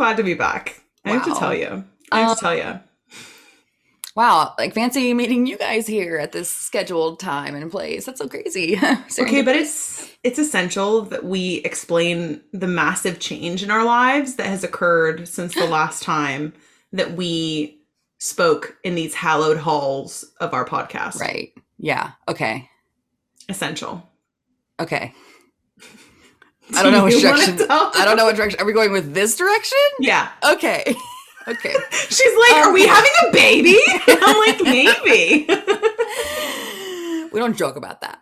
I I'm so glad to be back. I have to tell you. I have Um, to tell you. Wow, like fancy meeting you guys here at this scheduled time and place. That's so crazy. Okay, but it's it's essential that we explain the massive change in our lives that has occurred since the last time that we spoke in these hallowed halls of our podcast. right. Yeah. Okay. Essential. Okay. I don't know which direction. I don't know what direction. Are we going with this direction? Yeah. Okay. Okay. She's like, Um, "Are we having a baby?" I'm like, "Maybe." we don't joke about that.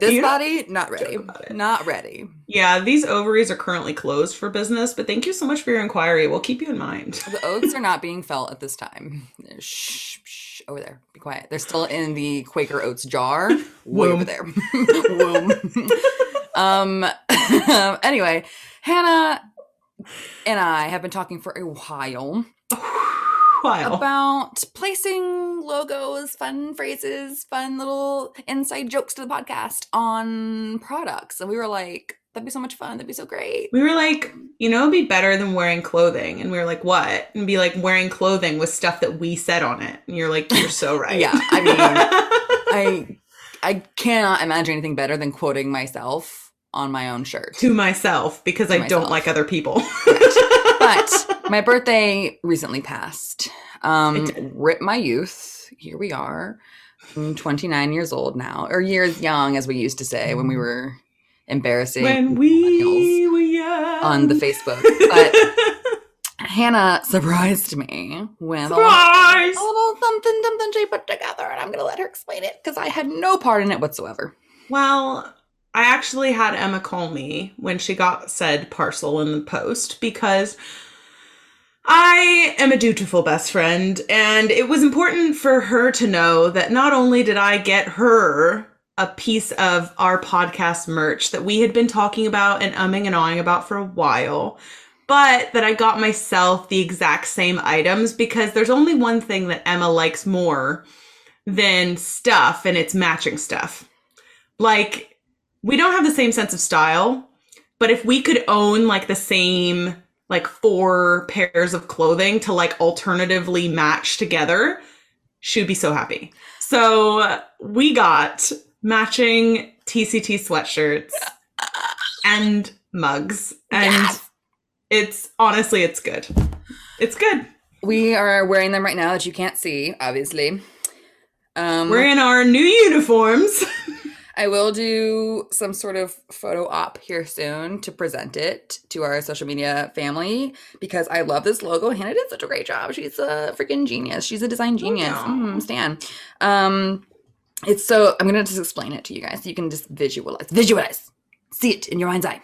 This body, not ready. joke about it. Not ready. yeah, these ovaries are currently closed for business, but thank you so much for your inquiry. We'll keep you in mind. The oats are not being felt at this time. Shh, shh, over there. Be quiet. They're still in the Quaker Oats jar. Way over there. Womb. Um. anyway, Hanah and I have been talking for a while While. about placing logos, fun phrases, fun little inside jokes to the podcast on products, and we were like, "That'd be so much fun. That'd be so great." we were like, you know, it'd be better than wearing clothing. And we were like, what? And be like wearing clothing with stuff that we said on it. And you're like, you're so right. Yeah, I mean, I I cannot imagine anything better than quoting myself on my own shirt. to myself because I myself. don't like other people. But my birthday recently passed. Um rip my youth. Here we are. I'm 29 years old now, or years young as we used to say when we were embarrassing when we were young. on the Facebook. But Hanah surprised me with a little, Surprise! a little something something she put together and I'm going to let her explain it cuz I had no part in it whatsoever. Well, I actually had Emma call me when she got said parcel in the post because I am a dutiful best friend, and it was important for her to know that not only did I get her a piece of our podcast merch that we had been talking about and umming and awing about for a while, but that I got myself the exact same items because there's only one thing that Emma likes more than stuff, and it's matching stuff. Like, we don't have the same sense of style, but if we could own like the same like four pairs of clothing to like alternatively match together, she would be so happy. So we got matching TCT sweatshirts and mugs. And Yes! it's honestly, it's good. It's good. We are wearing them right now that you can't see, obviously. Um, We're in our new uniforms. I will do some sort of photo op here soon to present it to our social media family because I love this logo. Hanah did such a great job. She's a freaking genius. She's a design genius. yeah. Mm, Stan. Um, it's so I'm gonna just explain it to you guys so you can just visualize, visualize, see it in your mind's eye.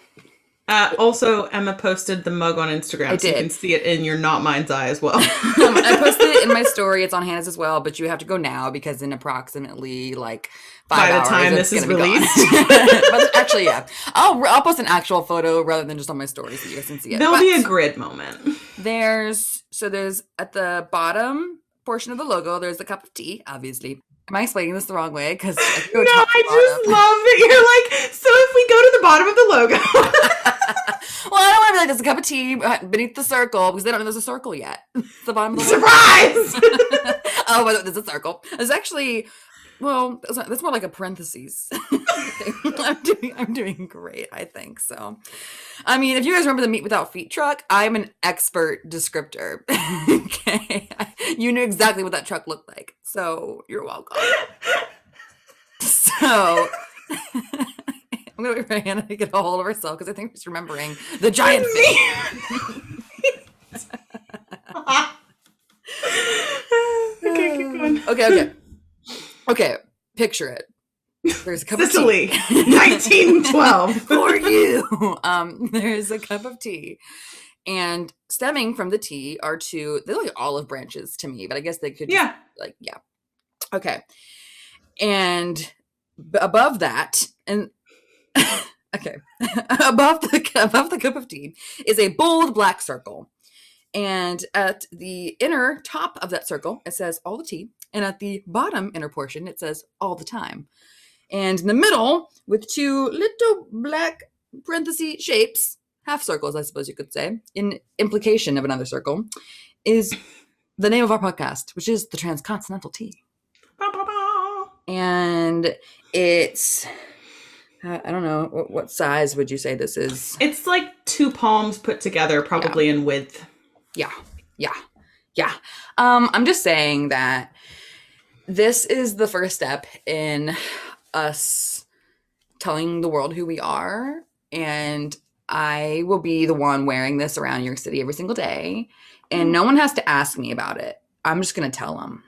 Uh, also, Emma posted the mug on Instagram, I so you can see it in your not mind's eye as well. Um, I posted it in my story. It's on Hanah's as well, but you have to go now because in approximately like five By the hours, time it's this is released. but actually, yeah, I'll I'll post an actual photo rather than just on my story so you guys can see it. There'll But be a grid moment. there's so there's at the bottom portion of the logo. There's the cup of tea, obviously. Am I explaining this the wrong way? Because No, I just love that you're like, so if we go to the bottom of the logo. well, I don't want to be like there's a cup of tea uh, beneath the circle because they don't know there's a circle yet. It's the bottom of the. Surprise! oh, but there's a circle. There's actually, well, that's not- that's more like a parentheses. I'm doing, I'm doing great. I think so. I mean, if you guys remember the meat without feet truck, I'm an expert descriptor. okay, you knew exactly what that truck looked like, so you're welcome. So. I'm gonna wait for Hanah to get a hold of herself because I think she's remembering the giant fish. okay, keep going. Okay, okay. Okay, picture it. There's a cup Sicily, of tea. 1912. For you. Um, there's a cup of tea. And stemming from the tea are two, they're like olive branches to me, but I guess they could Yeah. like, yeah. Okay. And above that, and okay, above the above the cup of tea is a bold black circle. And at the inner top of that circle, it says all the tea. And at the bottom inner portion, it says all the time. And in the middle, with two little black parenthesis shapes, half circles, I suppose you could say, in implication of another circle, is the name of our podcast, which is the Transcontinental Tea. Ba, ba, ba. And it's, I don't know, what, what size would you say this is? It's like two palms put together, probably in width. Yeah, yeah, yeah. Um, I'm just saying that this is the first step in us telling the world who we are, and I will be the one wearing this around New York City every single day, and no one has to ask me about it. I'm just gonna tell them.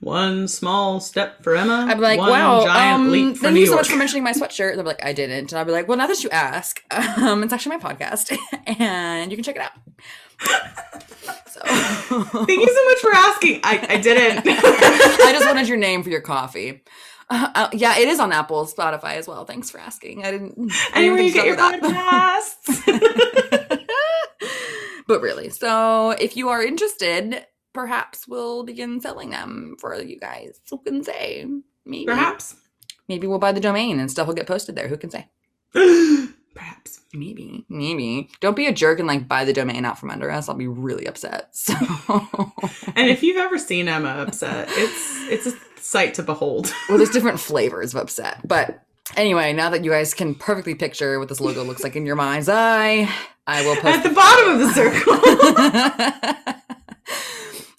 One small step for Emma. I'd be like, one "Wow, giant um, leap for thank New you so York. much for mentioning my sweatshirt." They'll be like, "I didn't," and I'll be like, "Well, now that you ask, um, it's actually my podcast, and you can check it out." So, Thank you so much for asking. I, I didn't. I just wanted your name for your coffee. Uh, uh, yeah, it is on Apple, Spotify as well. Thanks for asking. I didn't. Anywhere you get your podcasts. but really, so if you are interested, perhaps we'll begin selling them for you guys. Who can say? Maybe. Perhaps. Maybe we'll buy the domain and stuff will get posted there. Who can say? Perhaps. Maybe. Maybe. Don't be a jerk and like buy the domain out from under us. I'll be really upset. So. And if you've ever seen Emma upset, it's it's a sight to behold. well, there's different flavors of upset. But anyway, now that you guys can perfectly picture what this logo looks like in your mind's eye, I will post At the bottom of the circle.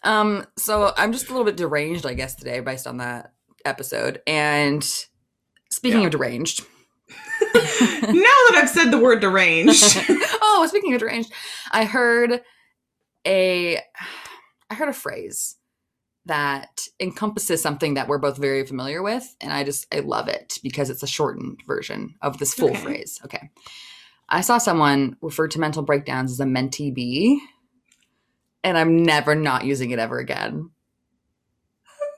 Um, so I'm just a little bit deranged, I guess, today based on that episode. And speaking Yeah. of deranged, now that I've said the word deranged, oh, speaking of deranged, I heard a I heard a phrase that encompasses something that we're both very familiar with, and I just I love it because it's a shortened version of this full Okay. phrase. Okay. I saw someone refer to mental breakdowns as a mentee bee, and I'm never not using it ever again.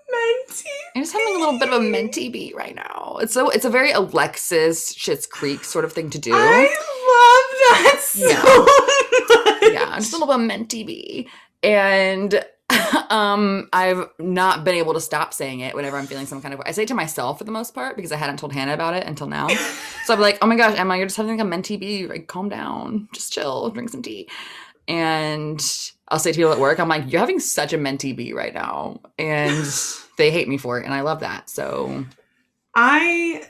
Mentee. I'm just having a little bit of a mentee bee right now. It's so it's a very Alexis Schitt's Creek sort of thing to do. I love that so much. yeah, I'm just a little bit of mentee bee. And um I've not been able to stop saying it whenever I'm feeling some kind of I say it to myself for the most part because I hadn't told Hanah about it until now. so I'm like, oh my gosh, Emma, you're just having like a mentee bee. Like, calm down. Just chill, drink some tea. And I'll say to people at work, I'm like, you're having such a mentee bee right now. And they hate me for it. And I love that. So I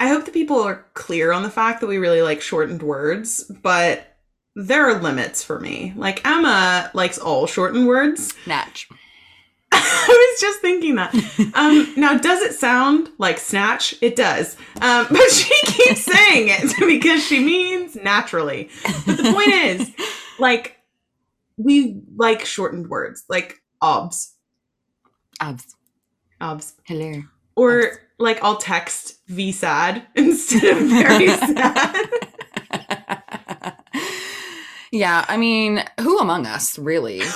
I hope that people are clear on the fact that we really like shortened words, but there are limits for me. Like Emma likes all shortened words. Natch. I was just thinking that. Um, now, does it sound like snatch? It does. Um, but she keeps saying it because she means naturally. But the point is, like, we like shortened words, like obs, Abs. obs, Hello. or like I'll text v sad instead of very sad. yeah, I mean, who among us, really?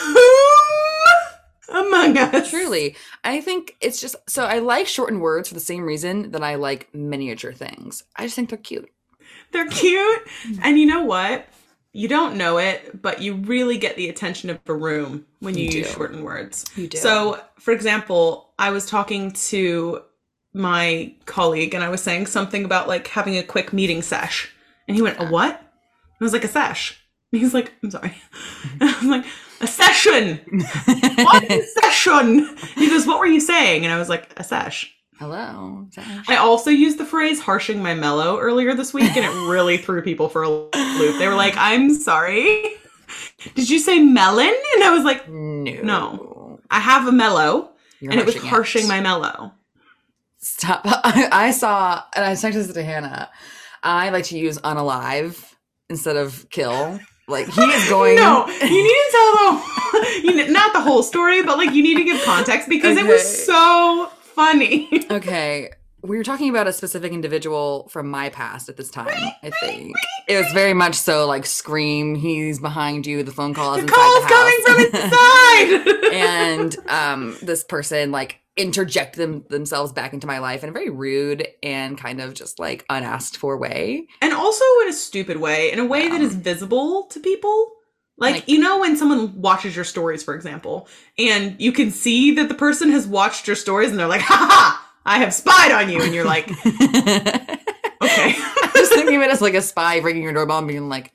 Whom among us? Truly. I think it's just so I like shortened words for the same reason that I like miniature things. I just think they're cute. They're cute. And you know what? You don't know it, but you really get the attention of a room when you, You use shortened words. You do. So, for example, I was talking to my colleague and I was saying something about like having a quick meeting sesh. And he went, A what? I was like, A sesh. And he's like, I'm sorry. I'm like, A session. What is session? He goes, What were you saying? And I was like, A sesh. Hello. I also used the phrase harshing my mellow earlier this week, and it really threw people for a loop. They were like, I'm sorry. Did you say melon? And I was like, no. No. I have a mellow, You're and it was harshing harshing my mellow. Stop. I, I saw, and I texted this to Hanah. I like to use unalive instead of kill. Like he is going. No, you need to tell the you ne- not the whole story, but like you need to give context because it was so funny. Okay. We were talking about a specific individual from my past at this time, I think. It was very much so like scream, he's behind you, the phone call is The inside call's the house. coming from inside. and um this person like interject them themselves back into my life in a very rude and kind of just like unasked for way. and also in a stupid way, in a way that Yeah. is visible to people. Like, Like- you know, when someone watches your stories, for example, and you can see that the person has watched your stories and they're like, ha ha, I have spied on you. And you're like, okay. I'm just thinking of it as like a spy ringing your doorbell and being like,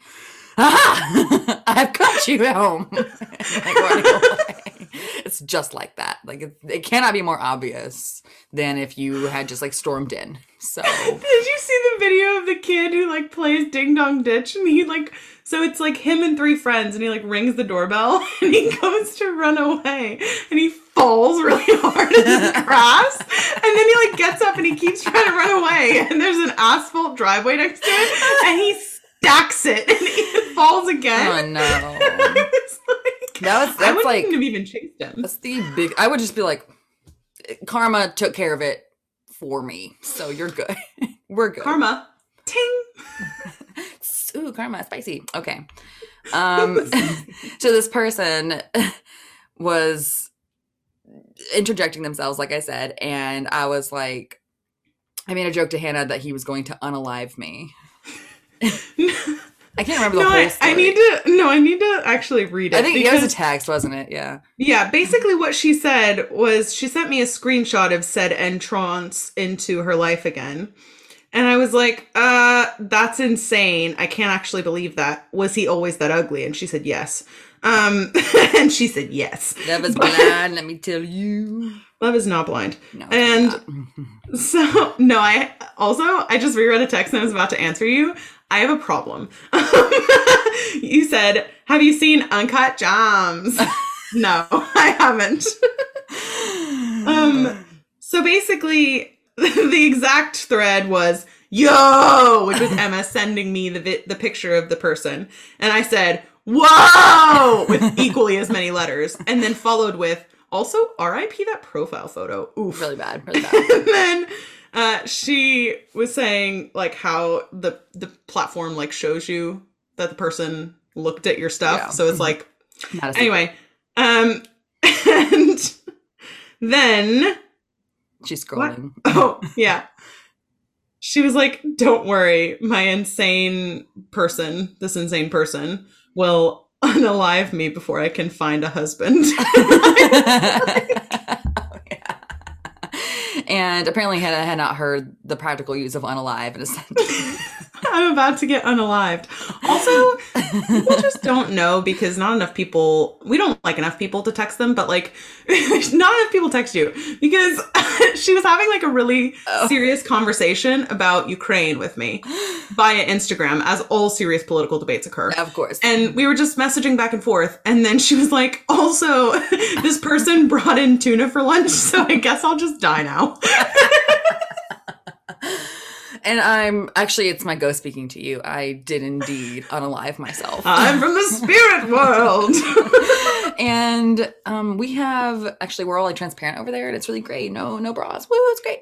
"Ah, I've caught you at home." like. It's just like that. Like it, it cannot be more obvious than if you had just like stormed in. So Did you see the video of the kid who like plays Ding Dong Ditch and he like so it's like him and three friends and he like rings the doorbell and he goes to run away and he falls really hard in the grass and then he like gets up and he keeps trying to run away and there's an asphalt driveway next to it and he stacks it and he falls again. oh no, that was I that's wouldn't like even have even chased him. That's the big. I would just be like, Karma took care of it for me, so you're good. We're good. Karma. Ting. Ooh, karma, spicy. Okay. Um, so this person was interjecting themselves, like I said, and I was like, I made a joke to Hanah that he was going to unalive me. I can't remember the no, whole I. I need to. No, I need to actually read it. I think it was a text, wasn't it? Yeah. Yeah, basically what she said was she sent me a screenshot of said entrance into her life again. And I was like, uh, that's insane. I can't actually believe that. Was he always that ugly? And she said yes. Um, and she said yes. Love is But- blind, let me tell you. Love is not blind. No, And- not. So, no, I also, I just reread a text and I was about to answer you. I have a problem. you said, have you seen Uncut Jams? no, I haven't. Um, So basically, the exact thread was "Yo," which was Emma sending me the vi- the picture of the person, and I said "Whoa" with equally as many letters, and then followed with also "R.I.P. that profile photo." Oof. really bad, really bad. and then uh, she was saying like how the the platform like shows you that the person looked at your stuff, Yeah. so it's like Not a secret. anyway. Um, and then she's scrolling. Oh, yeah. She was like, Don't worry, my insane person, this insane person, will unalive me before I can find a husband. Yeah. And apparently Hanah had not heard the practical use of unalive in a sentence. I'm about to get unalived. Also, people just don't know because not enough people, we don't like enough people to text them, but like, not enough people text you because she was having like a really Oh. serious conversation about Ukraine with me via Instagram as all serious political debates occur. of course. And we were just messaging back and forth. And then she was like, also, this person brought in tuna for lunch, so I guess I'll just die now. And I'm actually, it's my ghost speaking to you. I did indeed unalive myself. I'm from the spirit world. and um, we have actually, we're all like transparent over there, and it's really great. No, no bras. Woo, it's great.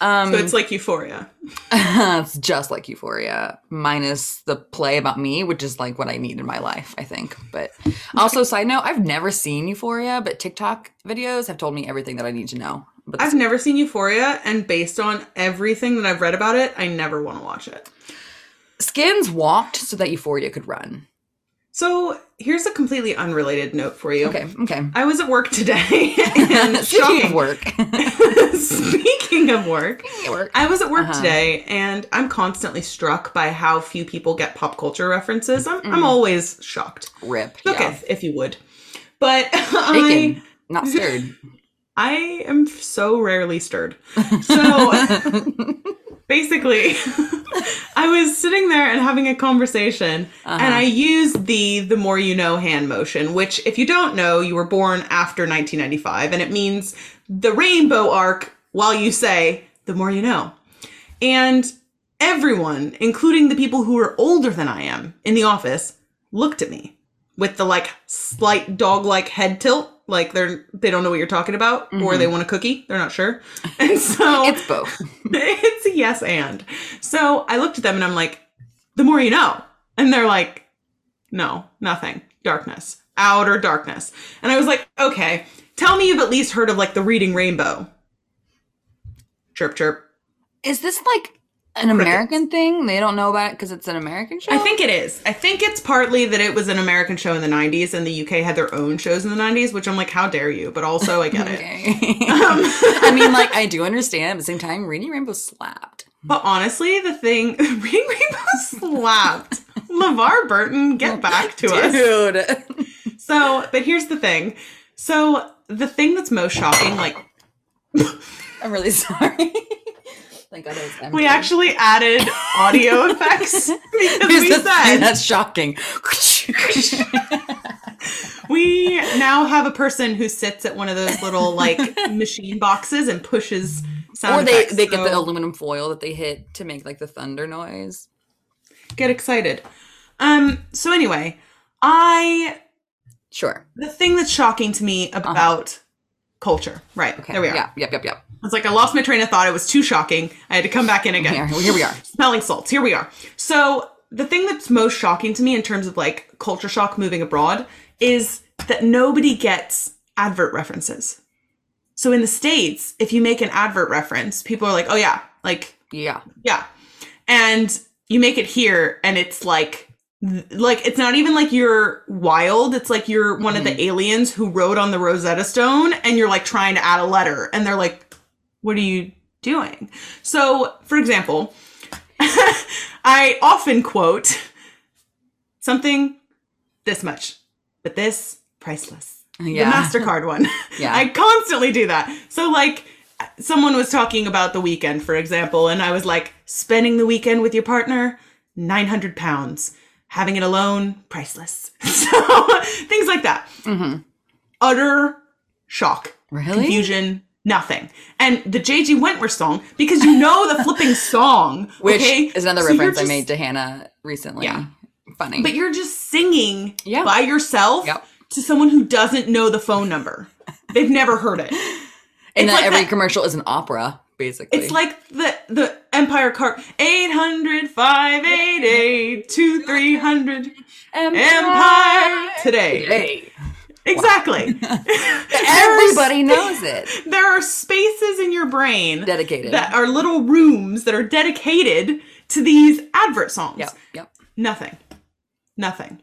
Um, so it's like euphoria. it's just like Euphoria, minus the play about me, which is like what I need in my life, I think. But also, side note, I've never seen Euphoria, but TikTok videos have told me everything that I need to know. But I've never seen Euphoria, and based on everything that I've read about it, I never want to watch it. Skins walked so that Euphoria could run. So here's a completely unrelated note for you. Okay, okay. I was at work today, and Speaking shocking. of work, Speaking of work, Speaking of work. I was at work Uh-huh. today, and I'm constantly struck by how few people get pop culture references. I'm, I'm Mm. always shocked. rip. Okay, Yeah. if you would. But I, Bacon, not stirred. I am so rarely stirred. So basically, I was sitting there and having a conversation, Uh-huh. and I used the "the more you know" hand motion. Which, if you don't know, you were born after 1995, and it means the rainbow arc. While you say "the more you know," and everyone, including the people who are older than I am in the office, looked at me with the like slight dog-like head tilt, like they're they don't know what you're talking about, or Mhm. they want a cookie, they're not sure, and so it's both. it's a yes and. So I looked at them and I'm like, the more you know. And they're like, no, nothing. Darkness. Outer darkness. And I was like, okay, tell me you've at least heard of like the reading rainbow. Chirp chirp. Is this like an American thing? They don't know about it because it's an American show. I think it is. I think it's partly that it was an American show in the 90s and the UK had their own shows in the 90s, which I'm like, how dare you? But also, I get it. Um, I mean, like, I do understand. At the same time, Reading Rainbow slapped. But honestly, the thing, Reading Rainbow slapped. LeVar Burton, get back to us. Dude. So, but here's the thing. So, the thing that's most shocking, like, I'm really sorry. Thank God it was empty. we actually added audio effects because we Because said that's shocking. we now have a person who sits at one of those little like machine boxes and pushes sound or they, effects. they get the aluminum foil that they hit to make like the thunder noise. get excited. Um. So anyway, I Sure. the thing that's shocking to me about culture. Right. Uh-huh. Okay. There we are. Yeah. Yep. Yep. Yep. It's like I lost my train of thought. It was too shocking. I had to come back in again. Here, here we are. smelling salts. Here we are. So the thing that's most shocking to me in terms of like culture shock moving abroad is that nobody gets advert references. So in the states, if you make an advert reference, people are like, "Oh yeah, like Yeah. yeah," and you make it here, and it's like. Like it's not even like you're wild. It's like you're one of the mm-hmm. aliens who wrote on the Rosetta Stone, and you're like trying to add a letter, and they're like, "What are you doing?" So, for example, I often quote something this much, but this priceless. Yeah. The MasterCard one. Yeah. I constantly do that. So, like, someone was talking about the weekend, for example, and I was like, spending the weekend with your partner, 900 pounds. Having it alone, priceless. So, things like that. Mhm. Utter shock Really? confusion, nothing. And the JG Wentworth song, because you know the flipping song, Which okay? is another So reference I made to Hanah recently. Yeah. Funny. But you're just singing Yeah. by yourself Yep. to someone who doesn't know the phone number. They've never heard it. and like every that- commercial is an opera, basically. It's like the the Empire card 800 588 2300 Empire today. Hey. Exactly. Everybody knows it. There are spaces in your brain Dedicated. that are little rooms that are dedicated to these advert songs. Yep. Yep. Nothing. Nothing.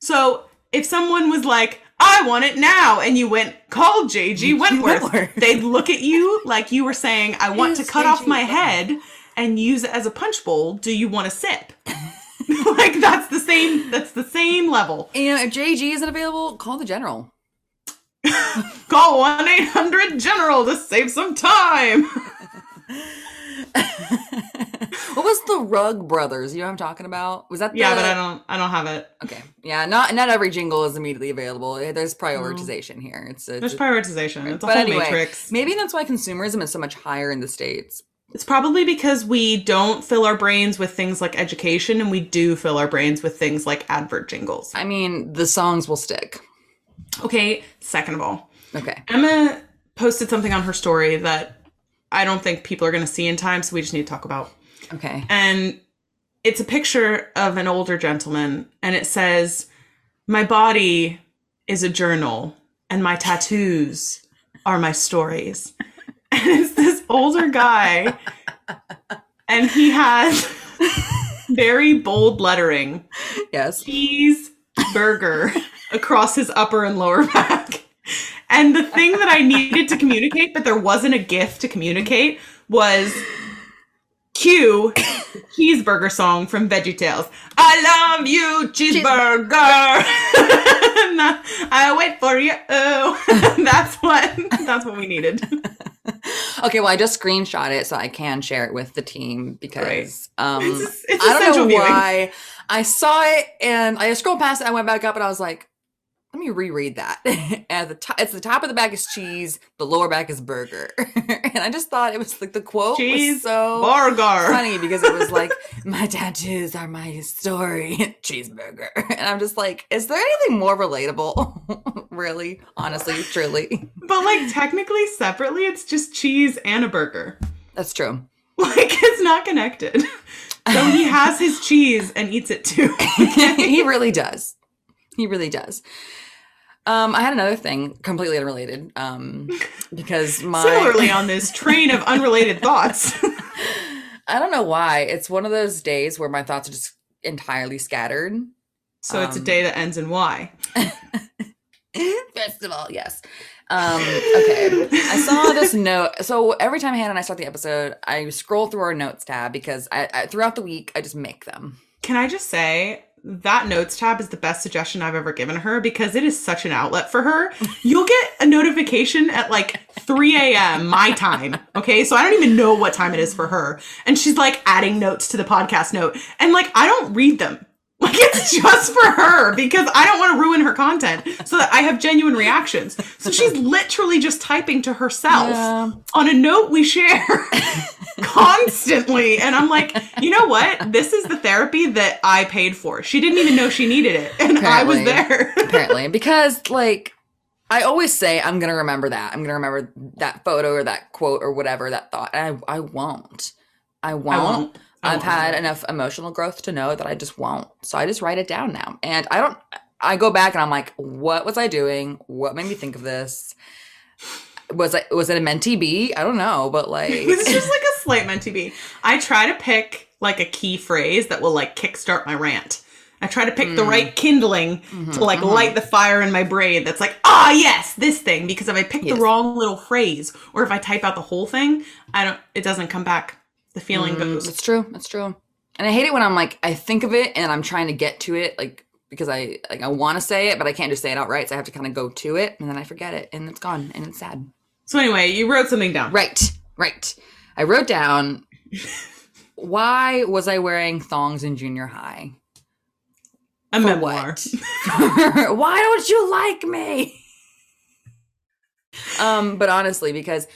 So if someone was like, I want it now, and you went, call JG Wentworth, Wentworth. they'd look at you like you were saying, I want to cut off my Wentworth." head and use it as a punch bowl. Do you want a sip? like that's the same that's the same level. And, you know, if JG isn't available, call the general. Call 1 800 General to save some time. what was the Rug Brothers? You know what I'm talking about? Was that the, yeah, but I don't I don't have it. Okay, yeah, not not every jingle is immediately available. Eh, there's prioritization here. It's, it's There's prioritization. It's a but whole anyway, matrix. maybe that's why consumerism is so much higher in the states. It's probably because we don't fill our brains with things like education and we do fill our brains with things like advert jingles. I mean, the songs will stick. Okay, second of all, Okay, Emma posted something on her story that I don't think people are going to see in time, so we just need to talk about. okay. And it's a picture of an older gentleman, and it says, My body is a journal, and my tattoos are my stories. And it's this older guy, and he has very bold lettering Yes. cheese burger across his upper and lower back. And the thing that I needed to communicate, but there wasn't a gift to communicate, was cue cheeseburger song from VeggieTales. I love you, cheeseburger. Uh, I wait for you. Oh. that's what that's what we needed. Okay, well, I just screenshot it so I can share it with the team because um, It's, it's I don't know viewing. why I saw it and I scrolled past it. I went back up and I was like, me reread that. At the top, it's the top of the back is cheese, the lower back is burger, and I just thought it was like the quote Cheese was so Burger. funny because it was like my tattoos are my story, cheeseburger, and I'm just like, is there anything more relatable? really, honestly, truly, But like technically separately, it's just cheese and a burger. that's true. Like it's not connected. So he has his cheese and eats it too. he really does. He really does. Um, I had another thing completely unrelated. Um, because my Similarly, on this train of unrelated thoughts. I don't know why. It's one of those days where my thoughts are just entirely scattered. So it's a Um, day that ends in Y. Festival, yes. Um, okay. I saw this note. So every time Hanah and I start the episode, I scroll through our notes tab because I, I throughout the week I just make them. Can I just say that notes tab is the best suggestion I've ever given her because it is such an outlet for her. You'll get a notification at like 3 a.m. my time. Okay. So I don't even know what time it is for her. And she's like adding notes to the podcast note. And like, I don't read them. Like it's just for her because I don't want to ruin her content so that I have genuine reactions. So she's literally just typing to herself Yeah. on a note we share constantly. And I'm like, you know what? This is the therapy that I paid for. She didn't even know she needed it. And I was there. apparently because like i always say i'm gonna remember that i'm gonna remember that photo or that quote or whatever that thought and i, I won't i won't, I won't. I i've had enough emotional growth to know that i just won't so i just write it down now and i don't i go back and i'm like what was i doing what made me think of this was it was it a mentee be i don't know but like It's just like a slight mentee be. I try to pick like a key phrase that will like kickstart my rant. I try to pick the Mm. right kindling Mm-hmm, to like light the fire in my brain that's like, ah, yes, this thing. Because if I pick Yes. the wrong little phrase or if I type out the whole thing, I don't, it doesn't come back. The feeling Mm, goes. It's true. It's true. And I hate it when I'm like, I think of it and I'm trying to get to it, like because I like I want to say it, but I can't just say it outright. So I have to kind of go to it, and then I forget it, and it's gone, and it's sad. So anyway, you wrote something down. Right. Right. I wrote down. Why was I wearing thongs in junior high? A For memoir. what? Why don't you like me? Um, but honestly, because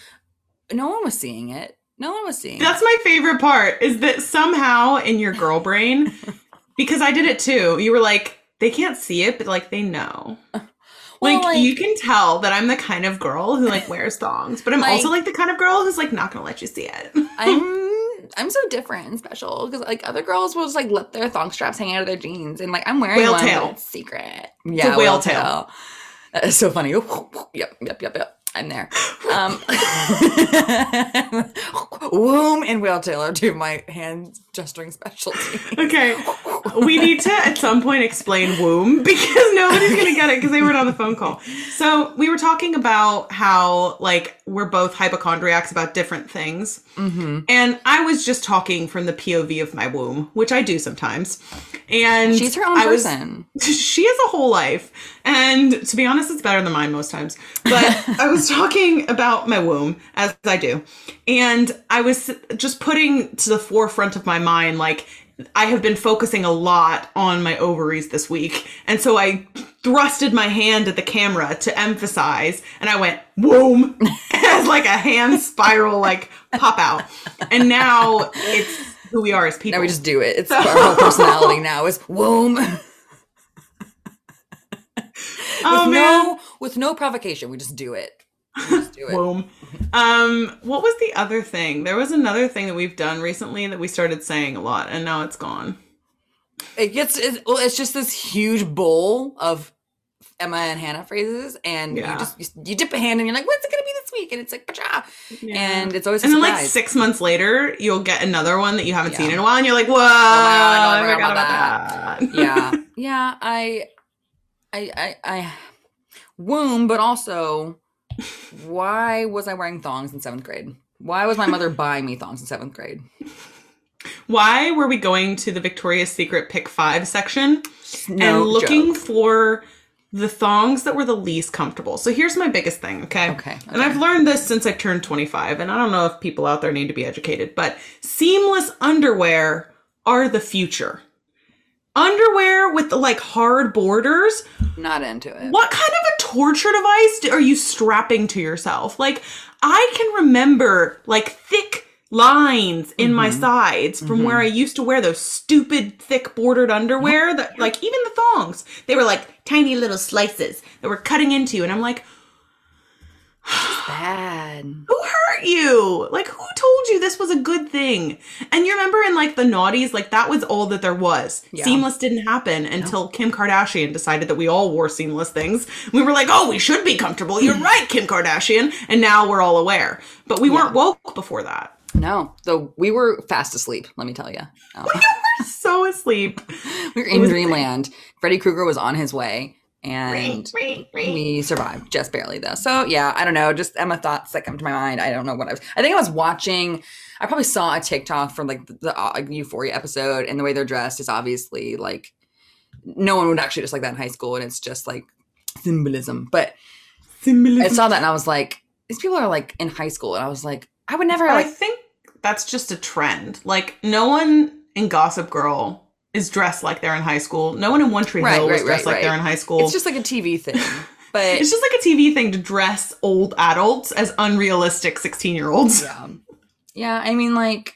no one was seeing it. No one was seeing That's my favorite part is that somehow in your girl brain, because I did it too, you were like, they can't see it, but like they know. Well, like, like- you can tell that I'm the kind of girl who like wears thongs, but I'm Like- also like the kind of girl who's like not gonna let you see it. I'm I'm so different and special because like other girls will just like let their thong straps hang out of their jeans and like I'm wearing Whale one tail. secret. Yeah, whale tail. That is so funny. yep, yep, yep, yep. I'm there. Um, womb and whale tail are two of my hand gesturing specialty. okay. We need to at some point explain womb because nobody's gonna get it because they weren't on the phone call. So we were talking about how like we're both hypochondriacs about different things. Mm-hmm. And I was just talking from the POV of my womb, which I do sometimes. And She's her own I was- person. she has a whole life. And to be honest, it's better than mine most times. But I was talking about my womb, as I do. And I was just putting to the forefront of my mind, like, I have been focusing a lot on my ovaries this week. And so I thrusted my hand at the camera to emphasize, and I went, womb, as like a hand spiral, like pop out. And now it's who we are as people. Now we just do it. It's our whole personality now is womb. oh, with man. with no provocation. We just do it. Just do it. Womb. Um, what was the other thing? There was another thing that we've done recently that we started saying a lot, and now it's gone. It gets it's, well, it's just this huge bowl of Emma and Hanah phrases, and Yeah. you just you, you dip a hand and you're like, "What's it gonna be this week?" And it's like, "Pacha," and it's always and then, like six months later, you'll get another one that you haven't Yeah. seen in a while, and you're like, "Whoa, I I forgot about about that." yeah, yeah. I, I, I, I, womb, but also, why was I wearing thongs in seventh grade? Why was my mother buying me thongs in seventh grade? Why were we going to the Victoria's Secret Pick Five section No and looking joke. for the thongs that were the least comfortable? So here's my biggest thing, okay? Okay, And I've learned this since I turned 25, and I don't know if people out there need to be educated, but seamless underwear are the future. Underwear with like hard borders. not into it. What kind of a torture device are you strapping to yourself? Like, I can remember like thick lines in my Mhm. sides from where I used to wear those stupid thick bordered underwear that like even the thongs, they were like tiny little slices that were cutting into you. And I'm like, Bad. who hurt you? Like, who told you this was a good thing? And you remember in like the naughties, like that was all that there was. Yeah. Seamless didn't happen until Kim Kardashian decided that we all wore seamless things. We were like, oh, we should be comfortable. You're right, Kim Kardashian. And now we're all aware. But we weren't woke before that. No, though we were fast asleep. Let me tell you, um, So asleep. we were in dreamland. Freddy Krueger was on his way. And we survived just barely though. So yeah, I don't know. Just Emma thoughts that come to my mind. I don't know what I was. I think I was watching. I probably saw a TikTok from like the, the uh, Euphoria episode, and the way they're dressed is obviously like no one would actually just like that in high school, and it's just like symbolism. But symbolism. I saw that and I was like, these people are like in high school, and I was like, I would never. I think that's just a trend. Like no one in Gossip Girl is dressed like they're in high school. No one in One Tree Right, Hill right, dressed right, like they're in high school. it's just like a TV thing. But It's just like a TV thing to dress old adults as unrealistic 16 year olds. yeah, yeah. I mean, like,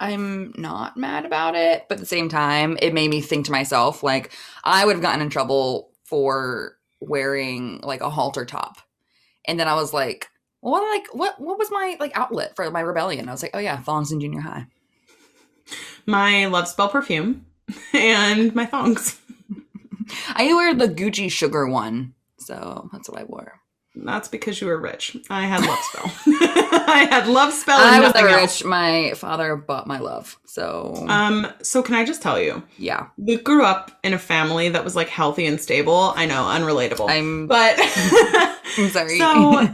I'm not mad about it, but at the same time, it made me think to myself, like, I would have gotten in trouble for wearing like a halter top, and then I was like, what, like, what, what was my like outlet for my rebellion? I was like, oh yeah, thongs in junior high. My Love Spell perfume and my thongs. I wear the Gucci sugar one, so that's what I wore. That's because you were rich. I had Love Spell. I had Love Spell and I was never else. rich. My father bought my love, so Um, so can I just tell you, yeah, Luke grew up in a family that was like healthy and stable. I know, unrelatable. I'm. but I'm sorry. So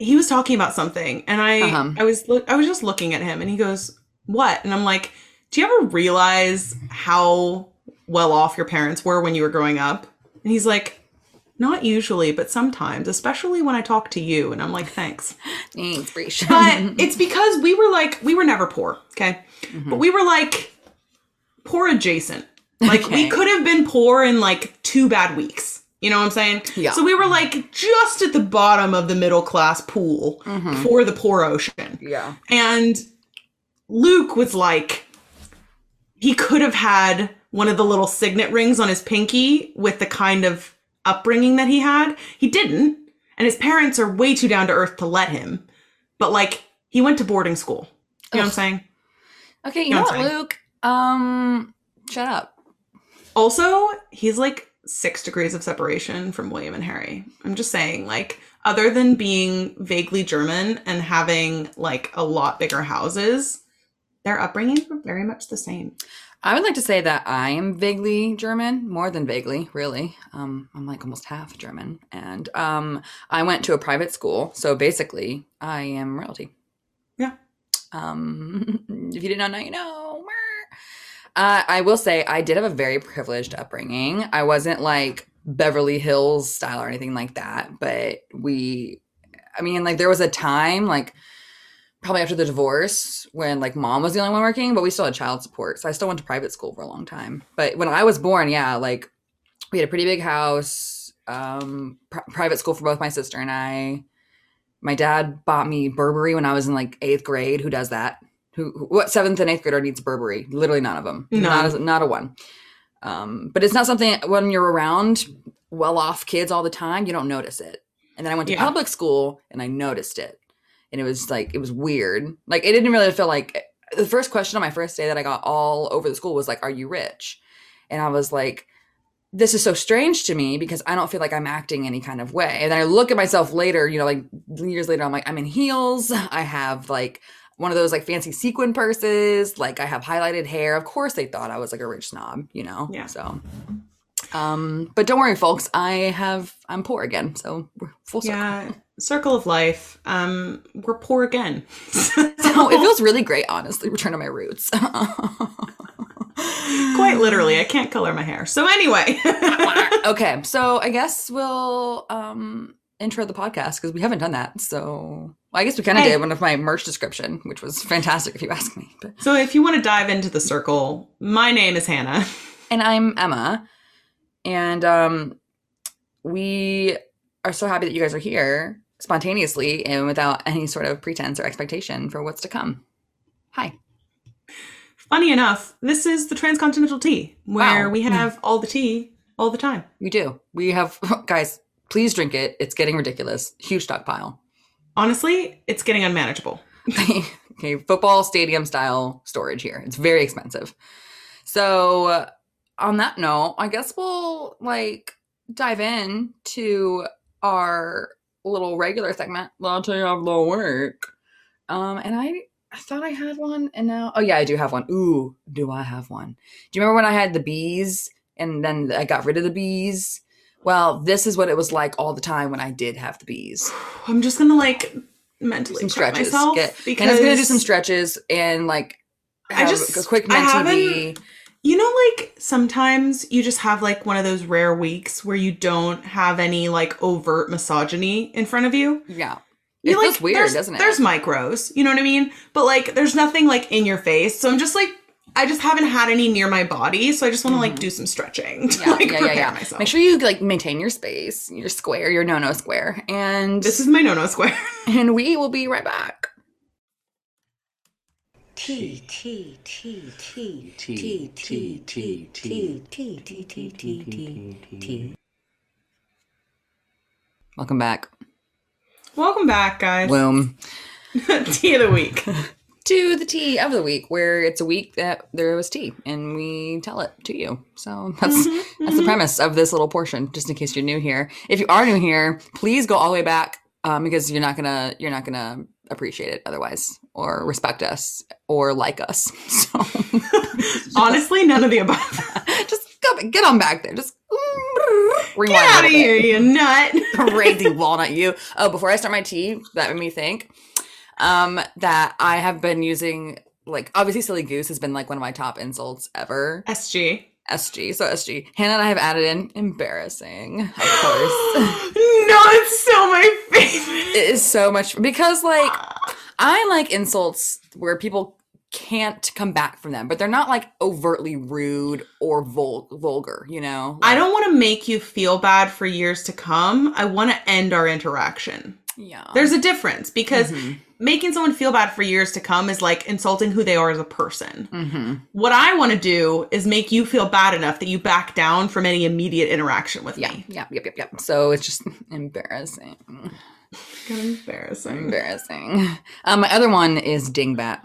he was talking about something, and I Uh-huh. I was look I was just looking at him, and he goes, "What?" And I'm like, "Do you ever realize how well off your parents were when you were growing up?" And he's like, "Not usually, but sometimes, especially when I talk to you." And I'm like, "Thanks." Thanks, Breach. But it's because we were like we were never poor, okay? Mm-hmm. But we were like poor adjacent. Like we could have been poor in like two bad weeks. You know what I'm saying? Yeah. So we were like just at the bottom of the middle class pool Mhm. for the poor ocean. yeah. And Luke was like he could have had one of the little signet rings on his pinky with the kind of upbringing that he had. He didn't. And his parents are way too down to earth to let him. But like he went to boarding school. You know what I'm saying? Okay, you No, know I'm what. Luke? Um, shut up. Also, he's like six degrees of separation from William and Harry. I'm just saying, like, other than being vaguely German and having like a lot bigger houses, their upbringings were very much the same. I would like to say that I am vaguely German, more than vaguely, really. Um, I'm like almost half German, and um, I went to a private school, so basically, I am royalty. Yeah. Um, if you did not know, you know. Uh, I will say I did have a very privileged upbringing. I wasn't like Beverly Hills style or anything like that, but we, I mean, like there was a time like probably after the divorce when like mom was the only one working, but we still had child support. So I still went to private school for a long time. But when I was born, yeah, like we had a pretty big house, um, pri- private school for both my sister and I. My dad bought me Burberry when I was in like eighth grade. Who does that? Who, who what seventh and eighth grader needs Burberry? Literally none of them. Not a, not a one. Um, but it's not something when you're around well-off kids all the time, you don't notice it. And then I went to Yeah. public school and I noticed it and it was like it was weird. Like it didn't really feel like the first question on my first day that I got all over the school was like, "Are you rich?" And I was like, "This is so strange to me because I don't feel like I'm acting any kind of way." And then I look at myself later, you know, like years later, I'm like, I'm in heels. I have like one of those like fancy sequin purses. Like I have highlighted hair. Of course, they thought I was like a rich snob, you know. Yeah. So. Um, but don't worry, folks. I have I'm poor again, so we're full circle. Yeah, circle of life. Um, we're poor again. So it feels really great, honestly, return to my roots. quite literally. I can't color my hair. So anyway, okay, so I guess we'll um intro the podcast because we haven't done that. So well, I guess we kind of Hey. did one of my merch description, which was fantastic if you ask me. But so if you want to dive into the circle, my name is Hanah. and I'm Emma, and um we are so happy that you guys are here spontaneously and without any sort of pretense or expectation for what's to come. Hi. Funny enough, this is the Transcontinental Tea, where Wow. we have all the tea all the time. We do. We have guys, please drink it. It's getting ridiculous. Huge stockpile. Honestly, it's getting unmanageable. okay, football stadium style storage here. It's very expensive. So, uh, on that note, I guess we'll like dive in to our little regular segment. Latte of the week. Um, and I, I thought I had one, and now, oh yeah, I do have one. Ooh, do I have one? Do you remember when I had the bees, and then I got rid of the bees Well, this is what it was like all the time when I did have the bees. I'm just gonna like mentally Some stretches. myself Get, because Hanah's gonna do some stretches and like I just- a quick haven't- You know, like sometimes you just have like one of those rare weeks where you don't have any like overt misogyny in front of you. Yeah. You It like feels weird, doesn't it? There's micros, you know what I mean? But like there's nothing like in your face. So I'm just like I just haven't had any near my body, so I just want to like do some stretching to Mm-hmm. Yeah, like yeah, prepare yeah, yeah. myself. Make sure you like maintain your space, your square, your no no square. And this is my no no square. and we will be right back. T T T T T, T T, T T, T T T T Welcome back. Welcome back, guys. Boom. Tea of the week. To the tea of the week, where it's a week that there was tea and we tell it to you. So that's Mm-hmm, that's the premise of this little portion, just in case you're new here. If you are new here, please go all the way back um, because you're not gonna you're not gonna appreciate it otherwise, or respect us, or like us. So Honestly, none of the above. just go get on back there. Just rewind Get out of here, you nut. crazy walnut you. Oh, before I start my tea, that made me think um, that I have been using like obviously silly goose has been like one of my top insults ever. SG. SG, so SG. Hanah and I have added in embarrassing, of course. no, it's so my favorite. it is so much because like I like insults where people can't come back from them, but they're not like overtly rude or vul- vulgar, you know? I don't want to make you feel bad for years to come. I want to end our interaction. Yeah. There's a difference because Mhm. making someone feel bad for years to come is like insulting who they are as a person. hmm What I want to do is make you feel bad enough that you back down from any immediate interaction with Yeah, me. yeah, yep, yep, yep. So it's just embarrassing. Kind of embarrassing. Embarrassing. Um, my other one is Dingbat.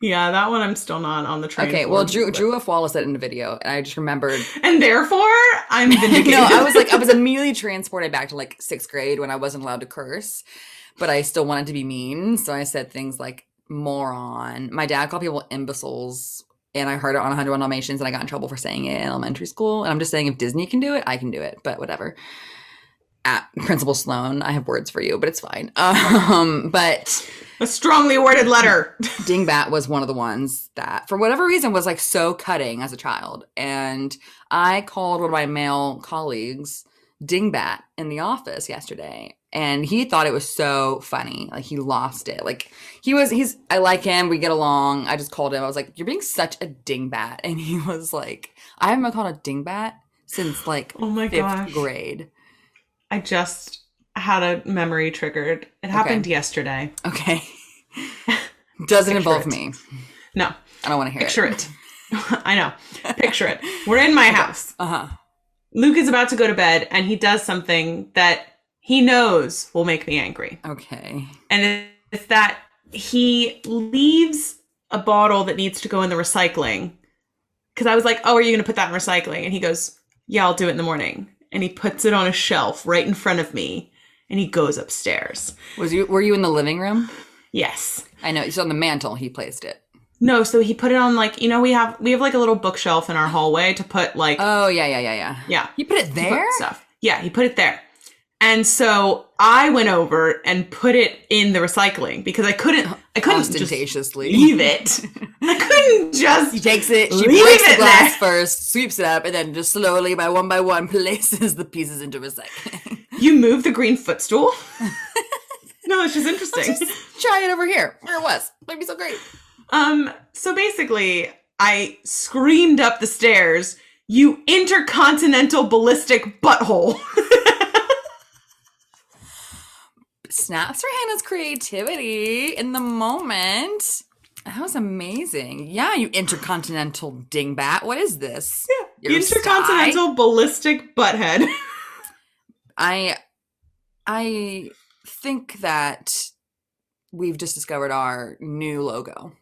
Yeah, that one I'm still not on the train. Okay, well, Drew but- Drew F. Wallace said in the video, and I just remembered. and therefore I'm vindicated. no, I was like, I was immediately transported back to like sixth grade when I wasn't allowed to curse, but I still wanted to be mean, so I said things like moron. My dad called people imbeciles, and I heard it on 101 Dalmatians, and I got in trouble for saying it in elementary school. And I'm just saying, if Disney can do it, I can do it. But whatever. At Principal Sloan, I have words for you, but it's fine. Um, but a strongly worded letter. Dingbat was one of the ones that, for whatever reason, was like so cutting as a child. And I called one of my male colleagues Dingbat in the office yesterday. And he thought it was so funny. Like he lost it. Like he was, he's, I like him. We get along. I just called him. I was like, you're being such a dingbat. And he was like, I haven't been called a dingbat since like Oh my fifth gosh. grade. I just had a memory triggered. It happened yesterday. Okay. Doesn't Picture involve it. me. No, I don't want to hear picture it. Picture it. I know. Picture it. We're in my house. Uh huh. Luke is about to go to bed and he does something that he knows will make me angry. Okay. And it's that he leaves a bottle that needs to go in the recycling. Because I was like, oh, are you going to put that in recycling? And he goes, yeah, I'll do it in the morning. And he puts it on a shelf right in front of me and he goes upstairs. Was you were you in the living room? Yes. I know. It's on the mantle. He placed it. No, so he put it on like, you know, we have we have like a little bookshelf in our hallway to put like Oh yeah, yeah, yeah, yeah. yeah, You put it to put there. stuff. Yeah, he put it there. And so I went over and put it in the recycling because I couldn't I couldn't just Ostentatiously. leave it. I couldn't just takes it. She breaks the glass there. first, sweeps it up, and then just slowly, by one by one, places the pieces into recycling. you move the green footstool. no, it's just interesting. Try it over here, where it was. That'd be so great. Um, so basically, I screamed up the stairs, "You intercontinental ballistic butthole!" Snaps for Hanah's creativity in the moment. That was amazing. Yeah, you intercontinental dingbat. What is this? Your intercontinental ballistic butthead. I I think that we've just discovered our new logo.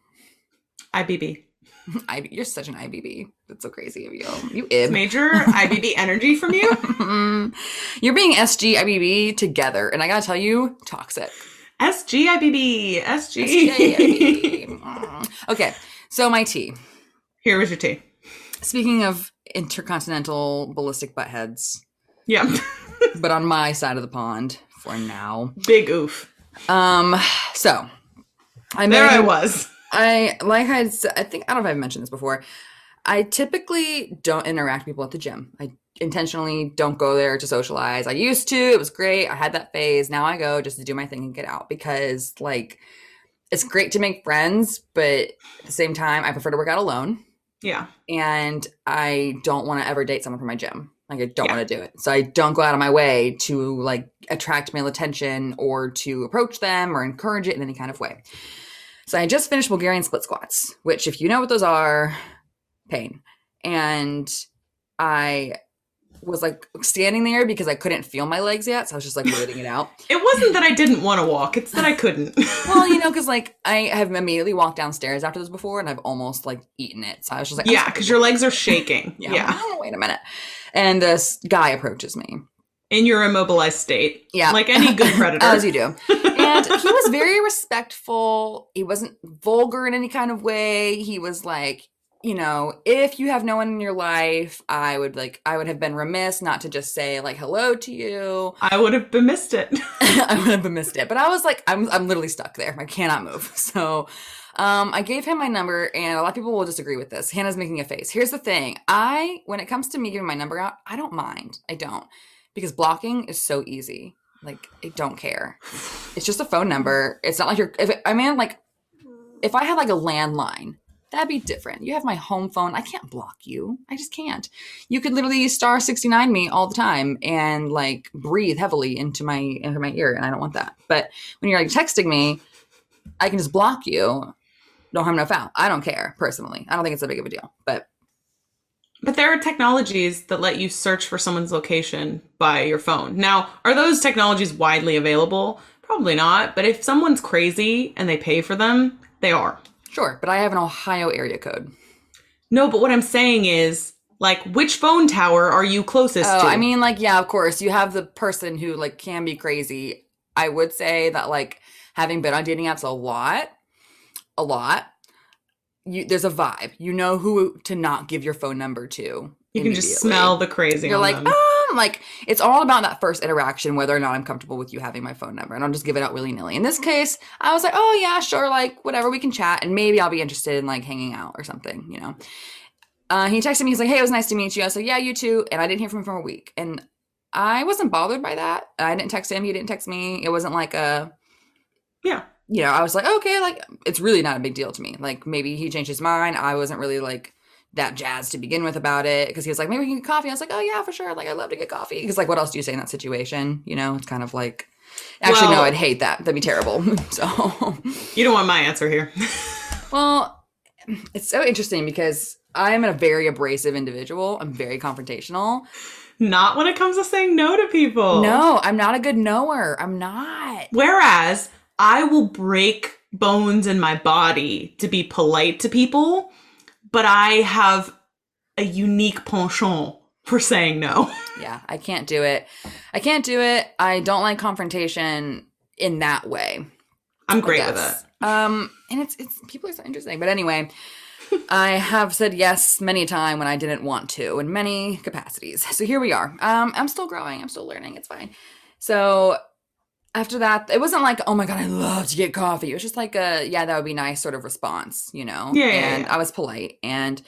IBB. I, you're such an IBB. That's so crazy of you. You ib. Major IBB energy from you. you're being SG IBB together, and I gotta tell you, toxic. SG IBB. SG. SG, IBB. okay, so my tea. Here was your tea. Speaking of intercontinental ballistic butt heads, Yeah. but on my side of the pond for now. Big oof. Um, so I There I was. I like I I think I don't know if I've mentioned this before. I typically don't interact with people at the gym. I intentionally don't go there to socialize. I used to. It was great. I had that phase. Now I go just to do my thing and get out because like it's great to make friends, but at the same time I prefer to work out alone Yeah. and I don't want to ever date someone from my gym. Like I don't Yeah. want to do it. So I don't go out of my way to like attract male attention or to approach them or encourage it in any kind of way. So I just finished Bulgarian split squats, which if you know what those are, pain. And I was like standing there because I couldn't feel my legs yet. So I was just like waiting it out. It wasn't that I didn't want to walk, it's that I couldn't. Well, you know, because like I have immediately walked downstairs after this before and I've almost like eaten it. So I was just like, yeah, because your legs are shaking. yeah. Yeah. Like, "Oh, wait a minute. And this guy approaches me. In your immobilized state. Yeah. Like any good predator. As you do. And he was very respectful. He wasn't vulgar in any kind of way. He was like, you know, if you have no one in your life, I would like I would have been remiss not to just say like hello to you. I would have missed it. I would have missed it. But I was like, I'm I'm literally stuck there. I cannot move. So um, I gave him my number, and a lot of people will disagree with this. Hanah's making a face. Here's the thing: I, when it comes to me giving my number out, I don't mind. I don't because blocking is so easy. Like I don't care. It's just a phone number. It's not like you're. If it, I mean, like, if I had like a landline, that'd be different. You have my home phone. I can't block you. I just can't. You could literally star sixty nine me all the time and like breathe heavily into my into my ear, and I don't want that. But when you're like texting me, I can just block you. No harm, no foul. I don't care personally. I don't think it's that big of a deal. But But there are technologies that let you search for someone's location by your phone. Now, are those technologies widely available? Probably not. But if someone's crazy and they pay for them, they are. sure. But I have an Ohio area code. No, but what I'm saying is, like, which phone tower are you closest Oh, to? I mean, like, yeah, of course, you have the person who like can be crazy. I would say that like having been on dating apps a lot, a lot, you there's a vibe. You know who to not give your phone number to. you can just smell the crazy. You're like, them. um, like it's all about that first interaction, whether or not I'm comfortable with you having my phone number. And I'll just give it out willy nilly. In this case, I was like, oh yeah, sure, like whatever, we can chat, and maybe I'll be interested in like hanging out or something, you know. Uh, he texted me. He's like, "Hey, it was nice to meet you." I was like, "Yeah, you too." And I didn't hear from him for a week, and I wasn't bothered by that. I didn't text him. He didn't text me. It wasn't like a, yeah. You know, I was like, okay, like it's really not a big deal to me. Like maybe he changed his mind. I wasn't really like that jazzed to begin with about it because he was like, maybe we can get coffee. I was like, oh yeah, for sure. Like I'd love to get coffee because like what else do you say in that situation? You know, it's kind of like. Actually, no, I'd hate that. That'd be terrible. so, You don't want my answer here. well, it's so interesting because I am a very abrasive individual. I'm very confrontational. not when it comes to saying no to people. No, I'm not a good knower. I'm not. Whereas I will break bones in my body to be polite to people, but I have a unique penchant for saying no. Yeah, I can't do it. I can't do it. I don't like confrontation in that way. I'm great with it. Um, and it's it's people are so interesting. But anyway, I have said yes many a time when I didn't want to in many capacities. So here we are. Um, I'm still growing. I'm still learning. It's fine. So after that, it wasn't like, oh my god, I love to get coffee. It was just like a yeah, that would be nice sort of response, you know. Yeah, and yeah. I was polite and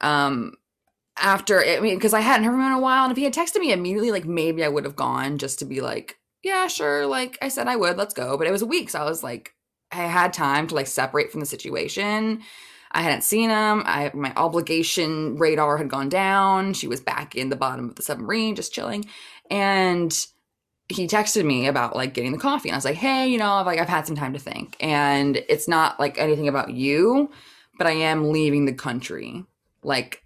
um after I mean, because I hadn't heard from him in a while, and if he had texted me immediately, like maybe I would have gone just to be like, yeah, sure, like I said I would, let's go. But it was a week, so I was like, I had time to like separate from the situation. I hadn't seen him. I my obligation radar had gone down. She was back in the bottom of the submarine, just chilling, and he texted me about like getting the coffee, and I was like, hey, you know, I've like I've had some time to think, and it's not like anything about you, but I am leaving the country, like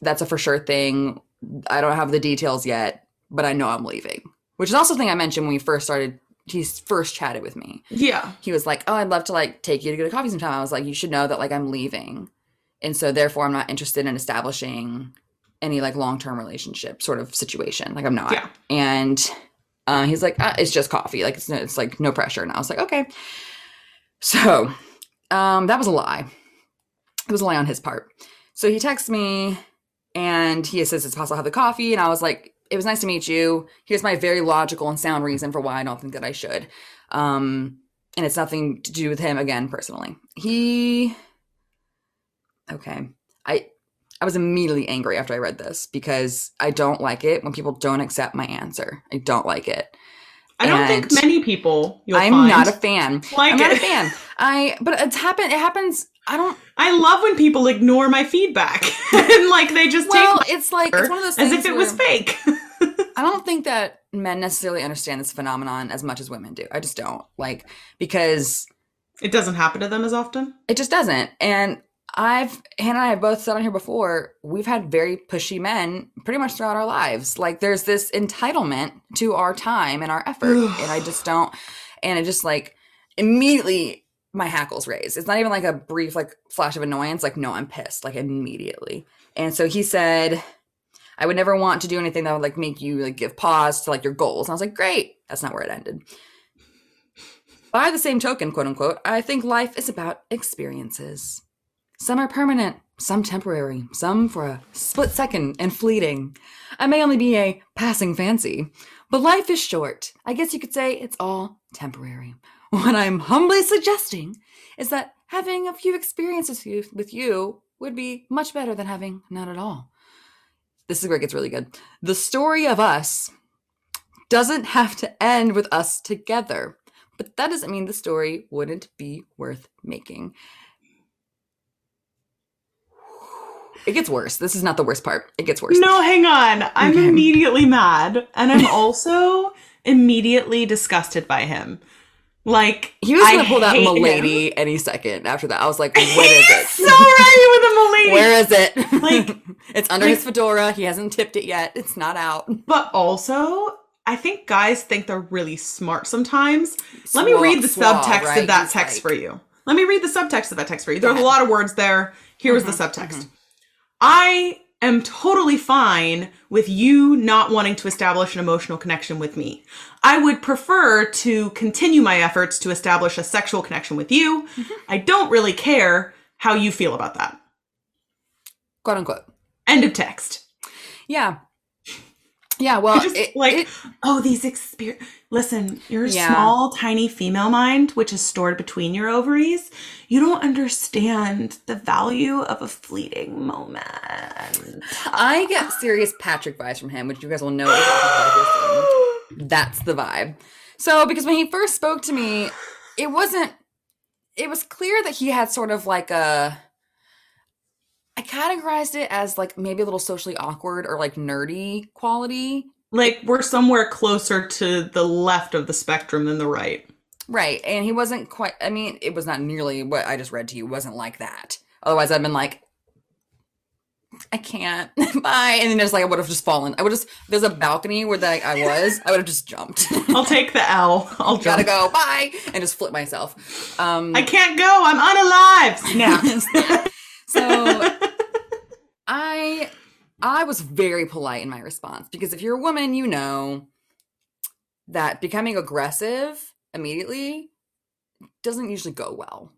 that's a for sure thing. I don't have the details yet, but I know I'm leaving. Which is also thing I mentioned when we first started. He first chatted with me. Yeah. He was like, "Oh, I'd love to like take you to get a coffee sometime." I was like, "You should know that like I'm leaving, and so therefore I'm not interested in establishing any like long term relationship sort of situation. Like I'm not." Yeah. And uh, he's like, ah, "It's just coffee. Like it's no, it's like no pressure." And I was like, "Okay." So um, that was a lie. It was a lie on his part. So he texts me and he says it's possible to have the coffee and i was like it was nice to meet you. Here's my very logical and sound reason for why I don't think that I should. Um, and it's nothing to do with him again personally. He okay. I I was immediately angry after I read this because I don't like it when people don't accept my answer. I don't like it. I don't think many people you'll I'm find not a fan. like I'm not a fan. I but it's happened. It happens. I don't. I love when people ignore my feedback and like they just Well, take it's like it's one of those as if it was fake. I don't think that men necessarily understand this phenomenon as much as women do. I just don't like because it doesn't happen to them as often. it just doesn't. And I've Hanah and I have both said on here before. We've had very pushy men pretty much throughout our lives. Like there's this entitlement to our time and our effort, and I just don't. And it just like immediately my hackles raise. It's not even like a brief like flash of annoyance. Like no, I'm pissed. Like immediately. And so he said, I would never want to do anything that would like make you like give pause to like your goals. And I was like, great. That's not where it ended. By the same token, quote unquote, I think life is about experiences. Some are permanent, some temporary, some for a split second and fleeting. I may only be a passing fancy, but life is short. I guess you could say it's all temporary. What I'm humbly suggesting is that having a few experiences with you- would be much better than having none at all. This is where it gets really good. The story of us doesn't have to end with us together, but that doesn't mean the story wouldn't be worth making. It gets worse. This is not the worst part. It gets worse. No, hang on. I'm Okay. immediately mad, and I'm also immediately disgusted by him. Like He was gonna I pull that hate him. milady any second after that. I was like, what is it? so ready with a milady. Where is it? Like- it's under like- his fedora. He hasn't tipped it yet. It's not out. But also, I think guys think they're really smart sometimes. Let me read the swa, subtext right? of that He's text like- for you. Let me read the subtext of that text for you. There's a lot of words there. Here is Mhm, the subtext. I am totally fine with you not wanting to establish an emotional connection with me. I would prefer to continue my efforts to establish a sexual connection with you. Mm-hmm. I don't really care how you feel about that. Quote unquote. End of text. Yeah. Yeah. Well, I just it- like it- oh these experience listen your Yeah. small tiny female mind which is stored between your ovaries you don't understand the value of a fleeting moment I get serious Patrick vibes from him, which you guys will know. if you watch the video. That's the vibe. So, because when he first spoke to me, it wasn't, it was clear that he had sort of like a, I categorized it as like maybe a little socially awkward or like nerdy quality. like we're somewhere closer to the left of the spectrum than the right Right. And he wasn't quite, I mean, it was not nearly what I just read to you, It wasn't like that. Otherwise, I'd been like, I can't. Bye. And then there's like, I would have just fallen. I would just, there's a balcony where like, I was, I would have just jumped. i'll take the l i'll Gotta go. Bye. And just flip myself. Um, i can't go i'm unalive snap so I I was very polite in my response because if you're a woman, you know that becoming aggressive immediately doesn't usually go well.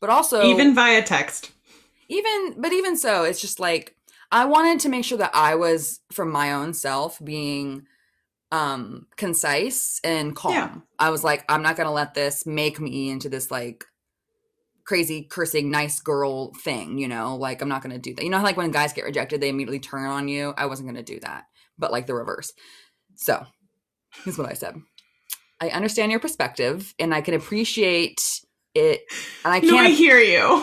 But also even via text even but even so, it's just like I wanted to make sure that I was for my own self being um concise and calm. Yeah. I was like I'm not going to let this make me into this like crazy cursing nice girl thing, you know? Like I'm not going to do that. You know how like when guys get rejected they immediately turn on you? I wasn't going to do that. But like the reverse. So, here's what I said. I understand your perspective and I can appreciate it and I can't i hear you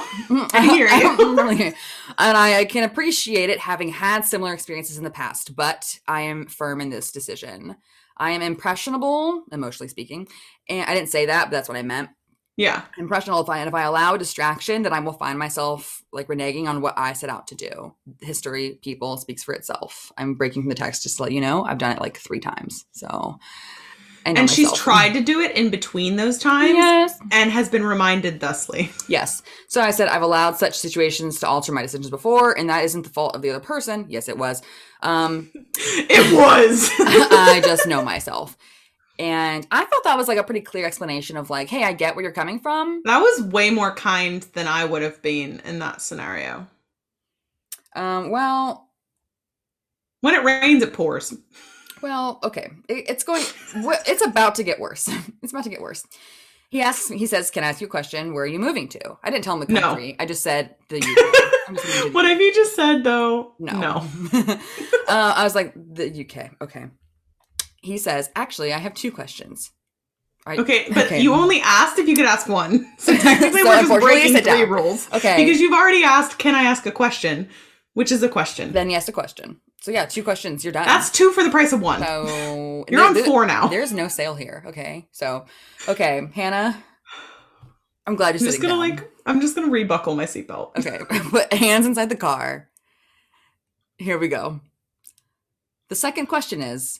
I hear you. don't really hear- and I, I can appreciate it having had similar experiences in the past, but I am firm in this decision. I am impressionable, emotionally speaking. And I didn't say that, but that's what I meant. Yeah Impressionable if I and if I allow a distraction, then I will find myself like reneging on what I set out to do. History, people speaks for itself. I'm breaking from the text just to let you know. I've done it like three times. So and she's tried to do it in between those times Yes. and has been reminded thusly Yes. So I said I've allowed such situations to alter my decisions before, and that isn't the fault of the other person. Yes, it was. Um, it was I just know myself. And I thought that was like a pretty clear explanation of like, hey, I get where you're coming from. That was way more kind than I would have been in that scenario. Um, well, When it rains, it pours. Well, okay. It, it's going. It's about to get worse. It's about to get worse. He asks. He says, "Can I ask you a question? Where are you moving to?" I didn't tell him the No. country. I just said the UK. Just What have you just said, though? No. No. uh, I was like, the UK. Okay. He says, actually, I have two questions. Are- Okay, but Okay. you only asked if you could ask one. So technically, So we're just breaking three rules. Okay. Because you've already asked, can I ask a question? Which is a question. then he asked a question. So yeah, two questions. You're done. That's two for the price of one. so You're on there- four now. There's no sale here. Okay. So, okay, Hanah. I'm glad you're I'm just gonna down. like, I'm just gonna rebuckle my seatbelt. Okay, put hands inside the car. Here we go. The second question is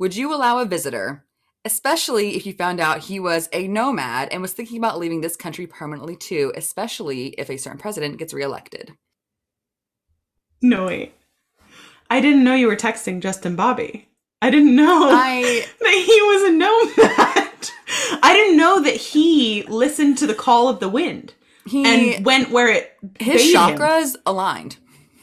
Would you allow a visitor, especially if you found out he was a nomad and was thinking about leaving this country permanently too, especially if a certain president gets reelected? No wait, I didn't know you were texting Justin Bobby. I didn't know I that he was a nomad. I didn't know that he listened to the call of the wind he and went where it his bade him. chakras aligned.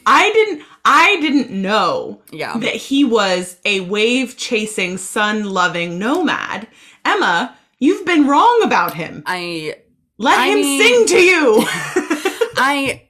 I didn't I didn't know Yeah. that he was a wave chasing, sun loving nomad. Emma, you've been wrong about him. I Let I him mean- sing to you. I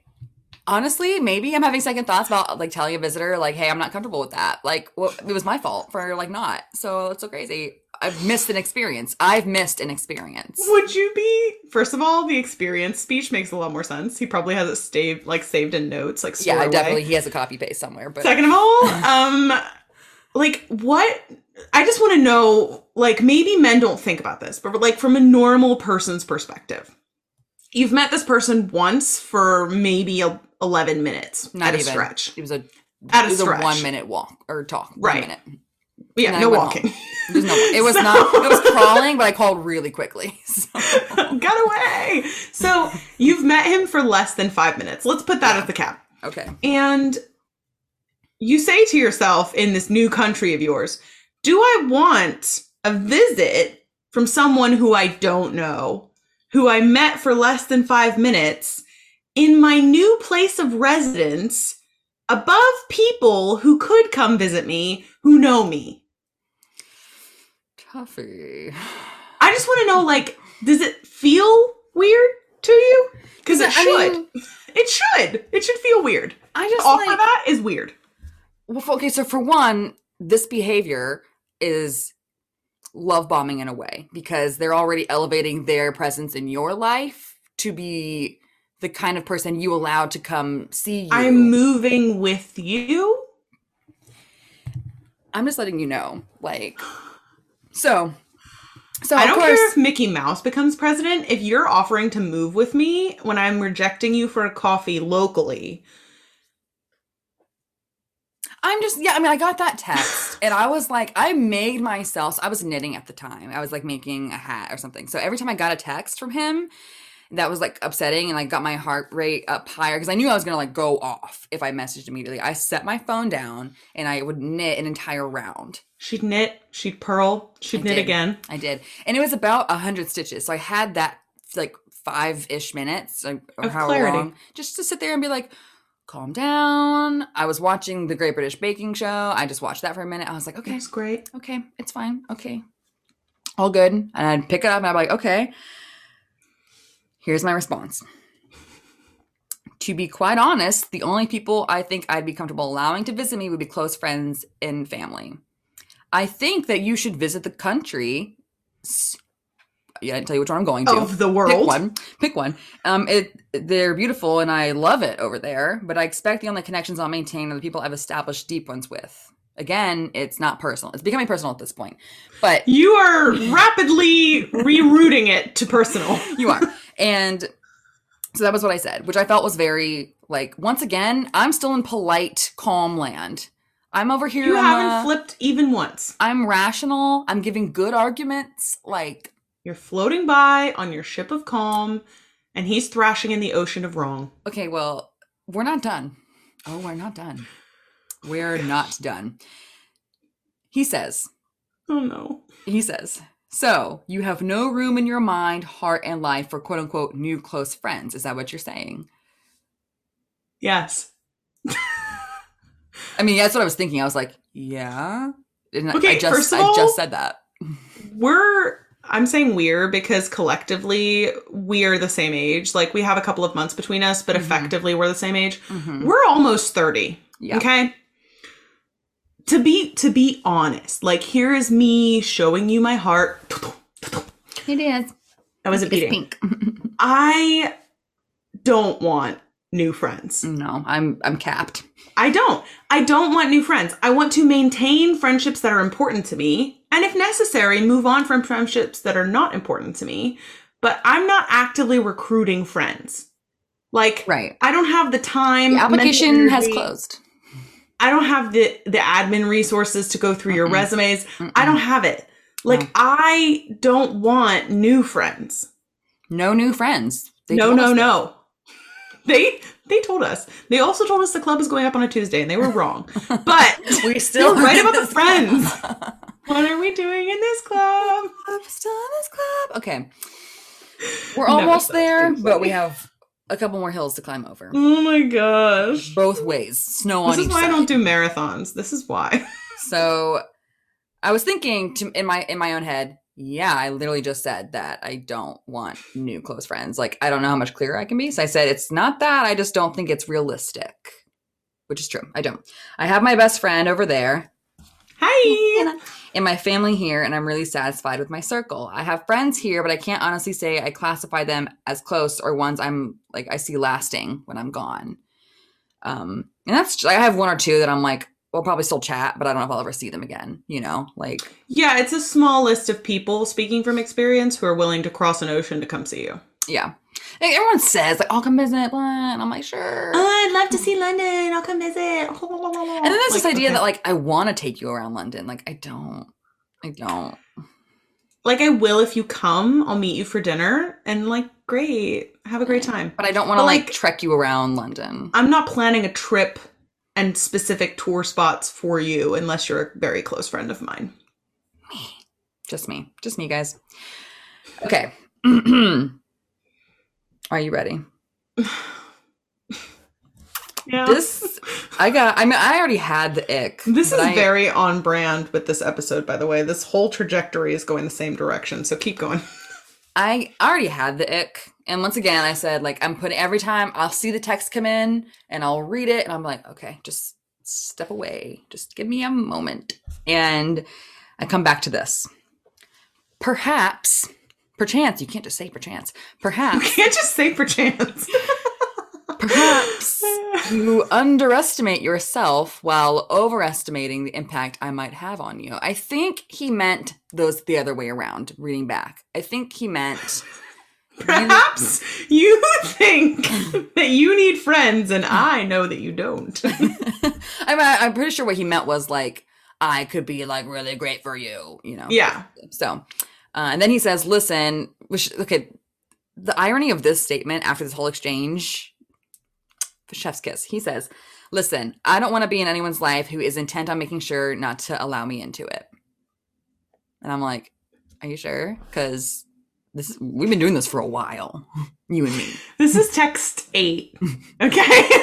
honestly maybe I'm having second thoughts about like telling a visitor like, hey, I'm not comfortable with that. Like, well, it was my fault for like not. So it's so crazy. I've missed an experience. I've missed an experience. Would you be first of all, the experience speech makes a lot more sense. He probably has it saved like saved in notes, like Yeah, away. definitely. He has a copy paste somewhere, but Second of all, um like what I just want to know like maybe men don't think about this, but like from a normal person's perspective. You've met this person once for maybe a, 11 minutes not at a stretch. It was a At a it was stretch. a one minute walk or talk. Right. One minute. Yeah, no went walking. There's no. It was not. It was crawling, but I called really quickly. So. Got away. So, you've met him for less than 5 minutes. Let's put that Yeah. at the cap. Okay. And you say to yourself in this new country of yours, do I want a visit from someone who I don't know, who I met for less than five minutes in my new place of residence above people who could come visit me who know me? Tuffy. I just want to know, like, does it feel weird to you? Because it should. mean, it should. It should feel weird. I just offer like, that is weird. Well, okay, so for one, this behavior is love bombing in a way because they're already elevating their presence in your life to be the kind of person you allow to come see you. I'm moving with you. I'm just letting you know, like, so, so I don't course, care if Mickey Mouse becomes president. If you're offering to move with me when I'm rejecting you for a coffee locally, I'm just yeah. I mean, I got that text, and I was like, I made myself. I was knitting at the time. I was like making a hat or something. So every time I got a text from him, that was like upsetting, and like got my heart rate up higher because I knew I was gonna like go off if I messaged immediately. I set my phone down and I would knit an entire round. She'd knit, she'd purl, she'd I knit did. again. I did, and it was about a hundred stitches. So I had that like five ish minutes like, or Of however clarity. long just to sit there and be like, calm down. I was watching the Great British Baking Show. I just watched that for a minute. I was like, okay, it's great. okay, it's fine. Okay, all good. And I'd pick it up and I'd be like, okay. Here's my response. To be quite honest, the only people I think I'd be comfortable allowing to visit me would be close friends and family. I think that you should visit the country. Yeah, I didn't tell you which one I'm going to. Of the world, Pick one. Pick one. Um, it they're beautiful and I love it over there. But I expect the only connections I'll maintain are the people I've established deep ones with. Again, it's not personal. It's becoming personal at this point. But You are rapidly rerouting it to personal. you are. And so that was what I said, which I felt was very like once again, I'm still in polite, calm land. I'm over here. You haven't flipped even once. I'm rational. I'm giving good arguments. Like You're floating by on your ship of calm, and he's thrashing in the ocean of wrong. Okay, well, we're not done. Oh, we're not done. We're not done. He says, Oh no. he says, so you have no room in your mind, heart, and life for quote unquote new close friends. Is that what you're saying? Yes. I mean, that's what I was thinking. I was like, yeah. And I- Okay, I just first of all, I just said that. We're I'm saying we're because collectively we're the same age. Like we have a couple of months between us, but Mhm. effectively we're the same age. Mhm. We're almost 30. Yeah. Okay? To be to be honest, like here is me showing you my heart. It is. I was a It's beating. pink. I don't want new friends. no, I'm I'm capped. I don't. I don't want new friends. I want to maintain friendships that are important to me, and if necessary, move on from friendships that are not important to me. But I'm not actively recruiting friends. Like, Right. I don't have the time. The application has closed. I don't have the the admin resources to go through your Mm-mm. resumes. Mm-mm. I don't have it. Like, No. I don't want new friends. No new friends. They no, no, no. They they told us. They also told us the club is going up on a Tuesday, and they were wrong. But we still right about the friends. club. What are we doing in this club? I'm still in this club. Okay. We're almost there, but we have a couple more hills to climb over. Oh my gosh. Both ways. Snow on This is why side. I don't do marathons. This is why. So I was thinking to, in my in my own head, yeah, I literally just said that I don't want new close friends. Like I don't know how much clearer I can be. So I said it's not that. I just don't think it's realistic. Which is true. I don't. I have my best friend over there Hi. and my family here, and I'm really satisfied with my circle. I have friends here, but I can't honestly say I classify them as close or ones I'm like I see lasting when I'm gone. Um, and that's I have one or two that I'm like, we'll probably still chat, but I don't know if I'll ever see them again. You know, like Yeah, it's a small list of people speaking from experience who are willing to cross an ocean to come see you. yeah. Like, everyone says like, I'll come visit, blah, and I'm like, sure. Oh, I'd love to see London. I'll come visit. And and then there's this idea that like I want to take you around London. Like I don't, I don't. like I will if you come. I'll meet you for dinner and like great, have a great time. But I don't want to like, like- trek you around London. I'm not planning a trip and specific tour spots for you unless you're a very close friend of mine. Me. Just me. Just me, guys. Okay. Are you ready? Yeah. This I got I mean I already had the ick. This is I- very on brand with this episode, by the way. This whole trajectory is going the same direction, so keep going. I already had the ick. And once again I said like I'm putting every time I'll see the text come in and I'll read it and I'm like, okay, just step away. Just give me a moment. And I come back to this. Perhaps, perchance, you can't just say perchance. Perhaps. You can't just say perchance. Perhaps you underestimate yourself while overestimating the impact I might have on you. I think he meant those the other way around, reading back. I think he meant Perhaps you think that you need friends, and I know that you don't. I'm, I'm pretty sure what he meant was like, I could be like really great for you, you know? yeah. So, uh, and then he says, listen, which, okay, the irony of this statement after this whole exchange, the chef's kiss, he says, listen, I don't want to be in anyone's life who is intent on making sure not to allow me into it. And I'm like, are you sure? Because this we've been doing this for a while, you and me. This is text eight. Okay.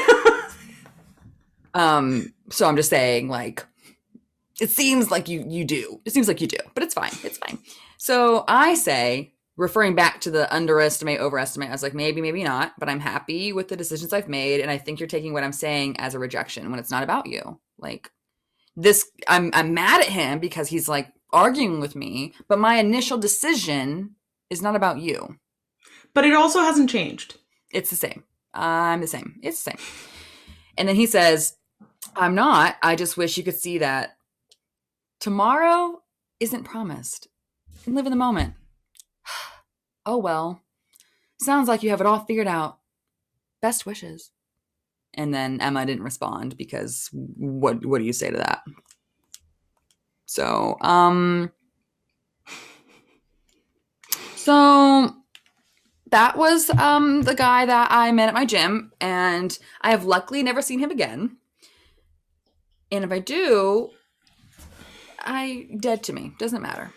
Um, so I'm just saying, like, it seems like you you do. It seems like you do, but it's fine. It's fine. So I say, referring back to the underestimate, overestimate, I was like, maybe, maybe not, but I'm happy with the decisions I've made, and I think you're taking what I'm saying as a rejection when it's not about you. Like this, I'm I'm mad at him because he's like arguing with me, but my initial decision is not about you. but it also hasn't changed. It's the same. I'm the same. It's the same. And then he says, I'm not. I just wish you could see that tomorrow isn't promised. And live in the moment. oh, well. Sounds like you have it all figured out. Best wishes. And then Emma didn't respond because what what do you say to that? So, um so that was um the guy that I met at my gym, and I have luckily never seen him again. And if I do, I dead to me. Doesn't matter.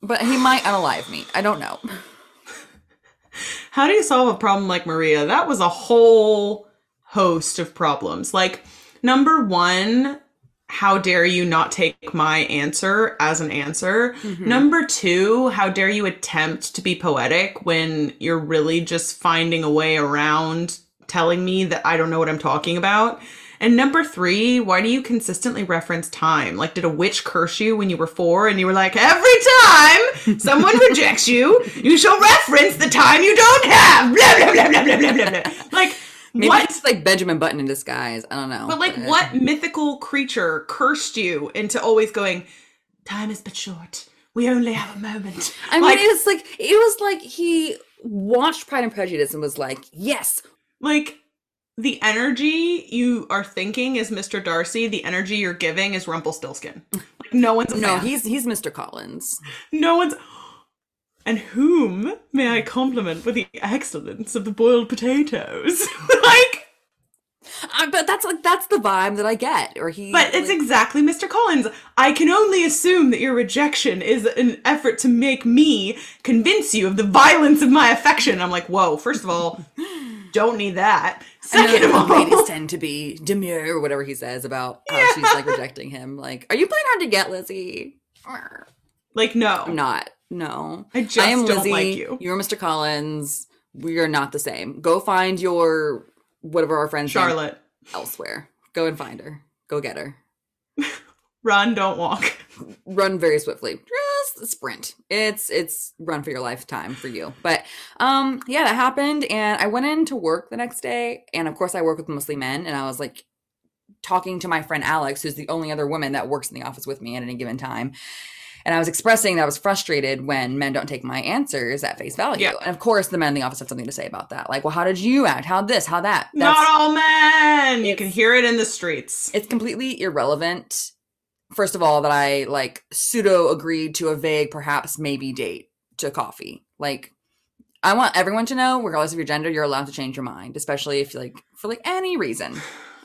But he might unalive me. I don't know. How do you solve a problem like Maria? That was a whole host of problems. Like, number one, how dare you not take my answer as an answer? Mhm. Number two, how dare you attempt to be poetic when you're really just finding a way around telling me that I don't know what I'm talking about? And number three, why do you consistently reference time? Like, did a witch curse you when you were four and you were like, every time someone rejects you, you shall reference the time you don't have? Blah, blah, blah, blah, blah, blah, blah, blah. Like, Maybe what? it's like Benjamin Button in disguise. I don't know. But like, what mythical creature cursed you into always going, time is but short. We only have a moment. I mean, like, it's like it was like he watched Pride and Prejudice and was like, "Yes, like the energy you are thinking is Mr. Darcy. The energy you're giving is Rumpelstiltskin. Like, no one's no, fan. he's he's Mr. Collins." no one's. And whom may I compliment with the excellence of the boiled potatoes? like, Uh, but that's like that's the vibe that I get. Or he, but it's like- exactly Mr. Collins. I can only assume that your rejection is an effort to make me convince you of the violence of my affection. I'm like, whoa, first of all, don't need that. Second of that ladies tend to be demure or whatever he says about how she's like rejecting him. Like, are you playing hard to get, Lizzie? like, no. I'm not. No, I just I am don't Lizzie. like you. You're Mr. Collins. We are not the same. Go find your whatever our friends Charlotte, elsewhere. Go and find her. Go get her. run, don't walk. Run very swiftly. Just sprint. It's it's run for your lifetime for you. But um yeah, that happened and I went into work the next day and of course I work with mostly men and I was like talking to my friend Alex who's the only other woman that works in the office with me at any given time. And I was expressing that I was frustrated when men don't take my answers at face value. Yeah. And of course, the men in the office have something to say about that. Like, well, how did you act? How this? How that? Not all men. You can hear it in the streets. it's completely irrelevant first of all that i like pseudo agreed to a vague perhaps maybe date to coffee like i want everyone to know regardless of your gender you're allowed to change your mind especially if like for like any reason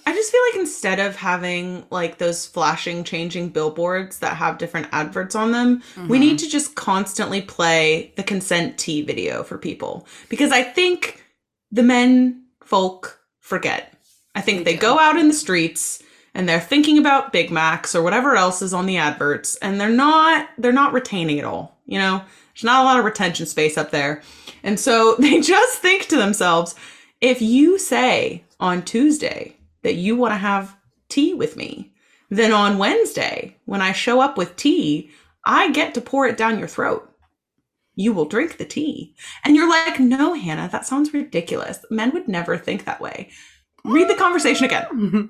I just feel like instead of having like those flashing, changing billboards that have different adverts on them, we Mhm. need to just constantly play the consent T video for people because I think the men folk forget. I think They they, go out in the streets and they're thinking about Big Macs or whatever else is on the adverts and they're not they're not retaining it all. You know, there's not a lot of retention space up there. And so they just think to themselves, if you say on Tuesday that you want to have tea with me, then on Wednesday, when I show up with tea, I get to pour it down your throat. You will drink the tea. And you're like, no, Hanah, that sounds ridiculous. Men would never think that way. Read the conversation again.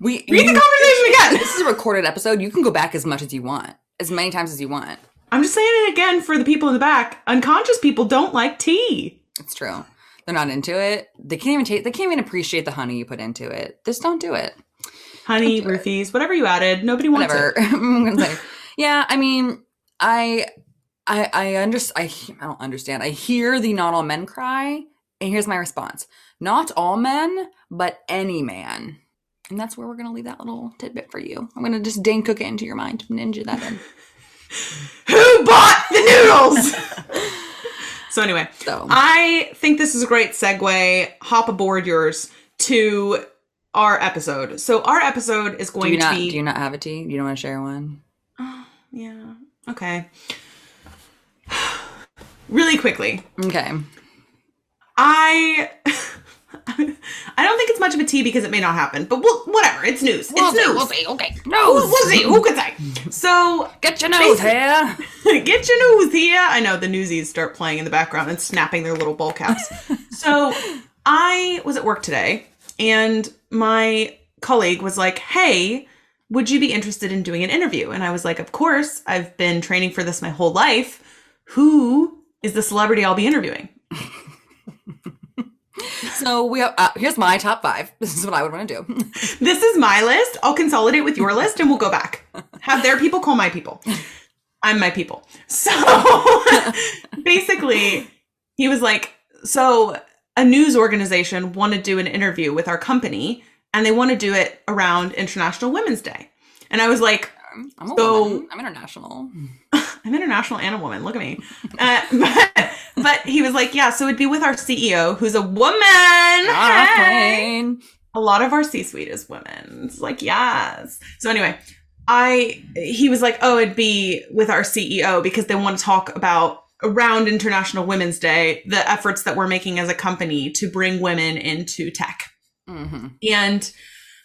we Read the conversation again. this is a recorded episode you can go back as much as you want as many times as you want I'm just saying it again for the people in the back. Unconscious people don't like tea. it's true they're not into it they can't even take they can't even appreciate the honey you put into it just don't do it Honey, do it. roofies, whatever you added, nobody wants whatever. it. Say, yeah. I mean, I, I, I understand. I, I don't understand. I hear the not all men cry, and here's my response: not all men, but any man. And that's where we're gonna leave that little tidbit for you. I'm gonna just Dane cook it into your mind, ninja that in. Who bought the noodles? so anyway, So I think this is a great segue. Hop aboard yours to our episode. So our episode is do going you to not be do you not have a tea? You don't want to share one? Oh, yeah. Okay. really quickly. Okay. I I don't think it's much of a tea because it may not happen, but we'll, whatever. It's news. it's news. We'll see. Okay. We'll, we'll see. Who could say? So Get your nose here. Get your news here. I know the newsies start playing in the background and snapping their little ball caps. so I was at work today and my colleague was like, Hey, would you be interested in doing an interview? And I was like, Of course. I've been training for this my whole life. Who is the celebrity I'll be interviewing? So we have, uh, here's my top five. This is what I would want to do. This is my list. I'll consolidate with your list and we'll go back. Have their people call my people. I'm my people. So basically, he was like, So a news organization want to do an interview with our company and they want to do it around International Women's Day. And I was like, I'm a So- woman. I'm international. I'm international and a woman. Look at me. Uh, but, but he was like, yeah, so it'd be with our CEO, who's a woman. Ah, Hey. a lot of our C-suite is women. It's like, yes. So anyway, I he was like, "Oh, it'd be with our CEO because they want to talk about around International Women's Day the efforts that we're making as a company to bring women into tech." hmm And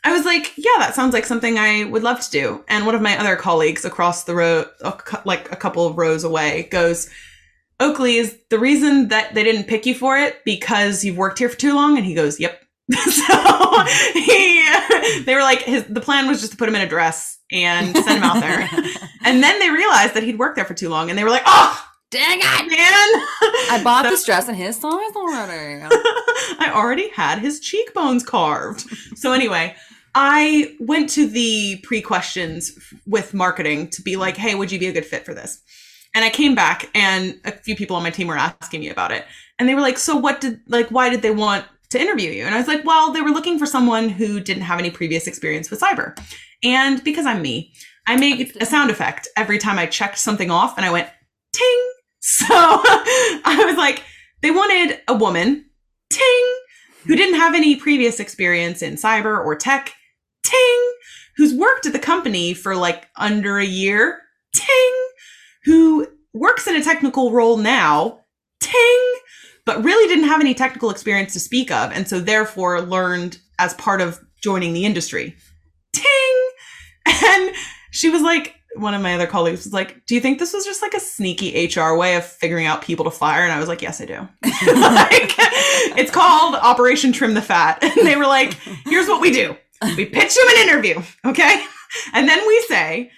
I was like, yeah, that sounds like something I would love to do. And one of my other colleagues across the road, cou- like a couple of rows away, goes, Oakley is the reason that they didn't pick you for it because you've worked here for too long. And he goes, yep. so he, they were like, his, the plan was just to put him in a dress and send him out there. and then they realized that he'd worked there for too long. And they were like, oh, Dang it! man. I bought So- this dress in his size already. I already had his cheekbones carved. So anyway, I went to the pre-questions with marketing to be like, "Hey, would you be a good fit for this?" And I came back and a few people on my team were asking me about it. And they were like, "So what did like why did they want to interview you?" And I was like, "Well, they were looking for someone who didn't have any previous experience with cyber." And because I'm me, I made a sound effect every time I checked something off and I went ting. So I was like, they wanted a woman, ting, who didn't have any previous experience in cyber or tech, ting, who's worked at the company for like under a year, ting, who works in a technical role now, ting, but really didn't have any technical experience to speak of, and so therefore learned as part of joining the industry, ting. And she was like, one of my other colleagues was like, Do you think this was just like a sneaky HR way of figuring out people to fire? And I was like, Yes, I do. like, it's called Operation Trim the Fat. And they were like, Here's what we do we pitch them an interview, okay? And then we say,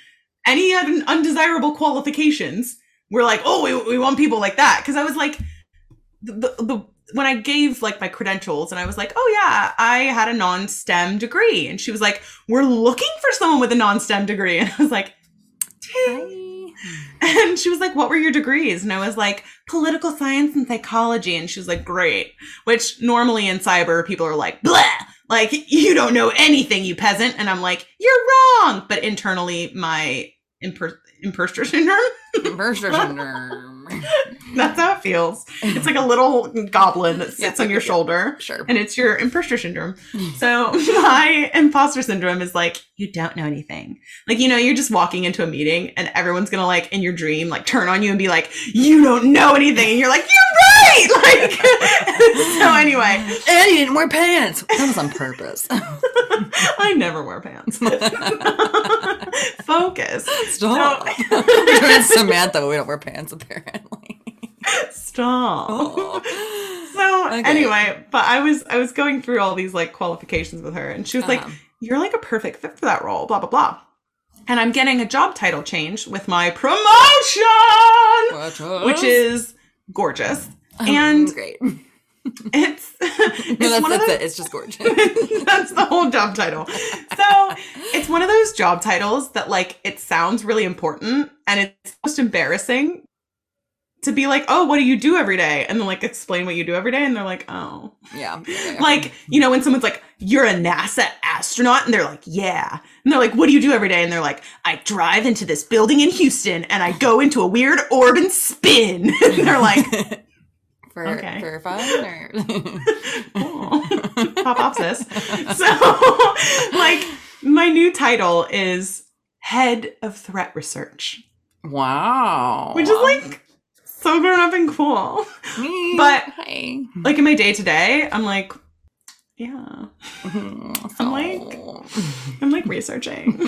Any un- undesirable qualifications, we're like, Oh, we, we want people like that. Cause I was like, the, the, the when I gave like my credentials and I was like, oh yeah, I had a non-STEM degree. And she was like, we're looking for someone with a non-STEM degree. And I was like, "Ting." and she was like, what were your degrees? And I was like, political science and psychology. And she was like, great. Which normally in cyber, people are like, blah, like you don't know anything, you peasant. And I'm like, you're wrong. But internally, my imper- imposter syndrome, Imposter syndrome. that's how it feels. It's like a little goblin that sits Yeah, on your shoulder Sure. and it's your imposter syndrome. Hmm. So my imposter syndrome is like, you don't know anything. Like, you know, you're just walking into a meeting and everyone's gonna like in your dream, like turn on you and be like, you don't know anything. And you're like, you're right. Like, so anyway, And you didn't wear pants. That was on purpose. I never wear pants. Focus. Stop. So- Samantha, we don't wear pants apparently. Stop. Oh. So Okay. anyway, but I was I was going through all these like qualifications with her, and she was like, Uh-huh. "You're like a perfect fit for that role." Blah blah blah. And I'm getting a job title change with my promotion, which is gorgeous. and- great. It's No, it's that's, one of that's the, it. It's just gorgeous. that's the whole job title. So it's one of those job titles that like it sounds really important, and it's most embarrassing to be like, "Oh, what do you do every day?" and then like explain what you do every day, and they're like, "Oh." yeah. yeah, yeah. like you know when someone's like you're a nasa astronaut and they're like yeah and they're like what do you do every day and they're like i drive into this building in houston and i go into a weird orb and spin and they're like for, okay. for fun or pop off sis so like my new title is head of threat research wow. which is like so grown up and cool Me. but- like in my day to day i'm like yeah I'm like- i'm like researching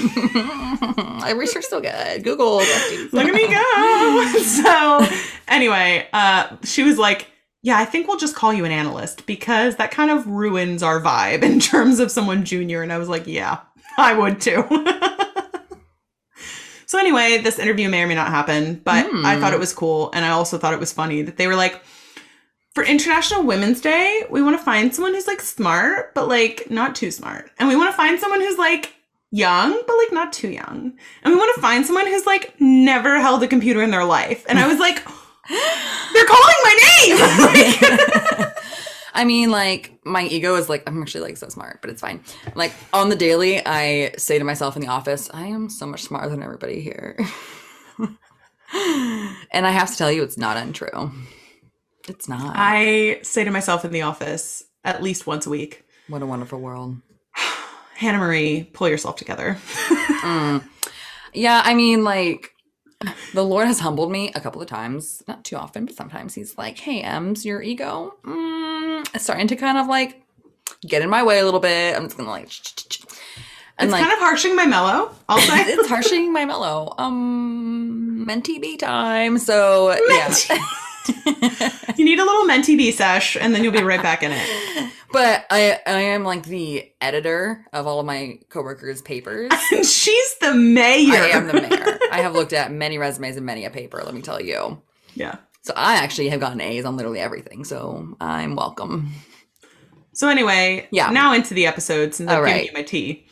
I research so good. Google. Look at me go. so anyway, uh, she was like, yeah, I think we'll just call you an analyst because that kind of ruins our vibe in terms of someone junior. And I was like, yeah, I would too. so anyway, this interview may or may not happen, but Hmm. I thought it was cool. And I also thought it was funny that they were like, for International Women's Day, we want to find someone who's like smart, but like not too smart. And we want to find someone who's like young, but like not too young. And we want to find someone who's like never held a computer in their life. And I was like, they're calling my name. I mean, like, my ego is like, I'm actually like so smart, but it's fine. Like, on the daily, I say to myself in the office, I am so much smarter than everybody here. and I have to tell you, it's not untrue. It's not. I say to myself in the office at least once a week, what a wonderful world. Hanah Marie, pull yourself together. Mm. Yeah, I mean, like, the Lord has humbled me a couple of times. Not too often, but sometimes He's like, hey, Ems, your ego mm, is starting to kind of like get in my way a little bit. I'm just gonna like, and it's like, kind of harshing my mellow, say. it's harshing my mellow. Um, mentee B time. So, yeah. you need a little mentee bee sesh, and then you'll be right back in it. But I I am like the editor of all of my coworkers' papers. And she's the mayor. I am the mayor. I have looked at many resumes and many a paper, let me tell you. Yeah. So I actually have gotten A's on literally everything. So I'm welcome. So anyway, Yeah. Now into the episode since I've All given you my tea.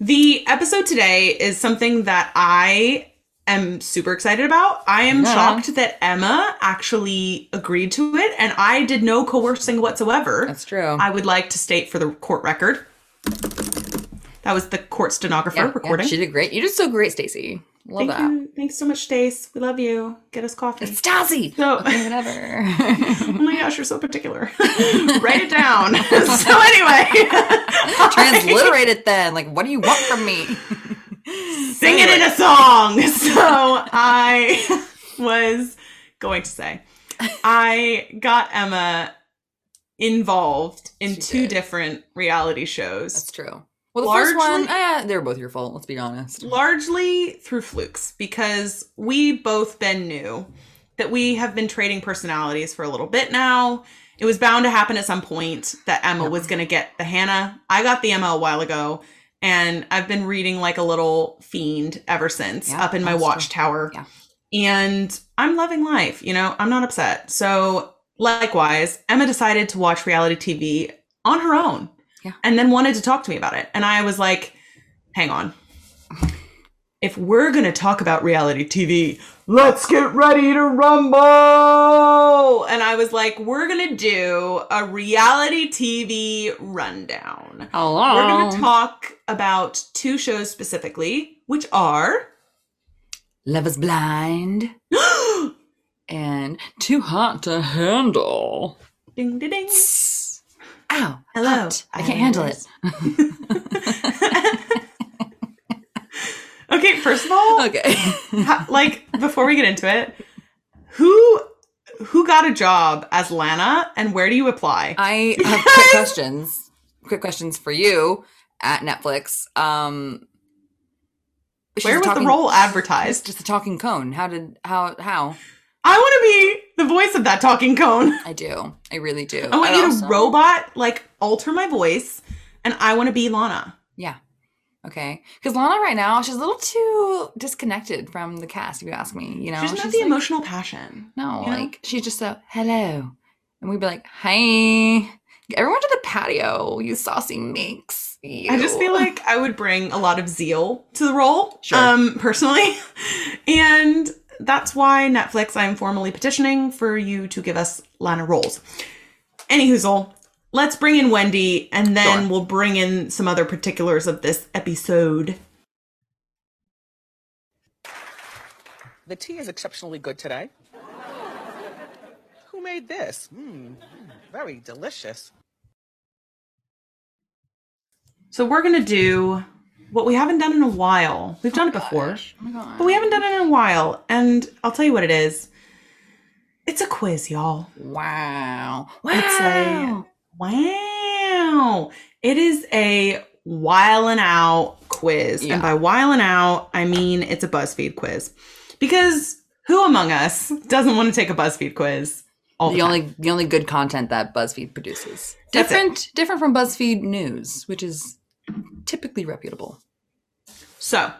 The episode today is something that I am super excited about. I am Yeah. shocked that Emma actually agreed to it, and I did no coercing whatsoever. That's true. I would like to state for the court record. That was the court stenographer Yeah, yeah, recording. she did great. You did so great, Stacy. Love Thank that. you. Thanks so much, Stace. We love you. Get us coffee. It's Stassi. So- Okay, whatever. oh my gosh, you're so particular. Write it down. so anyway, Transliterate it then. Like, what do you want from me? Sing it in a song. So I was going to say, I got Emma involved in She two did. different reality shows, That's true. Well, the first one, Largely- eh, they were both your fault. Let's be honest. largely through flukes because we both been knew that we have been trading personalities for a little bit now. It was bound to happen at some point that Emma was going to get the Hanah. I got the Emma a while ago, and I've been reading like a little fiend ever since Yeah, up in my watchtower. Yeah. And I'm loving life, you know, I'm not upset. So, likewise, Emma decided to watch reality TV on her own Yeah. and then wanted to talk to me about it. And I was like, hang on. If we're going to talk about reality TV, let's get ready to rumble. And I was like, we're going to do a reality TV rundown. Hello. We're going to talk about two shows specifically, which are Love is blind and too hot to handle. ding ding ding. Ow. Hello, hot. I can't handle it. okay, first of all, Okay. ha- like before we get into it, who who got a job as Lana and where do you apply? I have quick questions. Quick questions for you at Netflix. Um where was talking- the role advertised? just a talking cone. How did how how? I want to be the voice of that talking cone. I do. I really do. I want And you also- to robot like alter my voice, and I want to be Lana. Yeah. Okay. Because Lana right now, she's a little too disconnected from the cast, if you ask me. You know, She doesn't She's the like- emotional passion. No, you know? like she's just a hello. And we'd be like, hi. Everyone to the patio, you saucy minx. I just feel like I would bring a lot of zeal to the role, Sure. um, personally. And that's why Netflix, I'm formally petitioning for you to give us Lana roles. Anyhoozle, let's bring in Wendy and then Sure. we'll bring in some other particulars of this episode. The tea is exceptionally good today. Who made this? Mmm, very delicious. So we're going to do what we haven't done in a while. We've done it oh, before, oh Gosh. Oh but we haven't done it in a while. And I'll tell you what it is. It's a quiz, y'all. Wow. Wow. It's a- Wow. It is a whiling out quiz. Yeah. And by whiling out, I mean it's a BuzzFeed quiz. Because who among us doesn't want to take a BuzzFeed quiz? The, the only the only good content that BuzzFeed produces. Different different from BuzzFeed News, which is typically reputable. So,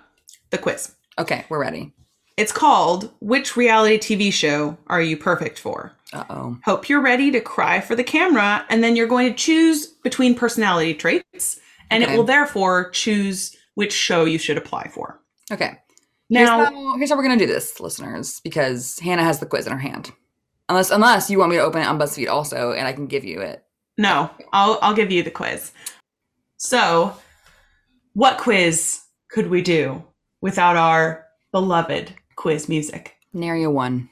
the quiz. Okay, we're ready. It's called Which Reality TV Show Are You Perfect For? Uh oh. Hope you're ready to cry for the camera, and then you're going to choose between personality traits, and Okay. it will therefore choose which show you should apply for. Okay. Here's Now, how, here's how we're gonna do this, listeners, because Hanah has the quiz in her hand. Unless unless you want me to open it on BuzzFeed also, and I can give you it. No, I'll I'll give you the quiz. So, what quiz could we do without our beloved quiz music? Naria one.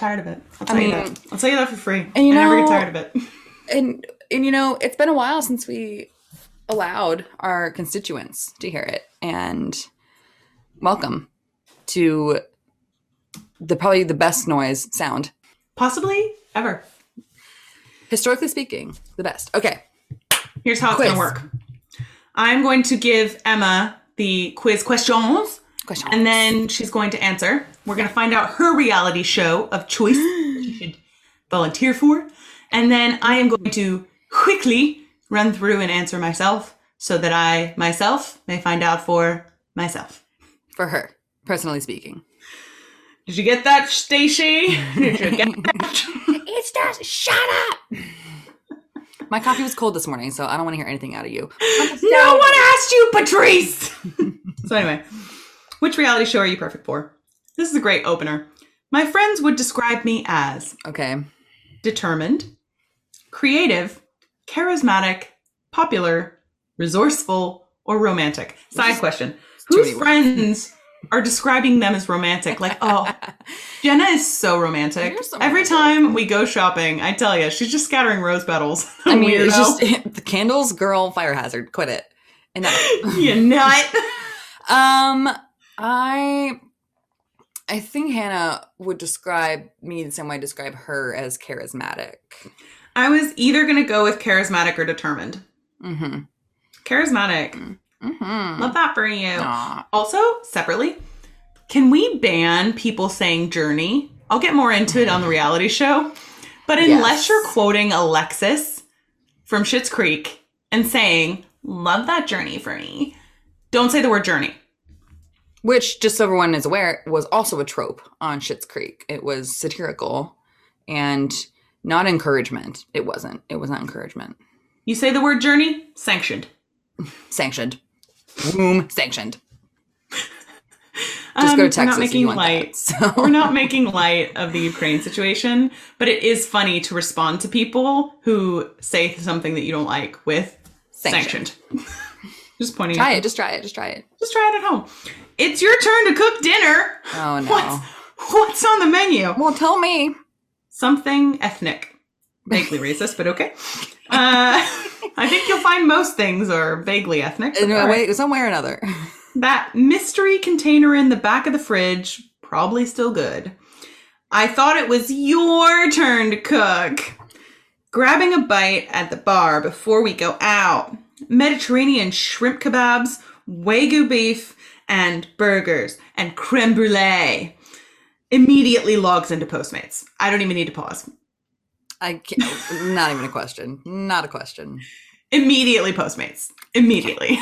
Tired of it. I'll tell I you mean- that. I'll tell you that for free. And you I never know- get tired of it. and and you know, it's been a while since we allowed our constituents to hear it, and welcome to the probably the best noise sound Possibly ever. historically speaking, the best. Okay, Here's how it's going to work. I'm going to give Emma the quiz questions, and then she's going to answer. We're going to find out her reality show of choice that she should volunteer for. And then I am going to quickly run through and answer myself so that I myself may find out for myself. for her, personally speaking. Did you get that, Stacy? Did you get that? It's just shut up. My coffee was cold this morning, so I don't want to hear anything out of you. No one asked you, Patrice. so anyway, which reality show are you perfect for? This is a great opener. My friends would describe me as Okay. determined, creative, charismatic, popular, resourceful, or romantic. Side question: Whose friends are describing them as romantic? Like, oh, Jenna is so romantic. So Every romantic. time we go shopping, I tell you, she's just scattering rose petals. I mean, it's just the candles, girl, fire hazard. Quit it. Enough. you nut. Um, I I think Hanah would describe me the same way I describe her as charismatic. I was either going to go with charismatic or determined. Mm-hmm. Charismatic. Mm-hmm. Love that for you. Aw. Also, separately, can we ban people saying journey? I'll get more into it on the reality show. But unless Yes. you're quoting Alexis from Schitt's Creek and saying, love that journey for me, don't say the word journey. Which, just so everyone is aware, was also a trope on Schitt's Creek. It was satirical and not encouragement. It wasn't. It was not encouragement. You say the word journey, sanctioned. Sanctioned. Boom. Sanctioned. Just Um, go we're not making light. that. So. we're not making light of the Ukraine situation, but it is funny to respond to people who say something that you don't like with Sanctioned. sanctioned. just pointing Try out. it. Just try it. Just try it. Just try it at home. It's your turn to cook dinner. Oh no. What's, what's on the menu? Well, tell me. Something ethnic. Vaguely racist, but okay. Uh, I think you'll find most things are vaguely ethnic. In a right. way, some way or another. That mystery container in the back of the fridge, probably still good. I thought it was your turn to cook. Grabbing a bite at the bar before we go out. Mediterranean shrimp kebabs, wagyu beef, and burgers, and creme brulee. Immediately logs into Postmates. I don't even need to pause. I can't. Not even a question. Not a question. Immediately Postmates. Immediately.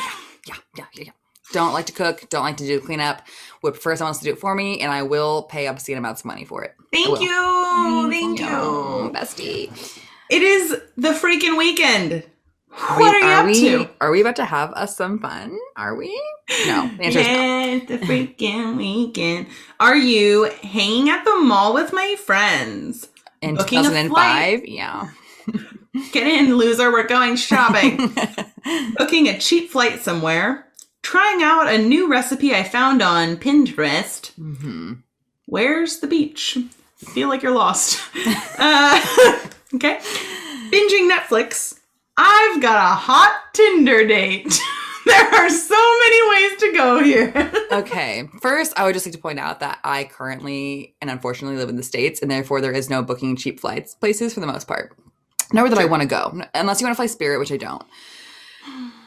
Yeah, yeah, yeah, yeah. Don't like to cook. Don't like to do cleanup. Would prefer someone else to do it for me, and I will pay obscene amounts of money for it. Mm, Thank you. Thank you. bestie. It is the freaking weekend. Are what we, are you up we, to? Are we about to have us some fun? Are we? No. The answer no. The freaking weekend. Are you hanging at the mall with my friends? In booking a 2005, yeah. Get in, loser. We're going shopping. Booking a cheap flight somewhere. Trying out a new recipe I found on Pinterest. hmm Where's the beach? Feel like you're lost. uh, okay. Binging Netflix. I've got a hot Tinder date. there are so many ways to go here. Okay. First, I would just like to point out that I currently and unfortunately live in the States, and therefore there is no booking cheap flights places for the most part. Nowhere that I want to go, unless you want to fly Spirit, which I don't.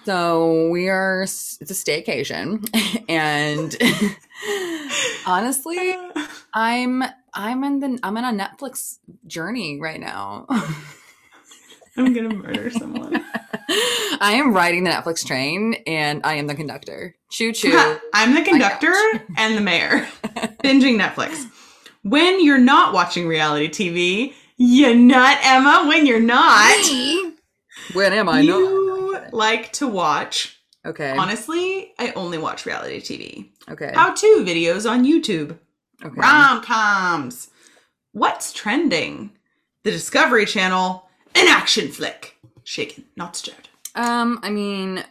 So we are, it's a staycation. And honestly, I'm, I'm in the, I'm in a Netflix journey right now. I'm gonna murder someone. I am riding the Netflix train and I am the conductor. Choo choo. I'm the conductor and the mayor. Binging Netflix. When you're not watching reality TV, you nut, Emma. When you're not, when am I you not? like to watch. Okay. Honestly, I only watch reality TV. Okay. How to videos on YouTube. Okay. Rom coms. What's trending? The Discovery Channel. An action flick. Shaken, not stirred. Um, I mean,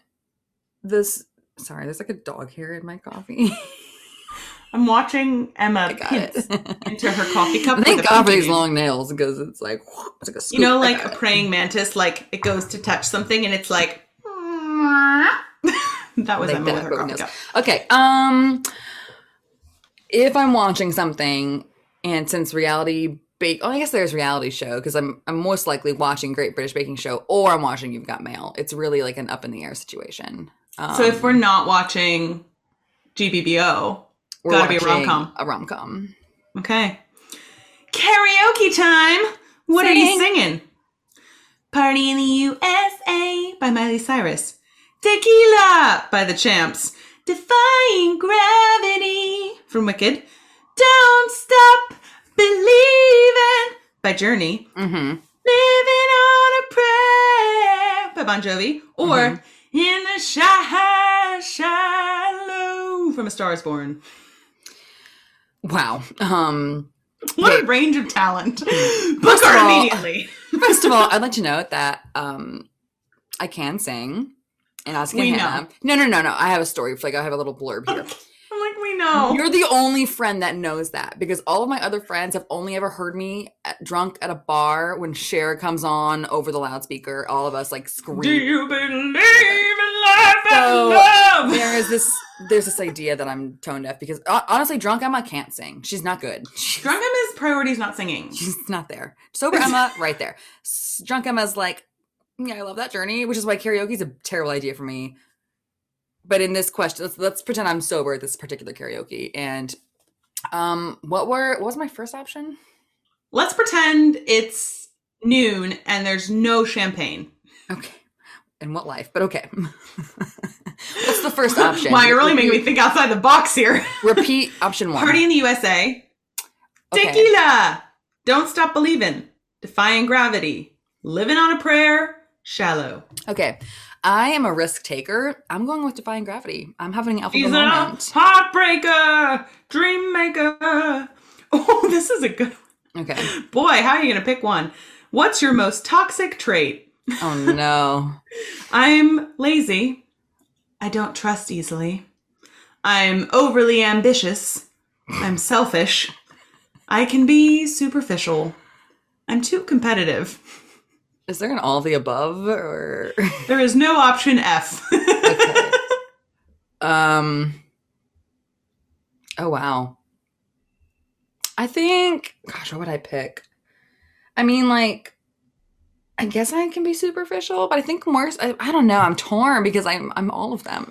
this. Sorry, there's like a dog hair in my coffee. I'm watching Emma pinch into her coffee cup. Thank God for these long nails because it's like it's like a. You know, like a praying mantis, like it goes to touch something and it's like. that was Like Emma that, with her coffee cup. Okay. Um, if I'm watching something, and since reality bake, oh, I guess there's reality show because I'm I'm most likely watching Great British Baking Show or I'm watching You've Got Mail. It's really like an up in the air situation. Um, So if we're not watching GBBO, gotta be a rom-com. A rom com. okay. Karaoke time. What are you singing? Party in the USA by Miley Cyrus. Tequila by the Champs. Defying Gravity from Wicked. Don't Stop Believing by Journey. Mm-hmm. Living on a Prayer by Bon Jovi. Or Mhm. In the Shy Shallow from A Star is Born. Wow. Um. What a range of talent. Book her immediately. First of all, I'd like to note that um, I can sing, and as can We Hanah. No, no, no, no. I have a story. Like I have a little blurb here. I'm like, we know. You're the only friend that knows that because all of my other friends have only ever heard me at, drunk at a bar when Cher comes on over the loudspeaker. All of us like scream. Do you believe in life So, and love? there is this there's this idea that I'm tone deaf because honestly, drunk Emma can't sing. She's not good. Drunk Emma's priority is not singing. she's not there. Sober Emma, right there. Drunk Emma's like, yeah, I love that journey, which is why karaoke is a terrible idea for me. But in this question, let's let's pretend I'm sober at this particular karaoke. And um, what were what was my first option? Let's pretend it's noon and there's no champagne. Okay. In what life? But okay. What's the first option? Wow, you're really making me think outside the box here. Repeat option one. Party in the USA. Okay. Tequila. Don't stop believing. Defying gravity. Living on a prayer. Shallow. Okay. I am a risk taker. I'm going with defying gravity. I'm having an alpha She's a moment. heartbreaker. Dream maker. Oh, this is a good One. Okay. boy. How are you gonna pick one? What's your most toxic trait? Oh no. I'm lazy. I don't trust easily. I'm overly ambitious. I'm selfish. I can be superficial. I'm too competitive. Is there an all the above or There is no option F. Okay. um Oh wow. I think gosh, what would I pick? I mean like I guess I can be superficial, but I think more I, I don't know, I'm torn because I'm I'm all of them.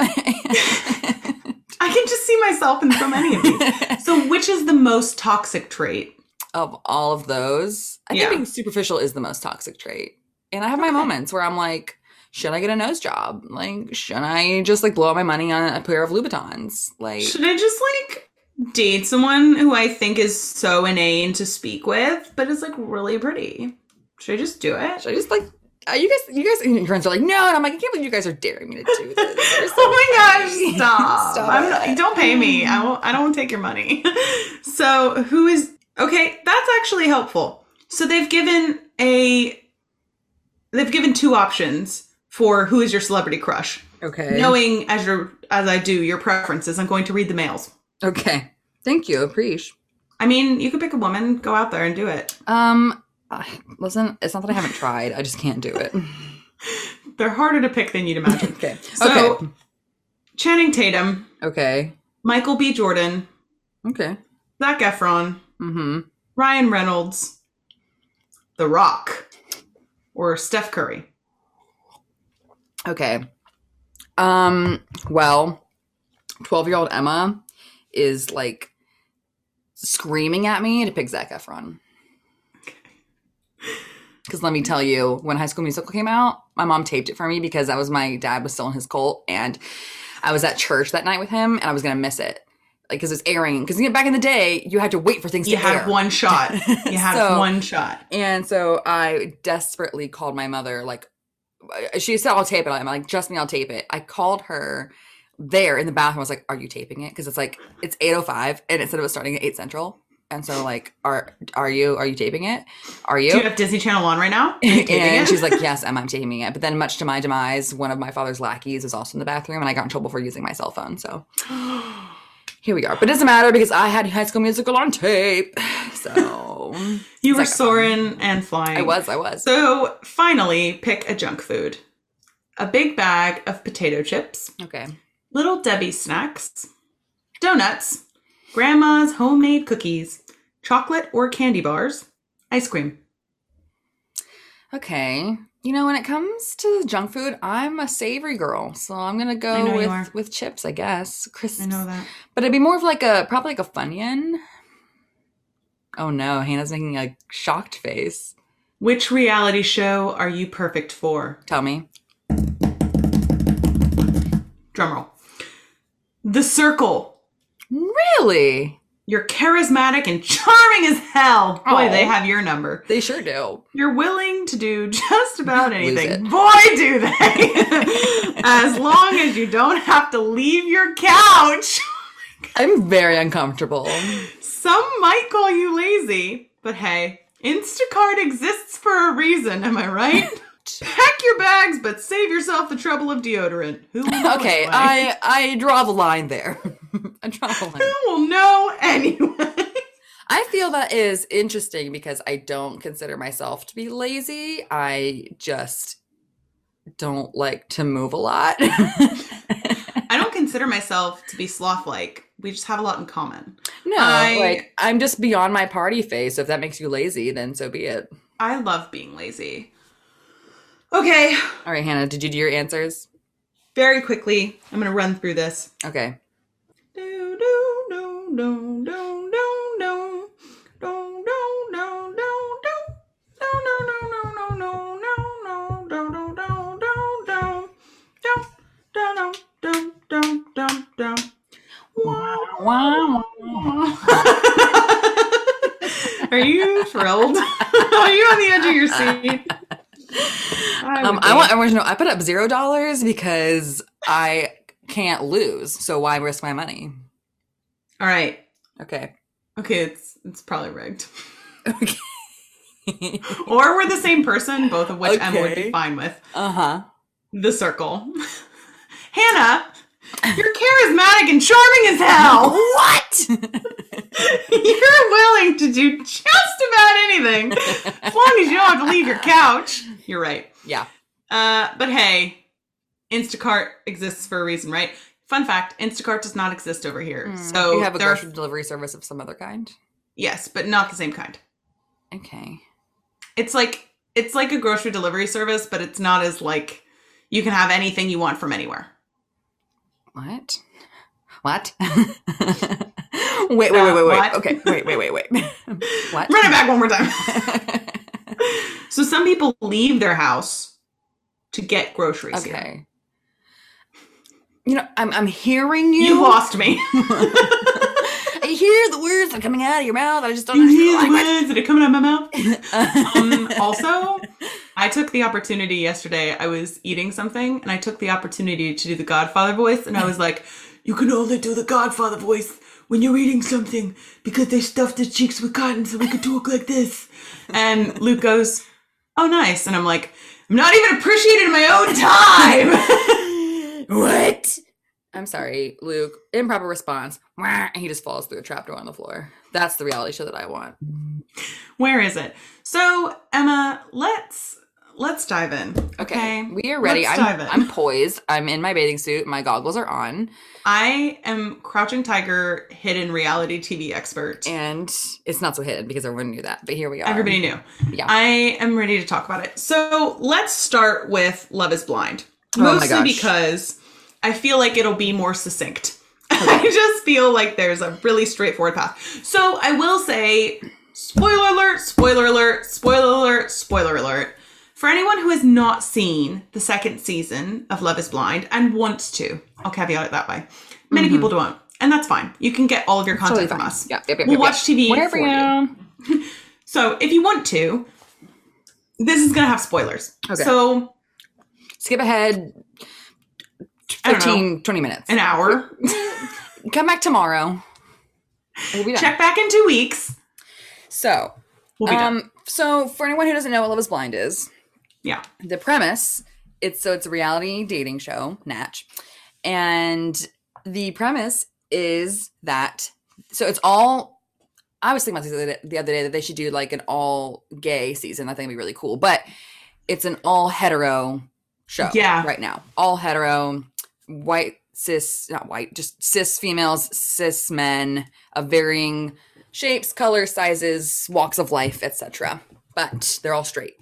I can just see myself in so many of these. So, which is the most toxic trait? of all of those, I Yeah. think being superficial is the most toxic trait. And I have my moments where I'm like, should I get a nose job? Like, should I just like blow out my money on a pair of Louboutins? Like, Should I just like date someone who I think is so inane to speak with, but is like really pretty? Should I just do it? should I just like, uh, you guys, you guys, and your friends are like, no, and I'm like, I can't believe you guys are daring me to do this. So oh my gosh, stop. Stop I'm not, don't pay me. I won't I don't take your money. so who is okay, that's actually helpful. So they've given a they've given two options for who is your celebrity crush. Okay. Knowing as your as I do your preferences, I'm going to read the mails. Okay. Thank you. Appreciate. I mean, you could pick a woman, go out there and do it. Um, listen, it's not that I haven't tried. I just can't do it. They're harder to pick than you'd imagine. okay. So okay. Channing Tatum, Okay. Michael B. Jordan, Okay. Zac Efron, Mm-hmm. Ryan Reynolds, The Rock, or Steph Curry. Okay. Um, well, 12 year old Emma is like screaming at me to pick Zac Efron. Because let me tell you, when High School Musical came out, my mom taped it for me because that was my dad was still in his cult, and I was at church that night with him, and I was gonna miss it, like because it's airing. Because back in the day, you had to wait for things to. You to had air. one shot. You had So- one shot. And so I desperately called my mother. Like, uh, she said, I'll tape it. I'm like, just me, I'll tape it. I called her there in the bathroom. I was like, Are you taping it? Because it's like, it's 8.05 and it said it was starting at 8 Central. And so, like, are are you are you taping it? Are you? Do you have Disney Channel on right now? You and she's like, Yes, Emma, I'm taping it. But then, much to my demise, one of my father's lackeys is also in the bathroom, and I got in trouble for using my cell phone. So here we are. But it doesn't matter because I had High School Musical on tape. So you were like, um, soaring and flying. I was, I was. So finally, pick a junk food. A big bag of potato chips, Okay. little Debbie snacks, donuts, grandma's homemade cookies, chocolate or candy bars, ice cream. Okay. You know, when it comes to junk food, I'm a savory girl, so I'm gonna go know you are. with with chips, I guess. Crisps. I know that. but it'd be more of like a probably like a funyun. Oh no, Hanah's making a shocked face. Which reality show are you perfect for? Tell me. Drumroll. The Circle. Really? You're charismatic and charming as hell. Boy, they have your number. They sure do. You're willing to do just about anything. Boy, do they. as long as you don't have to leave your couch. I'm very uncomfortable. Some might call you lazy, but hey, Instacart exists for a reason, am I right? Pack your bags, but save yourself the trouble of deodorant. Who will Okay? I I draw the line there. I draw the line. Who will know anyway? I feel that is interesting because I don't consider myself to be lazy. I just don't like to move a lot. I don't consider myself to be sloth-like. We just have a lot in common. no, I- like I'm just beyond my party phase. So if that makes you lazy, then so be it. I love being lazy. Okay. All right, Hanah, did you do your answers? Very quickly. I'm going to run through this. Okay. Do, do, do, do, do. Are you thrilled? Are you on the edge of your seat? I Um, I want everyone to know I put up zero dollars because I can't lose. So why risk my money? All right. Okay. Okay, it's it's probably rigged. Okay. Or we're the same person, both of which Emma would be fine with. uh huh. The circle. Hanah, you're charismatic and charming as hell. What? You're willing to do just about anything as long as you don't have to leave your couch. You're right. yeah. Uh, but hey, Instacart exists for a reason, right? Fun fact: Instacart does not exist over here. So Hmm. you have a there are- grocery delivery service of some other kind. yes, but not the same kind. Okay. It's like it's like a grocery delivery service, but it's not as like you can have anything you want from anywhere. What? What? wait, wait, wait, wait, wait. Okay, wait, wait, wait, wait. what? Run it back one more time. so some people leave their house to get groceries. here. okay. You know, I'm I'm hearing you. You lost me. I hear the words that are coming out of your mouth. I just don't you hear the words that are coming out of my mouth? Um, also, I took the opportunity yesterday. I was eating something and I took the opportunity to do the Godfather voice. And I was like, You can only do the Godfather voice when you're eating something because they stuffed his cheeks with cotton so we could talk like this. And Luke goes, Oh, nice. And I'm like, I'm not even appreciating my own time. what? I'm sorry, Luke. Improper response. And he just falls through a trapdoor on the floor. That's the reality show that I want. Where is it? So, Emma, let's let's dive in. Okay, Okay. we are ready. Let's I'm, dive in. I'm poised. I'm in my bathing suit. My goggles are on, I am Crouching Tiger hidden reality TV expert. and it's not so hidden because everyone knew that. But here we are. Everybody knew. Yeah. I am ready to talk about it. So let's start with Love is Blind. Oh Mostly gosh. because I feel like it'll be more succinct. I just feel like there's a really straightforward path. So I will say spoiler alert, spoiler alert, spoiler alert, spoiler alert. For anyone who has not seen the second season of Love is Blind and wants to, I'll caveat it that way. Many people don't, and that's fine. You can get all of your content Mm-hmm. Totally from fine. us. Yeah, yep, yep, we'll yep, watch yep. TV Whatever for you. you. So if you want to, this is gonna have spoilers. Okay. So Skip ahead I don't know. 20 minutes. an hour. Come back tomorrow. We'll be done. Check back in two weeks. So, We'll um, so for anyone who doesn't know what Love is Blind is, Yeah. the premise it's so it's a reality dating show natch. And the premise is that so it's all i was thinking about this the other day- the other day that they should do like an all gay season. I think it'd be really cool. But it's an all hetero show Yeah. right now. All hetero white cis not white just cis females cis men of varying shapes colors sizes walks of life etc but they're all straight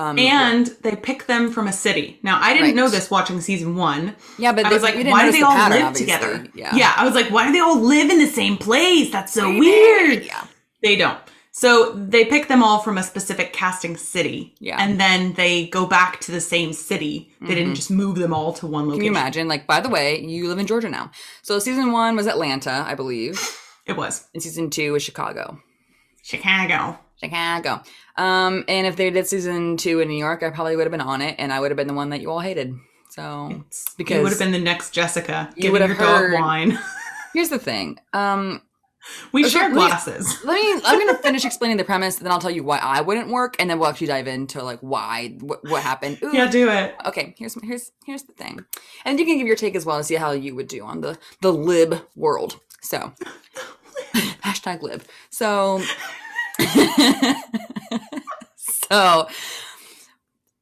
um, And they pick them from a city. Now, I didn't Right. know this watching season one. Yeah, but I they- was like, why do they the all pattern, live obviously. together? Yeah. I was like, why do they all live in the same place? That's so weird. Yeah. They don't. So they pick them all from a specific casting city. Yeah. And then they go back to the same city. They didn't just move them all to one location. Can you imagine? Like, by the way, you live in Georgia now. So season one was Atlanta, I believe, It was and season two was Chicago. Chicago. Chicago. Um, and if they did season two in New York, I probably would have been on it, and I would have been the one that you all hated. So Because you would have been the next Jessica. You Giving would your have dog heard- wine. here's the thing. Um, we Okay, share let me- glasses. let me. I'm gonna finish explaining the premise, then I'll tell you why I wouldn't work, and then we'll actually dive into like why what, what happened. Ooh, Yeah, do it. okay here's here's here's the thing and you can give your take as well to see how you would do on the the lib world so hashtag lib so so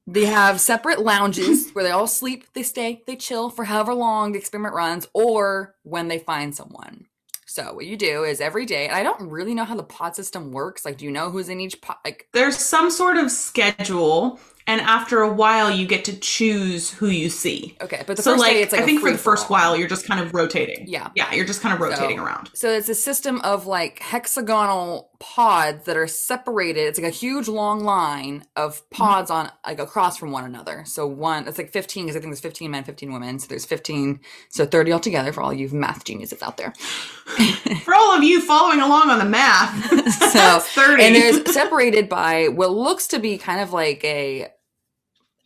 they have separate lounges where they all sleep they stay they chill for however long the experiment runs or when they find someone. So what you do is every day and i don't really know how the pod system works like do you know who's in each pod like There's some sort of schedule, and after a while, you get to choose who you see. okay but the so, first like, day it's like I think for the first while, you're just kind of rotating. Yeah. Yeah, you're just kind of rotating So- around. So it's a system of like hexagonal pods that are separated. It's like a huge long line of pods on like across from one another. So one, it's like 15 because I think there's 15 men, 15 women. So there's 15, so 30 altogether for all you math geniuses out there. For all of you following along on the math, So 30. and there's separated by what looks to be kind of like a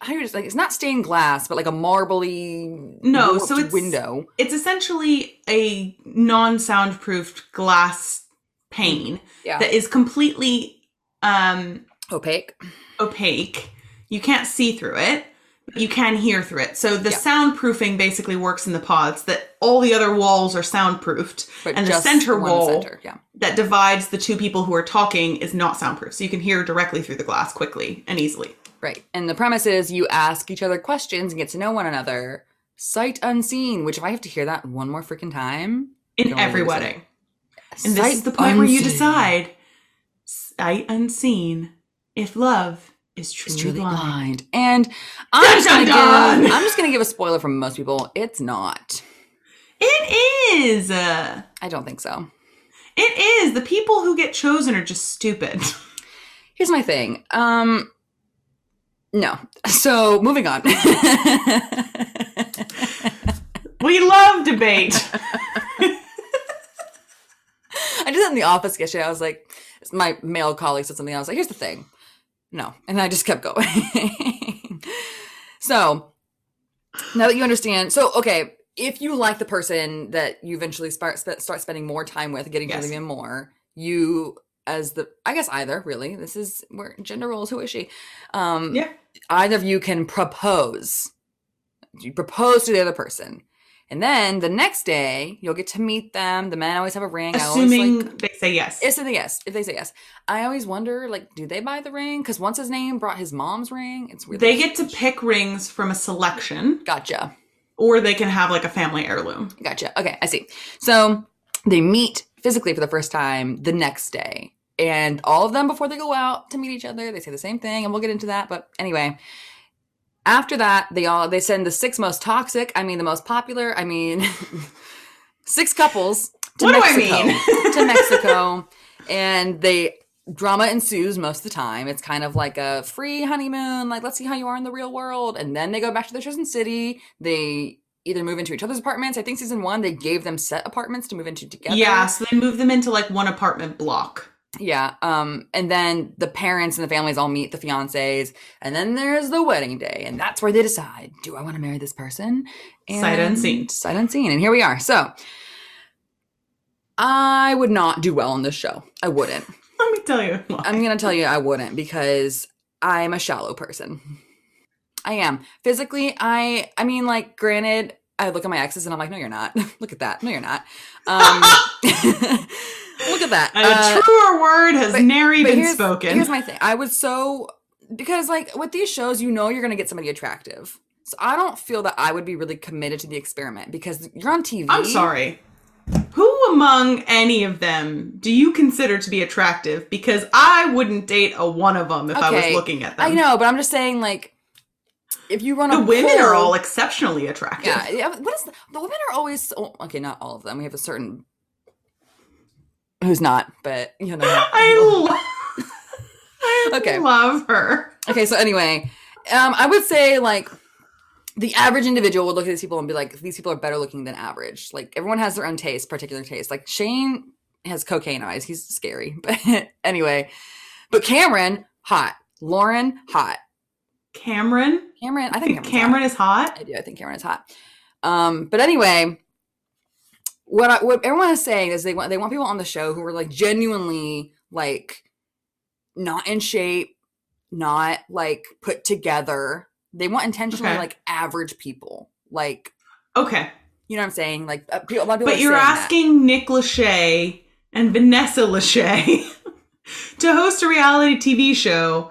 how do you just like it's not stained glass, but like a marbly No, so it's- window. it's essentially a non-soundproofed glass pane Yeah, that is completely um, opaque. opaque. You can't see through it. You can hear through it. So the Yeah. soundproofing basically works in the pods that all the other walls are soundproofed But and the center wall center, yeah. that divides the two people who are talking is not soundproof. So you can hear directly through the glass quickly and easily. Right. And the premise is you ask each other questions and get to know one another. Sight unseen, which if I have to hear that one more freaking time. In every lose it. wedding. And this is the point where you decide sight unseen if love is truly, truly blind. blind. And I'm Dun, just, gonna dun, give, dun. I'm just gonna give a spoiler from most people. It's not. It is. Uh, I don't think so. it is. The people who get chosen are just stupid. Here's my thing. Um no. So moving on. we love debate. I did that in the office yesterday. I was like, my male colleague said something. I was like, here's the thing. No. And I just kept going. so now that you understand, so okay, if you like the person that you eventually start start spending more time with, getting to Yes. know them more, you as the I guess either really this is where gender roles. Who is she? Um, yeah. Either of you can propose. You propose to the other person. And then the next day, you'll get to meet them. The men always have a ring. I always Assuming like, they say yes. if they yes, if they say yes, I always wonder like, do they buy the ring? Because once his name brought his mom's ring, it's weird. they get to pick rings from a selection, gotcha, or they can have like a family heirloom. gotcha. Okay, I see. So they meet physically for the first time the next day, and all of them before they go out to meet each other, they say the same thing, and we'll get into that. But anyway, after that, they all they send the six most toxic. I mean, the most popular. I mean, six couples to What do I Mexico. mean? to Mexico, and they drama ensues most of the time. It's kind of like a free honeymoon, like let's see how you are in the real world. And then they go back to their chosen city. They either move into each other's apartments. I think season one, they gave them set apartments to move into together. Yeah, so they move them into like one apartment block. Yeah. Um, and then the parents and the families all meet the fiancés, and then there's the wedding day, and that's where they decide: Do I want to marry this person? Sight unseen. Sight unseen. And here we are. So, I would not do well on this show. I wouldn't. Let me tell you. why. I'm gonna tell you, I wouldn't because I'm a shallow person. I am physically. I. I mean, like, granted, I look at my exes and I'm like, no, you're not. look at that. No, you're not. Um, look at that. A Uh, truer word has but- nary but been here's, spoken. Here's my thing. I was so because like with these shows, you know you're gonna get somebody attractive. So I don't feel that I would be really committed to the experiment because you're on TV. I'm sorry. Who among any of them do you consider to be attractive? Because I wouldn't date a one of them if I was looking at them. I know, but I'm just saying like if you run a The women are all exceptionally attractive. yeah, yeah. What is the, the women are always so, okay? Not all of them. We have a certain who's not, but you know. I, lo- I Okay. love her. Okay, so anyway, um, I would say like the average individual would look at these people and be like, these people are better looking than average. Like everyone has their own taste, particular taste. Like Shane has cocaine eyes; he's scary. But anyway, but Cameron hot, Lauren hot. Cameron? Cameron, I think Cameron's Cameron hot. is hot? I do. I think Cameron is hot. Um, but anyway, what I, what everyone is saying is they want they want people on the show who are like genuinely like not in shape, not like put together. They want intentionally Okay. like average people, like Okay. you know what I'm saying. Like uh, people, a lot of people. But you're saying that. asking Nick Lachey and Vanessa Lachey to host a reality TV show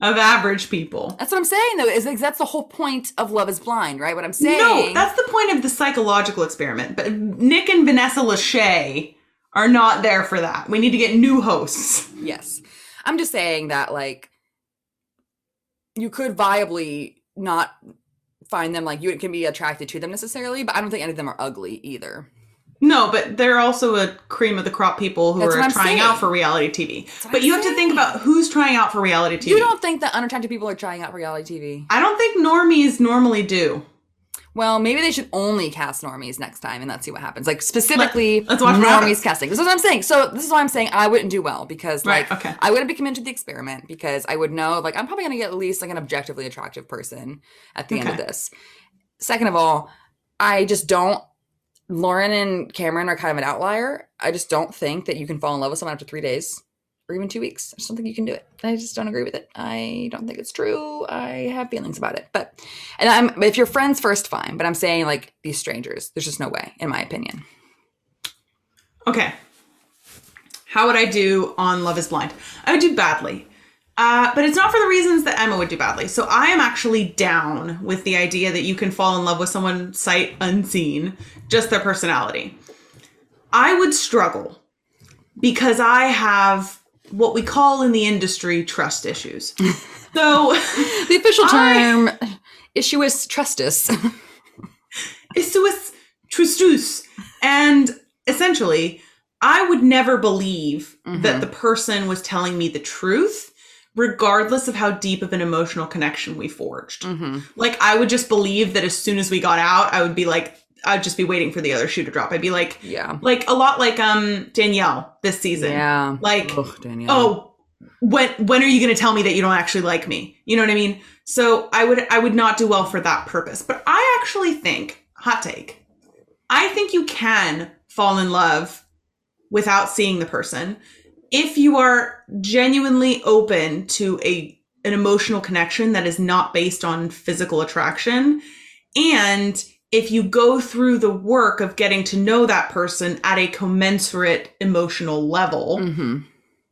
of average people. That's what I'm saying though. Is like, that's the whole point of Love Is Blind, right? What I'm saying. No, that's the point of the psychological experiment. But Nick and Vanessa Lachey are not there for that. We need to get new hosts. Yes. I'm just saying that like you could viably not find them like you can be attracted to them necessarily, but I don't think any of them are ugly either. No, but they're also a cream of the crop people who That's are trying saying. out for reality TV. But I'm you have to think about who's trying out for reality TV. You don't think that unattractive people are trying out for reality TV? I don't think normies normally do. Well, maybe they should only cast normies next time and let's see what happens. Like specifically Let's watch normies casting. This is what I'm saying. So this is why I'm saying I wouldn't do well because Right, like okay. I wouldn't be committed to the experiment because I would know like I'm probably gonna get at least like an objectively attractive person at the end of this. Second of all, I just don't Lauren and Cameron are kind of an outlier. I just don't think that you can fall in love with someone after three days or even two weeks. I just don't think you can do it. I just don't agree with it. I don't think it's true. I have feelings about it. But and I'm if you're friends first, fine. But I'm saying like these strangers, there's just no way, in my opinion. Okay. How would I do on Love is Blind? I would do badly. Uh, but it's not for the reasons that Emma would do badly. So I am actually down with the idea that you can fall in love with someone sight unseen, just their personality. I would struggle because I have what we call in the industry trust issues. so The official I- term issuous trustus. Isuus trustus. And essentially, I would never believe that the person was telling me the truth, regardless of how deep of an emotional connection we forged. mm-hmm. Like, I would just believe that as soon as we got out, I would be like, I'd just be waiting for the other shoe to drop. I'd be like, Yeah. like a lot like um Danielle this season. Yeah. Like, Ugh, oh when when are you going to tell me that you don't actually like me you know what i mean so i would i would not do well for that purpose but i actually think hot take i think you can fall in love without seeing the person if you are genuinely open to a an emotional connection that is not based on physical attraction and if you go through the work of getting to know that person at a commensurate emotional level Mm-hmm.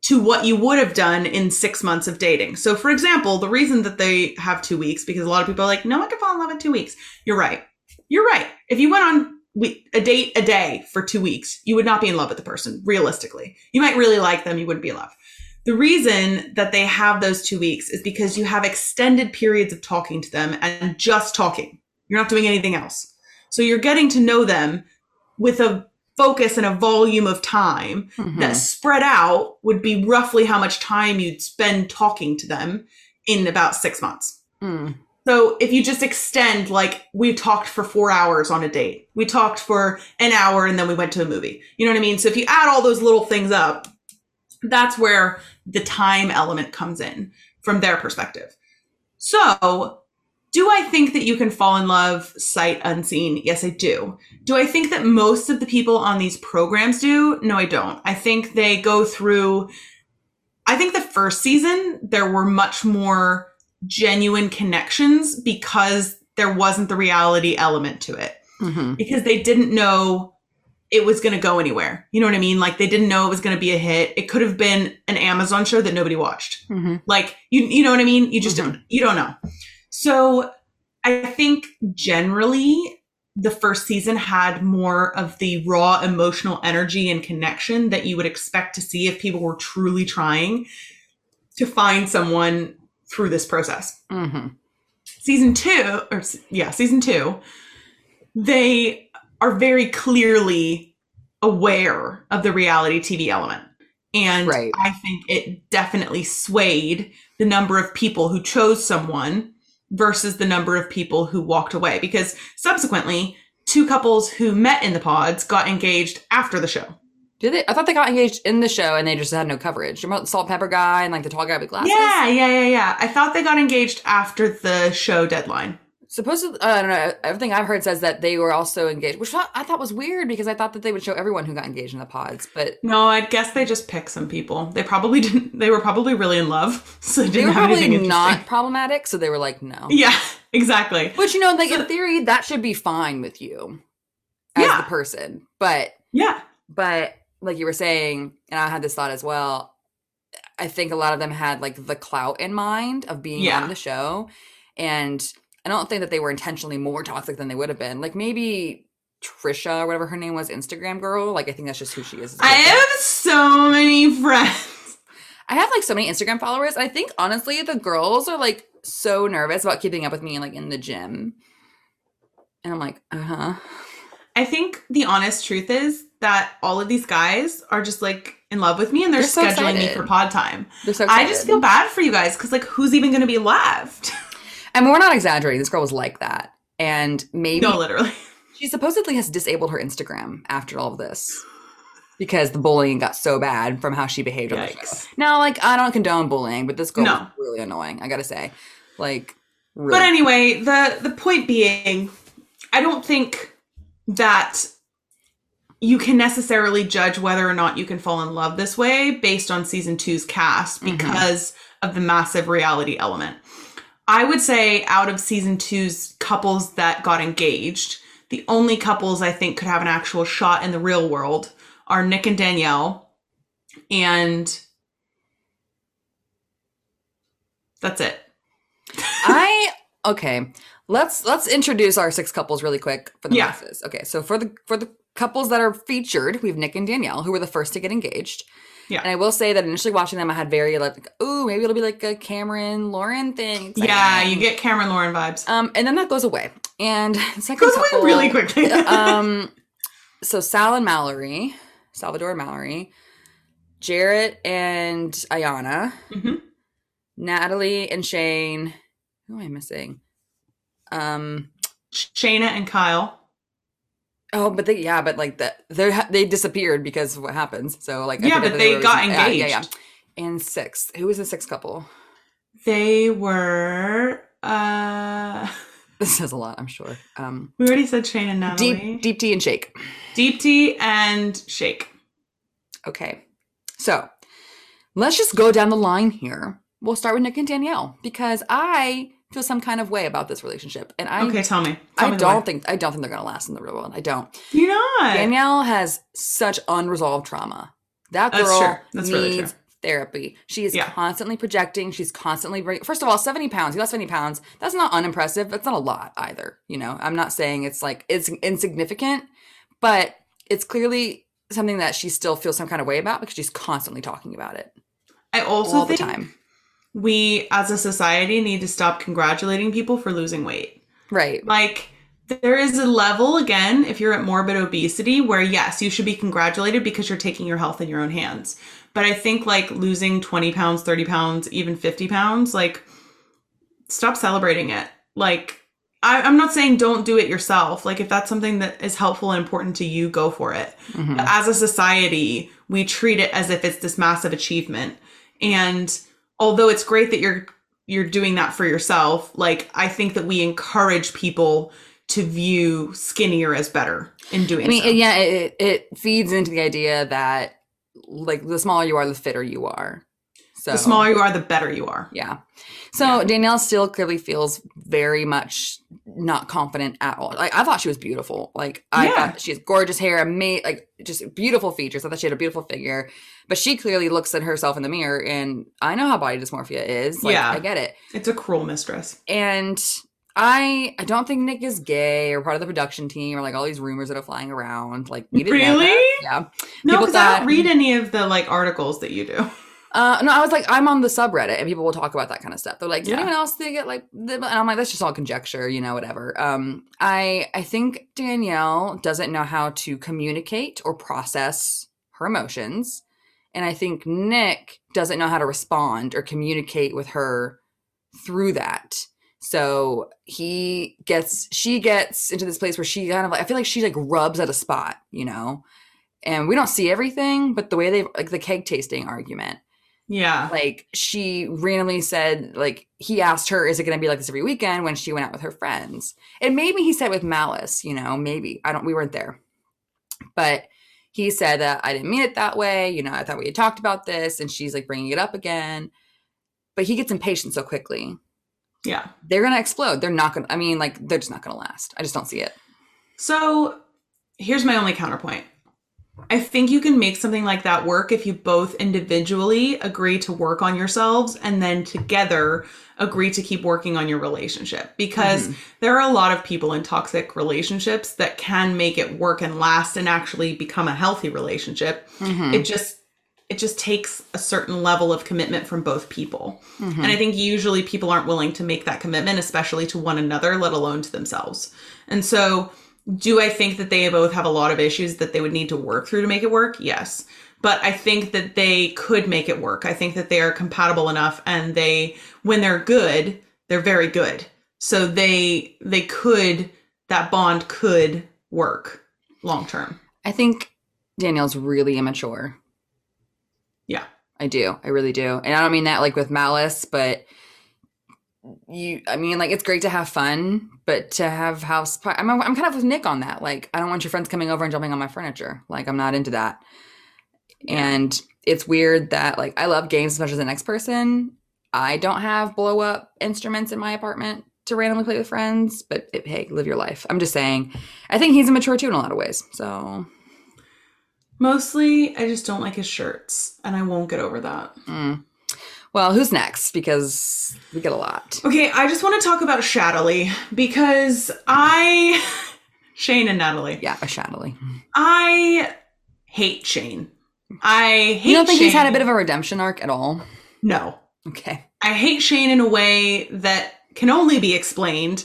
to what you would have done in six months of dating. So, for example, the reason that they have two weeks, because a lot of people are like, no one can fall in love in two weeks. You're right. You're right. If you went on we- a date a day for two weeks, you would not be in love with the person, realistically. You might really like them, you wouldn't be in love. The reason that they have those two weeks is because you have extended periods of talking to them and just talking. You're not doing anything else. So you're getting to know them with a focus and a volume of time Mhm. that spread out would be roughly how much time you'd spend talking to them in about six months. Mm. So if you just extend, like, we talked for four hours on a date, we talked for an hour and then we went to a movie. You know what I mean? So if you add all those little things up, that's where the time element comes in from their perspective. So do I think that you can fall in love sight unseen? Yes, I do. Do I think that most of the people on these programs do? No, I don't. I think they go through, I think the first season, there were much more genuine connections because there wasn't the reality element to it Mhm. because they didn't know it was going to go anywhere. You know what I mean? Like they didn't know it was going to be a hit. It could have been an Amazon show that nobody watched. Mhm. Like you you know what I mean? You just Mhm. don't you don't know. So I think generally the first season had more of the raw emotional energy and connection that you would expect to see if people were truly trying to find someone through this process Mhm. season two or yeah season two they are very clearly aware of the reality tv element and Right. i think it definitely swayed the number of people who chose someone versus the number of people who walked away because subsequently two couples who met in the pods got engaged after the show Did they? I thought they got engaged in the show and they just had no coverage. Remember the salt pepper guy and like the tall guy with glasses? yeah yeah yeah yeah i thought they got engaged after the show deadline Supposedly, uh, I don't know. Everything I've heard says that they were also engaged, which I thought was weird because I thought that they would show everyone who got engaged in the pods, but No, I guess they just picked some people. They probably didn't. They were probably really in love, so they they didn't were have probably not problematic, so they were like, no. Yeah, exactly. Which you know, like So- in theory, that should be fine with you as Yeah. the person, but Yeah, but like you were saying, and I had this thought as well. I think a lot of them had like the clout in mind of being Yeah. on the show, and I don't think that they were intentionally more toxic than they would have been. Like maybe Trisha or whatever her name was, Instagram girl. Like I think that's just who she is. I a I person. have so many friends. I have like so many Instagram followers. I think honestly, the girls are like so nervous about keeping up with me like in the gym, and I'm like, uh huh. I think the honest truth is that all of these guys are just like in love with me, and they're, They're so scheduling me for pod time. They're so. I just feel bad for you guys because, like, who's even going to be left? and we're not exaggerating. This girl was like that, and maybe no, literally. She supposedly has disabled her Instagram after all of this because the bullying got so bad from how she behaved on the show. Now, like, I don't condone bullying, but this girl No. was really annoying. I gotta say, like, really. But anyway, the the point being, I don't think that you can necessarily judge whether or not you can fall in love this way based on season two's cast Mhm. because of the massive reality element. I would say out of season two's couples that got engaged, the only couples I think could have an actual shot in the real world are Nick and Danielle, and that's it. I okay. Let's let's introduce our six couples really quick for the Yeah. masses. Okay, so for the for the couples that are featured, we have Nick and Danielle, who were the first to get engaged. Yeah. And I will say that initially watching them, I had very like, oh, maybe it'll be like a Cameron Lauren thing. Yeah, you get Cameron Lauren vibes. Um, and then that goes away. And second Goes away really quickly. um, so Sal and Mallory, Salvador and Mallory, Jarrett and Ayana, Mhm. Natalie and Shane. Who am I missing? Um. Shayna and Kyle. Oh, but they yeah, but like that they they disappeared because of what happens. So like I Yeah, but they got yeah, engaged. Yeah, yeah. And six. who was the sixth couple? They were uh This says a lot, I'm sure. Um, we already said Shane and Natalie. deep Deepti and shake. Deepti and shake. Okay. So let's just go down the line here. We'll start with Nick and Danielle because I feel some kind of way about this relationship. And I okay, tell me. Tell I me don't think I don't think they're gonna last in the real world. I don't. You're not. Danielle has such unresolved trauma. That That's girl true. That's needs really therapy. She is Yeah. constantly projecting. She's constantly bringing. First of all, seventy pounds. You lost seventy pounds. That's not unimpressive. That's not a lot either. You know, I'm not saying it's like it's insignificant, but it's clearly something that she still feels some kind of way about because she's constantly talking about it I also all the time. We as a society need to stop congratulating people for losing weight. Right. Like there is a level again if you're at morbid obesity where yes you should be congratulated because you're taking your health in your own hands but i think like losing 20 pounds 30 pounds even 50 pounds like stop celebrating it like I, i'm not saying don't do it yourself like if that's something that is helpful and important to you go for it Mhm. but as a society we treat it as if it's this massive achievement and although it's great that you're you're doing that for yourself like i think that we encourage people to view skinnier as better in doing I mean, so. yeah, it, it feeds into the idea that like the smaller you are, the fitter you are. So the smaller you are the better you are Yeah. So Danielle still clearly feels very much not confident at all. Like I thought she was beautiful. Like I Yeah. thought she has gorgeous hair, ama- like just beautiful features. I thought she had a beautiful figure. But she clearly looks at herself in the mirror and I know how body dysmorphia is. Like Yeah. I get it. it's a cruel mistress And I I don't think Nick is gay or part of the production team or like all these rumors that are flying around. Like we didn't. Really? Yeah. no because i don't read any of the like articles that you do Uh, no, I was like, I'm on the subreddit, and people will talk about that kind of stuff. They're like, "Did Yeah. anyone else think it like?" And I'm like, "That's just all conjecture, you know, whatever." Um, I I think Danielle doesn't know how to communicate or process her emotions, and I think Nick doesn't know how to respond or communicate with her through that. So he gets, she gets into this place where she kind of like, I feel like she like rubs at a spot, you know, and we don't see everything, but the way they like the keg tasting argument yeah. Like she randomly said like he asked her is it going to be like this every weekend? when she went out with her friends. And maybe he said with malice you know maybe. I don't we weren't there. But he said that i didn't mean it that way you know i thought we had talked about this and she's like bringing it up again. But he gets impatient so quickly. Yeah. They're going to explode. They're not going to i mean like they're just not going to last. I just don't see it. So here's my only counterpoint. I think you can make something like that work if you both individually agree to work on yourselves and then together agree to keep working on your relationship because mm-hmm. there are a lot of people in toxic relationships that can make it work and last and actually become a healthy relationship. Mm-hmm. It just it just takes a certain level of commitment from both people. Mm-hmm. And I think usually people aren't willing to make that commitment, especially to one another, let alone to themselves. And so, do I think that they both have a lot of issues that they would need to work through to make it work? Yes. But I think that they could make it work. I think that they are compatible enough and they when they're good, they're very good. So they they could that bond could work long term. i think danielle's really immature Yeah. I do. I really do. And I don't mean that like with malice, but you I mean like it's great to have fun, but to have house par- I'm I'm kind of with Nick on that. Like I don't want your friends coming over and jumping on my furniture. Like I'm not into that. And it's weird that like I love games as much as the next person. I don't have blow up instruments in my apartment to randomly play with friends, but it, hey, live your life. I'm just saying. I think he's immature too in a lot of ways. So Mostly, I just don't like his shirts, and I won't get over that. mm. Well, who's next? Because we get a lot. Okay, I just want to talk about Shadowly because I, Shane and Natalie, Yeah, Shadowly. I hate Shane. I hate. You don't think he's had a bit of a redemption arc at all? no? Okay. I hate Shane in a way that can only be explained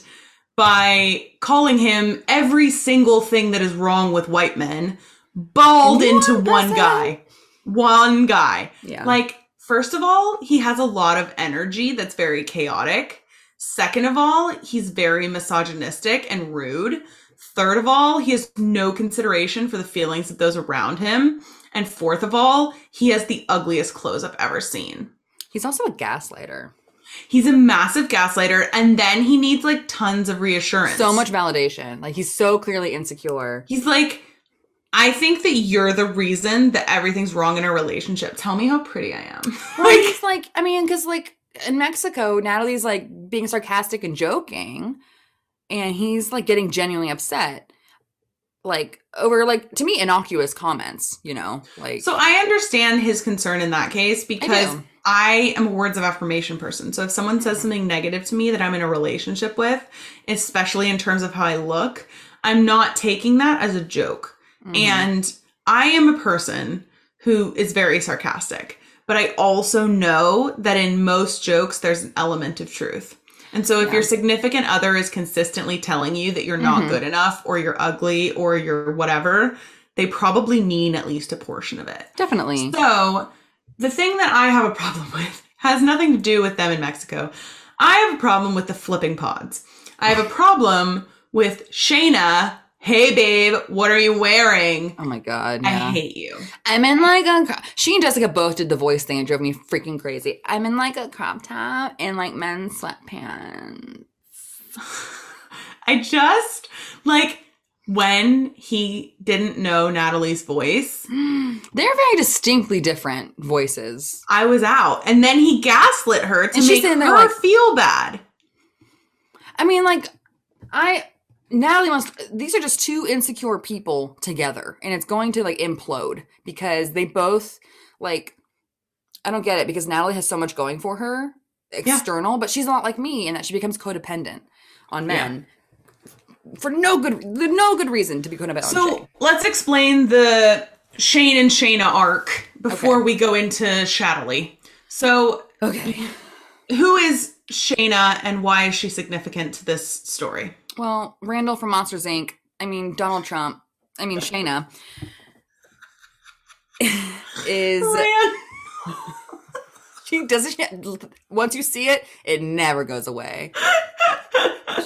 by calling him every single thing that is wrong with white men, balled into one guy. One guy. Yeah. Like, first of all, he has a lot of energy that's very chaotic. Second of all, he's very misogynistic and rude. Third of all, he has no consideration for the feelings of those around him. And fourth of all, he has the ugliest clothes I've ever seen. He's also a gaslighter. He's a massive gaslighter, and then he needs like tons of reassurance. So much validation. Like he's so clearly insecure. He's like, I think that you're the reason that everything's wrong in our relationship. Tell me how pretty I am. Well, he's like, I mean, because like in Mexico, Natalie's like being sarcastic and joking, and he's like getting genuinely upset, like over like to me innocuous comments. You know, like So I understand his concern in that case because do. I, am a words of affirmation person. So if someone says mm-hmm. something negative to me that I'm in a relationship with, especially in terms of how I look, I'm not taking that as a joke. Mhm. And I am a person who is very sarcastic, but I also know that in most jokes there's an element of truth. And so if Yeah. your significant other is consistently telling you that you're not Mhm. good enough or you're ugly or you're whatever, they probably mean at least a portion of it. Definitely. So, the thing that I have a problem with has nothing to do with them in Mexico. I have a problem with the flipping pods. I have a problem with Shayna. Hey, babe, what are you wearing? Oh my god. I hate you. I'm in like a. cro- She and Jessica both did the voice thing. It drove me freaking crazy. I'm in like a crop top and like men's sweatpants. I just like when he didn't know Natalie's voice, They're very distinctly different voices. I was out. And then he gaslit her to And make her like- feel bad. I mean, like, I Natalie wants These are just two insecure people together, and it's going to like implode because they both like. I don't get it because Natalie has so much going for her external, but she's not like me in that she becomes codependent on men for no good no good reason to be codependent. on So let's explain the Shane and Shayna arc before Okay. we go into Shadley. So, okay, who is Shayna and why is she significant to this story? Well, Randall from Monsters Inc. I mean Donald Trump. I mean Shayna is. She doesn't. Once you see it, it never goes away.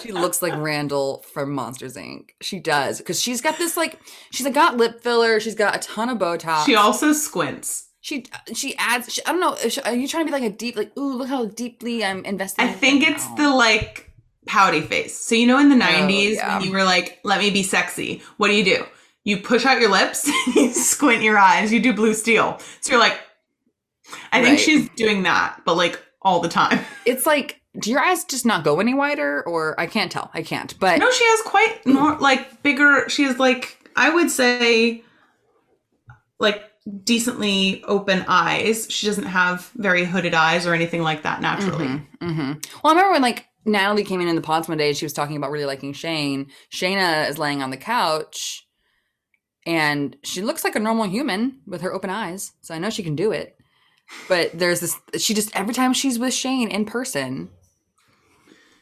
she looks like Randall from Monsters Inc. She does because she's got this like she's got lip filler. She's got a ton of Botox. She also squints. she she adds. She, I don't know. she- Are you trying to be like a deep like? Ooh, look how deeply I'm invested. I think it's the like pouty face. So you know in the 90s Oh, yeah. when you were like, let me be sexy. What do you do? You push out your lips, you squint your eyes, you do blue steel. So you're like I think Right. she's doing that, but like all the time. It's like, do your eyes just not go any wider, or I can't tell. I can't. But No, she has quite more like bigger. She has like I would say like decently open eyes. She doesn't have very hooded eyes or anything like that naturally. hmm Well, I remember when like Natalie came in in the pods one day and she was talking about really liking Shane. Shayna is laying on the couch and she looks like a normal human with her open eyes. So I know she can do it. But there's this, she just, every time she's with Shane in person,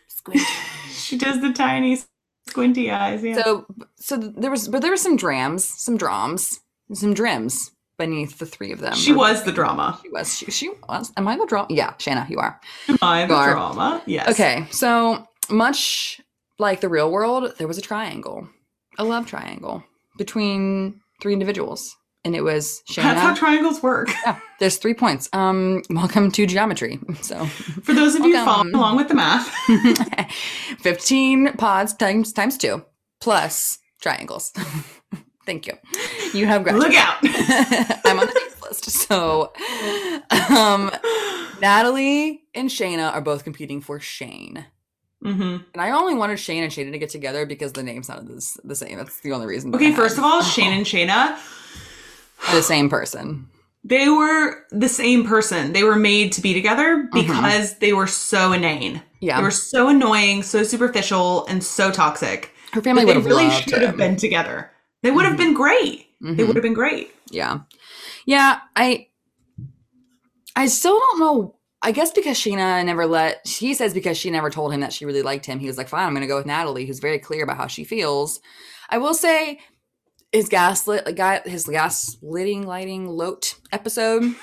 squint. She does the tiny squinty eyes. Yeah. So, so there was, but there was some drams, some drams, some drims beneath the three of them. she was the drama. She was. She, she was. Am I the drama? Yeah, Shayna, you are. Am I the drama? Yes. Okay, so much like the real world, there was a triangle, a love triangle between three individuals, and it was Shanna. That's how triangles work. yeah, there's three points. Um, welcome to geometry. So, For those of you Welcome. following along with the math, fifteen pods times times two plus triangles. Thank you. You have graduated. look out. I'm on the names list. So, um, Natalie and Shayna are both competing for Shane. hmm And I only wanted Shane and Shayna to get together because the name sounded the same. That's the only reason. Okay, first of all, Shane and Shayna, the same person. they were the same person. They were made to be together Mm-hmm. because they were so inane. Yeah, They were so annoying, so superficial, and so toxic. her family would have really should have been together. They would have been great. They Mhm. would have been great. Yeah, yeah. I, I still don't know. I guess because Sheena never let. He says because she never told him that she really liked him. He was like, "Fine, I'm going to go with Natalie, who's very clear about how she feels." I will say, his gaslit, guy, his gaslighting, lighting, loat episode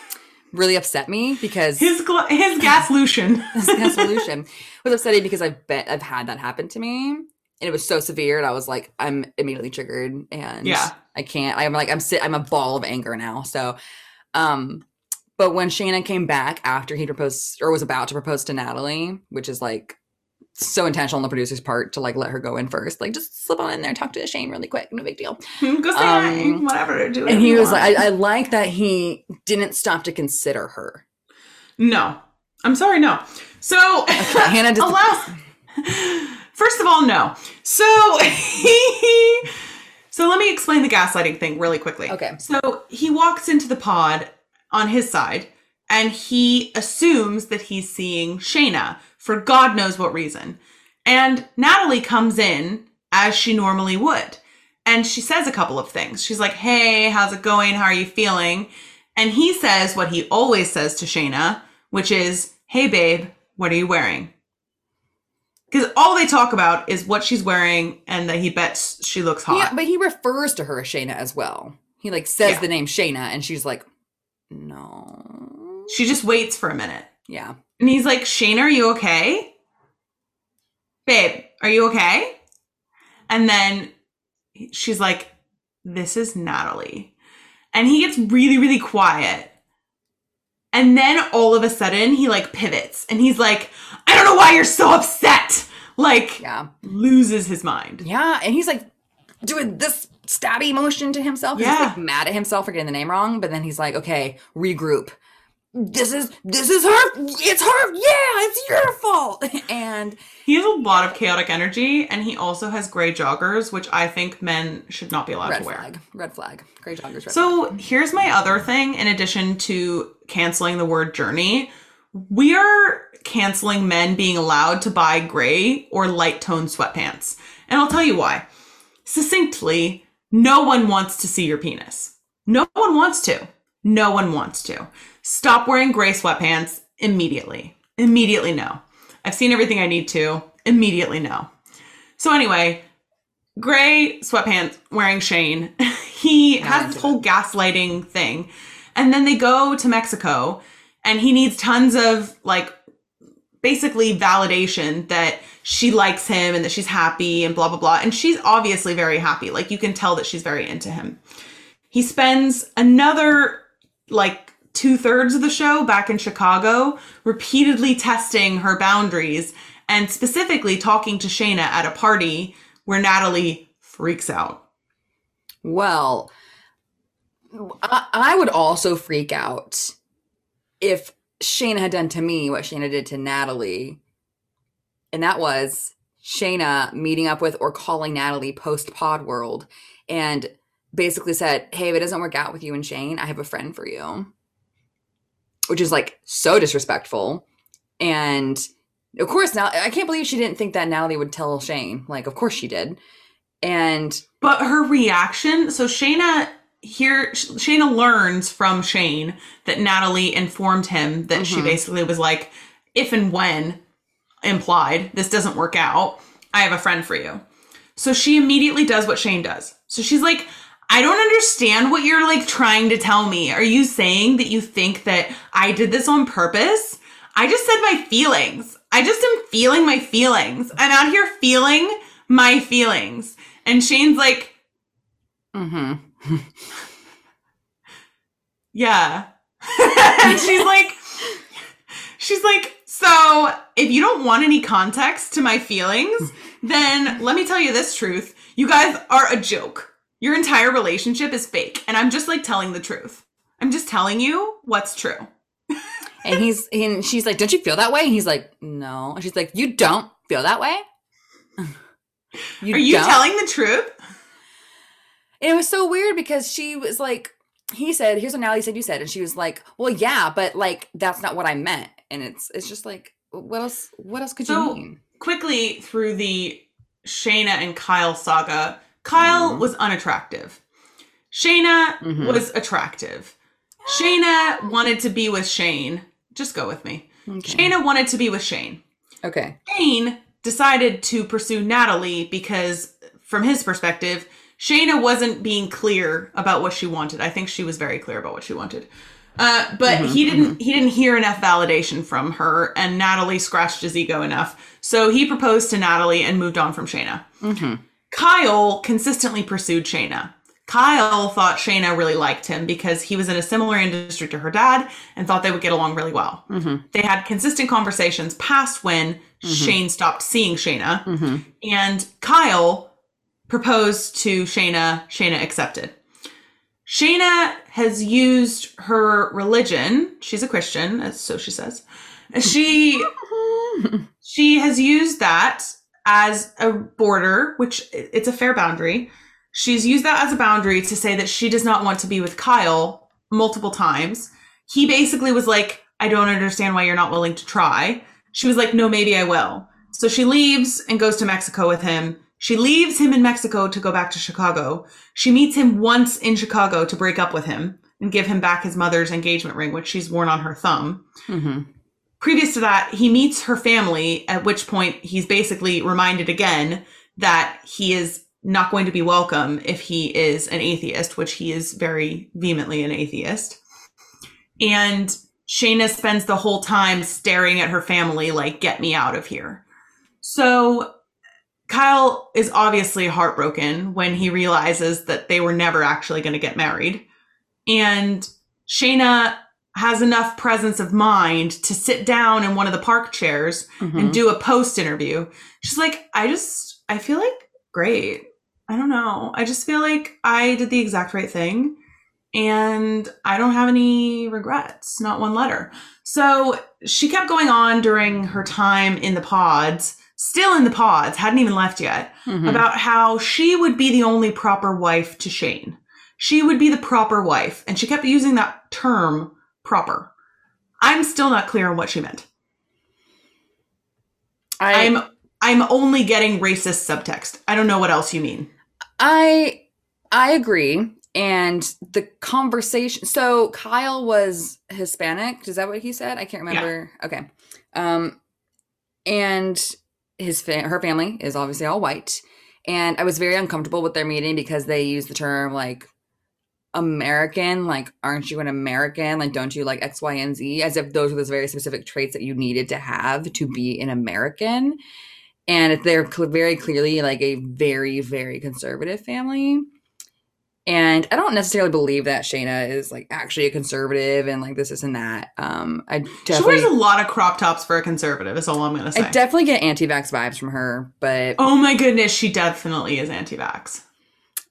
really upset me because His gl- his gas lution. this gas solution was upsetting because I've bet I've had that happen to me. And it was so severe, and I was like, I'm immediately triggered, and Yeah. I can't. I'm like, I'm sit. I'm a ball of anger now. So, um, but when Shannon came back after he proposed or was about to propose to Natalie, which is like so intentional on the producer's part to like let her go in first, like just slip on in there, talk to Shane really quick, no big deal. Go say Um, whatever. Do And he was like, I, I like that he didn't stop to consider her. no. I'm sorry, no. So Hannah just- alas, first of all, no. So so let me explain the gaslighting thing really quickly. Okay. So he walks into the pod on his side and he assumes that he's seeing Shayna for God knows what reason. And Natalie comes in as she normally would. And she says a couple of things. She's like, Hey, how's it going? How are you feeling? And he says what he always says to Shayna, which is, Hey, babe, what are you wearing? Because all they talk about is what she's wearing and that he bets she looks hot. Yeah, but he refers to her as Shayna as well. He like says Yeah. the name Shayna, and she's like, "No." she just waits for a minute. Yeah, And he's like, Shane, are you okay? Babe, are you okay? And then she's like, This is Natalie. And he gets really, really quiet. And then all of a sudden he like pivots and he's like, I don't know why you're so upset. Like, yeah, loses his mind. yeah. And he's like doing this stabby motion to himself. Yeah. He's like mad at himself for getting the name wrong. But then he's like, "Okay, regroup. This is this is her. It's her. Yeah, it's your fault." and He has a lot of chaotic energy and he also has gray joggers, which I think men should not be allowed to wear. Red flag, red flag, gray joggers. Red flag. So here's my other thing in addition to canceling the word journey. We are canceling men being allowed to buy gray or light toned sweatpants. And I'll tell you why. Succinctly, no one wants to see your penis. No one wants to. No one wants to. Stop wearing gray sweatpants immediately. Immediately no. I've seen everything I need to. Immediately no. So anyway, gray sweatpants wearing Shane. he has this whole gaslighting thing. And then they go to Mexico and he needs tons of like basically validation that she likes him and that she's happy and blah blah blah. And she's obviously very happy. Like you can tell that she's very into him. He spends another like two thirds of the show back in Chicago, repeatedly testing her boundaries and specifically talking to Shayna at a party where Natalie freaks out. Well, I, I would also freak out if Shayna had done to me what Shayna did to Natalie. And that was Shayna meeting up with or calling Natalie post Pod World and basically said, Hey, if it doesn't work out with you and Shane, I have a friend for you. Which is like so disrespectful. And of course, now I can't believe she didn't think that Natalie would tell Shane. Like, of course she did. And But her reaction, so Shayna here Shayna learns from Shane that Natalie informed him that she Mhm. basically was like, if and when implied this doesn't work out, I have a friend for you. So she immediately does what Shane does. So she's like, I don't understand what you're like trying to tell me. Are you saying that you think that I did this on purpose? I just said my feelings. I just am feeling my feelings. I'm out here feeling my feelings. And Shane's like, mm hmm yeah. and she's like, she's like, so if you don't want any context to my feelings, then let me tell you this truth. You guys are a joke. Your entire relationship is fake. And I'm just like telling the truth. I'm just telling you what's true. And he's and she's like, "Don't you feel that way?" And he's like, "No." And she's like, "You don't feel that way." you Are you don't? telling the truth? And it was so weird because she was like, he said, "Here's what Natalie said you said," and she was like, "Well, yeah, but like that's not what I meant." And it's it's just like, what else? What else could So- you mean? quickly through the Shayna and Kyle saga, Kyle Mhm. was unattractive. Shayna Mhm. was attractive. Shayna wanted to be with Shane. Just go with me. Okay. Shayna wanted to be with Shane. okay. Shane decided to pursue Natalie because, from his perspective, Shayna wasn't being clear about what she wanted. I think she was very clear about what she wanted. Uh, but Mhm, he didn't he didn't hear enough validation from her and Natalie scratched his ego enough. So he proposed to Natalie and moved on from Shayna. hmm Kyle consistently pursued Shayna. Kyle thought Shayna really liked him because he was in a similar industry to her dad and thought they would get along really well. hmm They had consistent conversations past when Shane stopped seeing Shayna. hmm And Kyle proposed to Shayna. Shayna accepted. Shayna has used her religion. She's a Christian, so she says. She she has used that as a border, which it's a fair boundary. She's used that as a boundary to say that she does not want to be with Kyle multiple times. He basically was like, I don't understand why you're not willing to try. She was like, no, maybe I will. So she leaves and goes to Mexico with him. She leaves him in Mexico to go back to Chicago. She meets him once in Chicago to break up with him and give him back his mother's engagement ring, which she's worn on her thumb. hmm previous to that, he meets her family, at which point he's basically reminded again that he is not going to be welcome if he is an atheist, which he is very vehemently an atheist. And Shayna spends the whole time staring at her family like, get me out of here. So Kyle is obviously heartbroken when he realizes that they were never actually going to get married. And Shayna has enough presence of mind to sit down in one of the park chairs Mhm. and do a post interview. She's like, I just, I feel like great. I don't know. I just feel like I did the exact right thing and I don't have any regrets, not one letter. So she kept going on during her time in the pods, still in the pods, hadn't even left yet, Mhm. about how she would be the only proper wife to Shane. She would be the proper wife. And she kept using that term proper. I'm still not clear on what she meant. I, I'm I'm only getting racist subtext. I don't know what else you mean. I I agree. And the conversation so Kyle was Hispanic, is that what he said? I can't remember. Okay. Um and his fa- her family is obviously all white. And I was very uncomfortable with their meeting because they used the term like American, like aren't you an American? Like don't you like X, Y, and Z? As if those were those very specific traits that you needed to have to be an American. And they're cl- very clearly like a very, very conservative family. And I don't necessarily believe that Shayna is like actually a conservative and like this, and that. Um, I She wears a lot of crop tops for a conservative. Is all I'm gonna say. I definitely get anti-vax vibes from her, but oh my goodness, she definitely is anti-vax.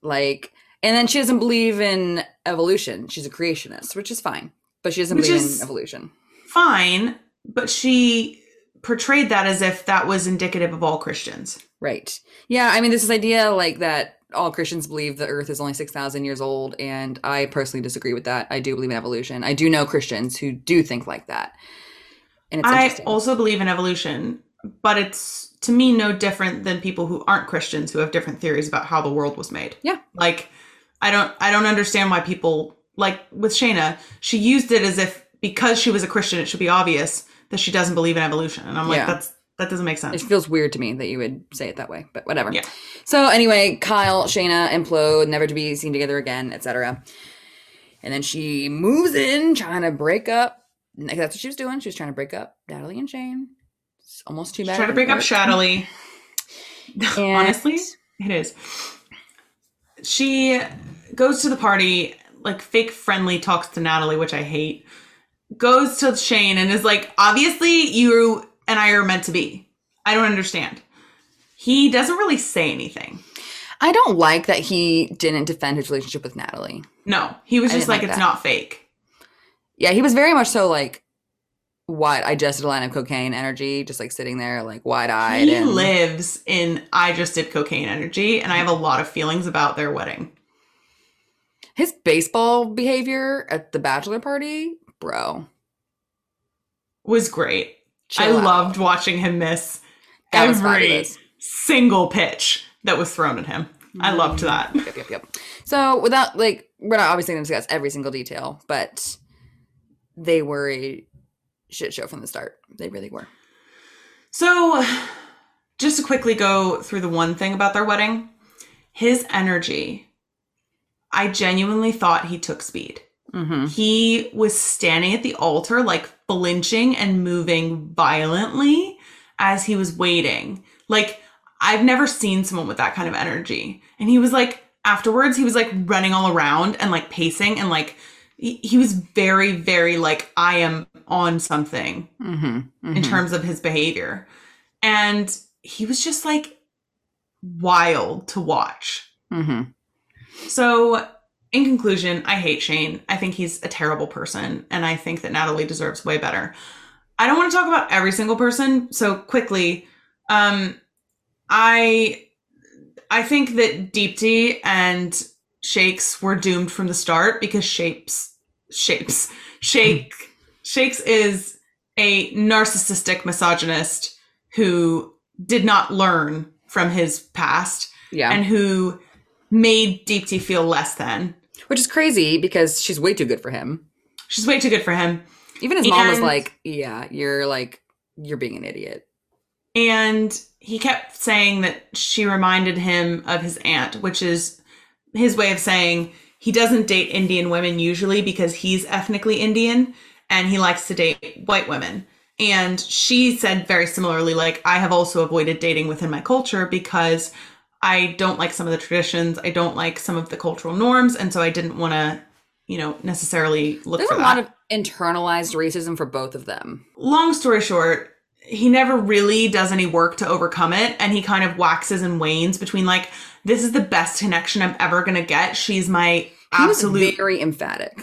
like, and then she doesn't believe in evolution. She's a creationist, which is fine, but she doesn't Which believe in evolution. Fine, but she portrayed that as if that was indicative of all Christians. Right. Yeah. I mean, this is idea like that all Christians believe the earth is only 6,000 years old. And I personally disagree with that. I do believe in evolution. I do know Christians who do think like that. And it's I also believe in evolution, but it's to me no different than people who aren't Christians who have different theories about how the world was made. Yeah. Like I don't I don't understand why people like with Shayna, she used it as if because she was a Christian it should be obvious that she doesn't believe in evolution. And I'm like Yeah. that's that doesn't make sense. it feels weird to me that you would say it that way, but whatever. Yeah. So anyway, Kyle, Shayna implode, never to be seen together again, etc. And then she moves in, trying to break up. That's what she was doing. She was trying to break up Natalie and Shane. It's almost too bad. Try to break up. Shadowly. Honestly, it is. She goes to the party, like fake friendly talks to Natalie, which I hate. Goes to Shane and is like, obviously you and I are meant to be. I don't understand. He doesn't really say anything. I don't like that he didn't defend his relationship with Natalie. No, he was I just like, like it's not fake. Yeah, he was very much so like what I just did a line of cocaine energy, just like sitting there like wide eyed. He and lives in I just did cocaine energy, and I have a lot of feelings about their wedding. his baseball behavior at the bachelor party, bro. Was great. I out. loved watching him miss That every single pitch that was thrown at him. I mm. loved that. Yep, yep, yep. So without like we're not obviously going to discuss every single detail, but they were shit show from the start. They really were. So, just to quickly go through the one thing about their wedding, his energy, I genuinely thought he took speed. Mm-hmm. He was standing at the altar, like flinching and moving violently as he was waiting. Like, I've never seen someone with that kind of energy. And he was like, afterwards, he was like running all around and like pacing and like, he, he was very, very like, I am on something Mm-hmm. in terms of his behavior. And he was just like wild to watch. Mm-hmm. So, in conclusion, I hate Shane. I think he's a terrible person, and I think that Natalie deserves way better. I don't want to talk about every single person, so quickly, um, I I think that Deepti and Shakes were doomed from the start because Shapes Shapes Shake Shakes is a narcissistic misogynist who did not learn from his past Yeah. and who made Deepti feel less than. Which is crazy because she's way too good for him. She's way too good for him. Even his mom was like, "Yeah, you're like you're being an idiot." And he kept saying that she reminded him of his aunt, which is his way of saying he doesn't date Indian women usually because he's ethnically Indian and he likes to date white women. And she said very similarly, like, I have also avoided dating within my culture because I don't like some of the traditions. I don't like some of the cultural norms. And so I didn't want to, you know, necessarily look There's for a that lot of internalized racism for both of them. long story short, he never really does any work to overcome it. And he kind of waxes and wanes between, like, this is the best connection I'm ever going to get. She's my He absolute was very emphatic.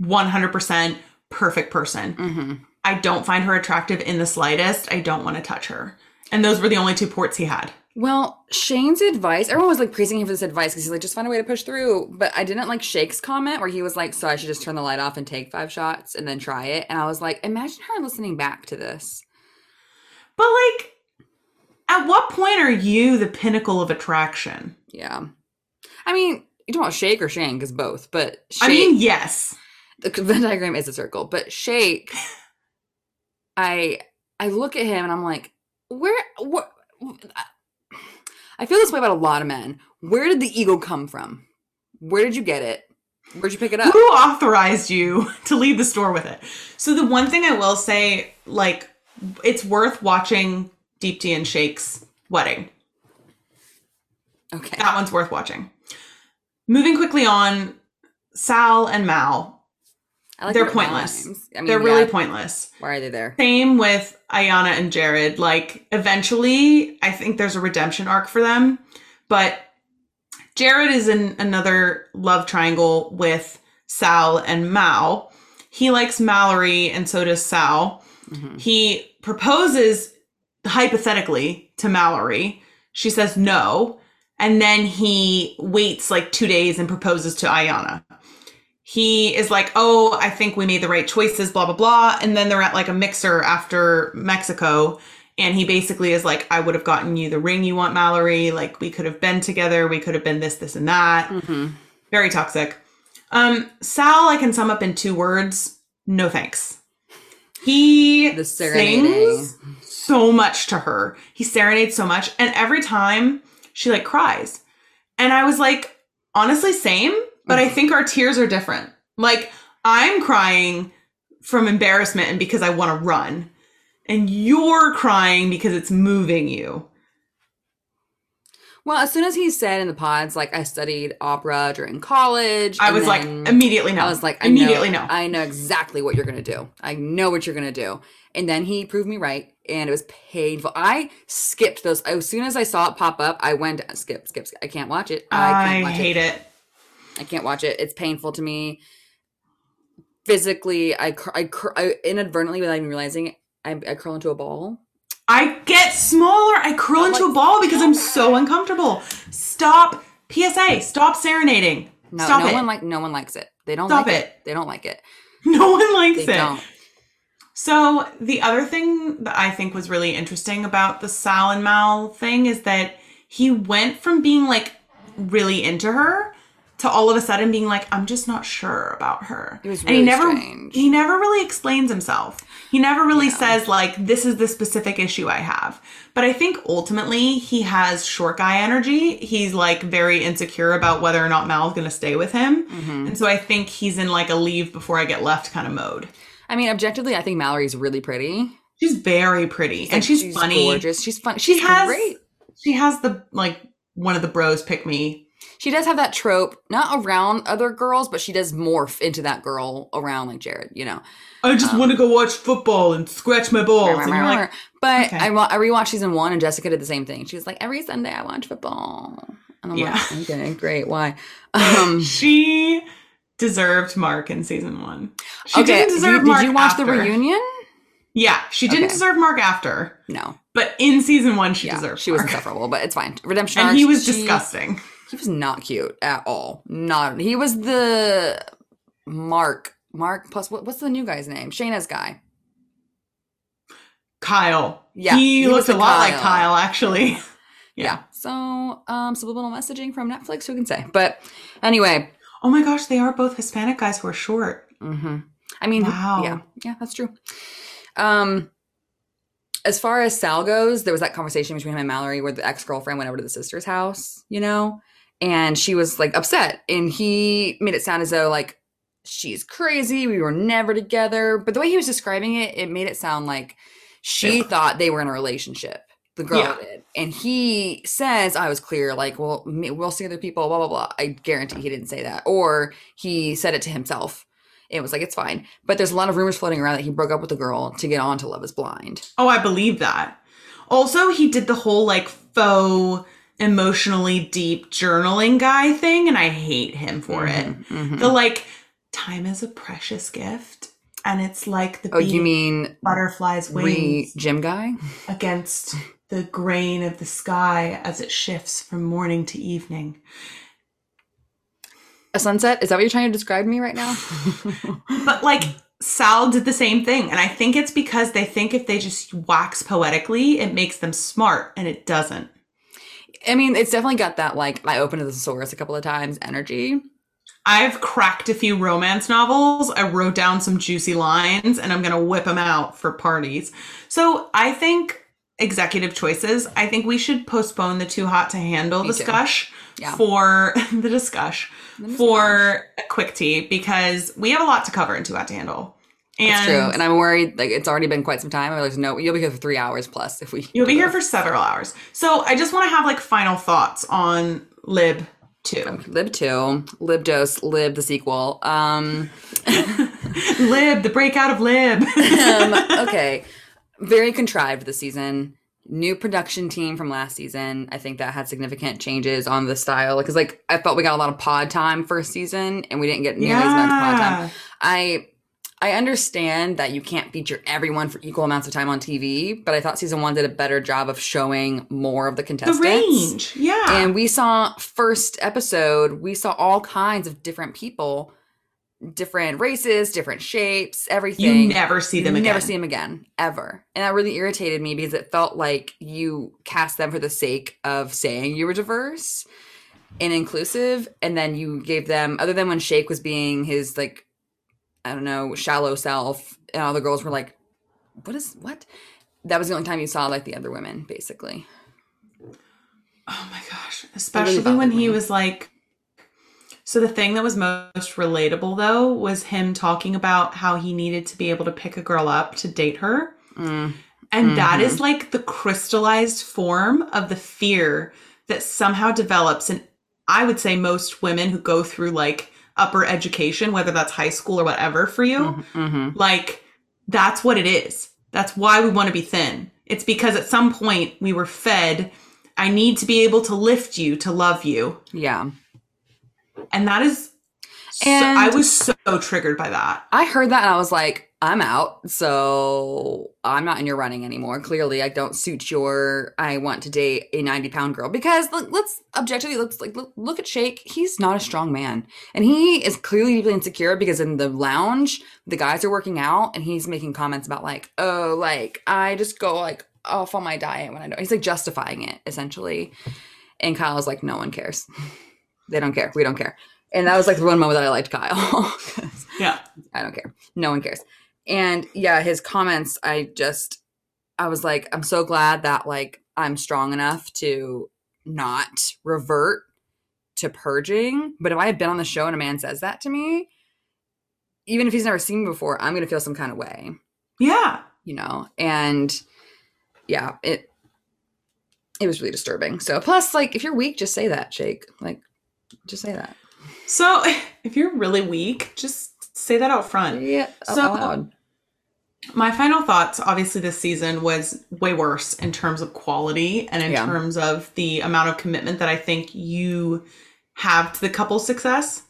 100% perfect person. hmm I don't find her attractive in the slightest. I don't want to touch her. And those were the only two ports he had. Well, Shayne's advice, everyone was like praising him for this advice because he's like, just find a way to push through. But I didn't like Shake's comment where he was like, so I should just turn the light off and take five shots and then try it. And I was like, imagine her listening back to this. But, like, at what point are you the pinnacle of attraction? Yeah. I mean, you don't want Shake or Shane, because both, but Shake, I mean, yes. The Venn diagram is a circle, but Shake, I I look at him and I'm like, where what I feel this way about a lot of men. Where did the ego come from? Where did you get it? Where'd you pick it up? Who authorized you to leave the store with it? So the one thing I will say, like, it's worth watching Deepti and Shake's wedding. Okay. That one's worth watching. Moving quickly on, Sal and Mal, like they're pointless. I mean, they're yeah, really pointless. Why are they there? Same with Iyanna and Jared. Like, eventually, I think there's a redemption arc for them. But Jared is in another love triangle with Sal and Mal. He likes Mallory, and so does Sal. Mhm. He proposes hypothetically to Mallory. She says no. And then he waits like two days and proposes to Iyanna. He is like, oh, I think we made the right choices, blah, blah, blah. And then they're at like a mixer after Mexico. And he basically is like, I would have gotten you the ring you want, Mallory. Like, we could have been together. We could have been this, this, and that. Mhm. Very toxic. Um, Sal, I can sum up in two words no thanks. He The serenading. sings so much to her. He serenades so much. And every time she like cries. And I was like, honestly, same, but I mm. think our tears are different. Like, I'm crying from embarrassment and because I want to run. And you're crying because it's moving you. Well, as soon as he said in the pods, like I studied opera during college, I was like, immediately no. I was like, I immediately know, no. I know exactly what you're gonna do. I know what you're gonna do. And then he proved me right, and it was painful. I skipped those as soon as I saw it pop up. I went skip, skip, skip. I can't watch it. I I, watch hate it. it. I can't watch it. It's painful to me. Physically, I, cr- I, cr- I inadvertently, without even realizing, it, I, I curl into a ball. I get smaller. I curl I'm into like, a ball because I'm so uncomfortable. Stop. PSA. Stop serenading. No, Stop no it. one like no one likes it. They don't Stop like it. They don't like it. no one likes They it. don't. So the other thing that I think was really interesting about the Sal and Mal thing is that he went from being like really into her to all of a sudden being like, I'm just not sure about her. It was and he never strange. he never really explains himself. He never really Yeah. says like this is the specific issue I have. But I think ultimately he has short guy energy. He's like very insecure about whether or not Mal's gonna stay with him. Mm-hmm. And so I think he's in like a leave before I get left kind of mode. I mean, objectively, I think Mallory's really pretty. She's very pretty and Like, she's, funny. She's gorgeous. She's fun. She's has great. She has the like one of the bros pick me. She does have that trope, not around other girls, but she does morph into that girl around like Jared. You know, I just Um, want to go watch football and scratch my balls. And you're like, but okay. I, wa- I rewatched season one, and Jessica did the same thing. She was like, every Sunday I watch football, and I'm Yeah. like, okay, great. Why? Um, she deserved Mark in season one. She okay, didn't deserve did, Mark did you watch the reunion? Yeah, she didn't Okay. deserve Mark after, No, but in season one she yeah, deserved. she was Mark. insufferable, but it's fine. Redemption and arc, he was she- disgusting. He was not cute at all. Not he was the Mark. Mark plus what, what's the new guy's name? Shaina's guy. Kyle. Yeah, he, he looked a lot like Kyle. Kyle actually. Yeah. So um subliminal messaging from Netflix, who can say? But anyway, Oh my gosh, they are both Hispanic guys who are short. hmm I mean, Wow. yeah, yeah, that's true. Um, as far as Sal goes, there was that conversation between him and Mallory where the ex girlfriend went over to the sister's house, you know, and she was like upset, and he made it sound as though like she's crazy. We were never together, but the way he was describing it, it made it sound like she Yeah. thought they were in a relationship. The girl Yeah. did, and he says, "I was clear. Like, well, we'll see other people. Blah blah blah." I guarantee he didn't say that, or he said it to himself. It was like it's fine, but there's a lot of rumors floating around that he broke up with the girl to get on to Love Is Blind. Oh, I believe that. Also, he did the whole like faux emotionally deep journaling guy thing, and I hate him for it. Mhm. The like, time is a precious gift, and it's like the Oh, you mean butterflies wings gym guy? against the grain of the sky as it shifts from morning to evening. A sunset? Is that what you're trying to describe to me right now? But like Sal did the same thing, and I think it's because they think if they just wax poetically, it makes them smart, and it doesn't. I mean, it's definitely got that like I opened the thesaurus a couple of times energy. I've cracked a few romance novels. I wrote down some juicy lines and I'm going to whip them out for parties. So I think executive choices, I think we should postpone the too hot to handle Me too. discuss Yeah. for the discuss for a quick tea because we have a lot to cover in too hot to handle. And That's true, and I'm worried. Like it's already been quite some time. I'm like, no, you'll be here for three hours plus if we. you'll be here for several hours. So I just want to have like final thoughts on Lib 2. Lib two, Lib dose, Lib the sequel. Um, Lib, the breakout of Lib. um, okay, very contrived this season. New production team from last season. I think that had significant changes on the style because, like, I felt we got a lot of pod time first season, and we didn't get nearly as much pod time. I I understand that you can't feature everyone for equal amounts of time on TV, but I thought season one did a better job of showing more of the contestants. The range. Yeah. And we saw first episode, we saw all kinds of different people, different races, different shapes, everything. you never see them You again. Never see them again, ever. And that really irritated me because it felt like you cast them for the sake of saying you were diverse and inclusive, and then you gave them, other than when Shake was being his like, I don't know, shallow self, and all the girls were like, "What is what?" That was the only time you saw like the other women, basically. Oh my gosh. Especially bothered when he me. was like So the thing that was most relatable though was him talking about how he needed to be able to pick a girl up to date her. Mm. And that Mhm. is like the crystallized form of the fear that somehow develops and I would say most women who go through like upper education, whether that's high school or whatever for you. hmm Like, that's what it is. That's why we want to be thin. It's because at some point we were fed, I need to be able to lift you to love you. Yeah. And that is, so, I was so triggered by that. I heard that and I was like, I'm out. So I'm not in your running anymore. Clearly, I don't suit your. I want to date a 90 pound girl because look, let's objectively let's like look, look at Shake. He's not a strong man, and he is clearly deeply insecure because in the lounge the guys are working out and he's making comments about like, oh, like I just go like off on my diet when I don't. He's like justifying it essentially, and Kyle's like, no one cares. they don't care. We don't care. And that was like the one moment that I liked Kyle. Yeah. I don't care. No one cares. And yeah, his comments, I just, I was like, I'm so glad that like I'm strong enough to not revert to purging. But if I had been on the show and a man says that to me, even if he's never seen me before, I'm going to feel some kind of way, Yeah. you know? And yeah, it, it was really disturbing. So plus like, if you're weak, just say that, Shake. Like, just say that. So if you're really weak, just say that out front. Yeah. out loud. My final thoughts obviously this season was way worse in terms of quality and in Yeah. terms of the amount of commitment that I think you have to the couple's success.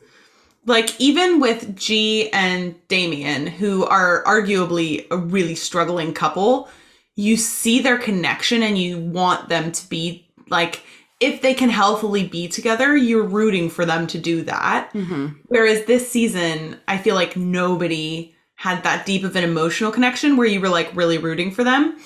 Like even with G and Damian, who are arguably a really struggling couple, you see their connection and you want them to be like if they can healthily be together, you're rooting for them to do that. Mhm. Whereas this season, I feel like nobody had that deep of an emotional connection where you were like really rooting for them.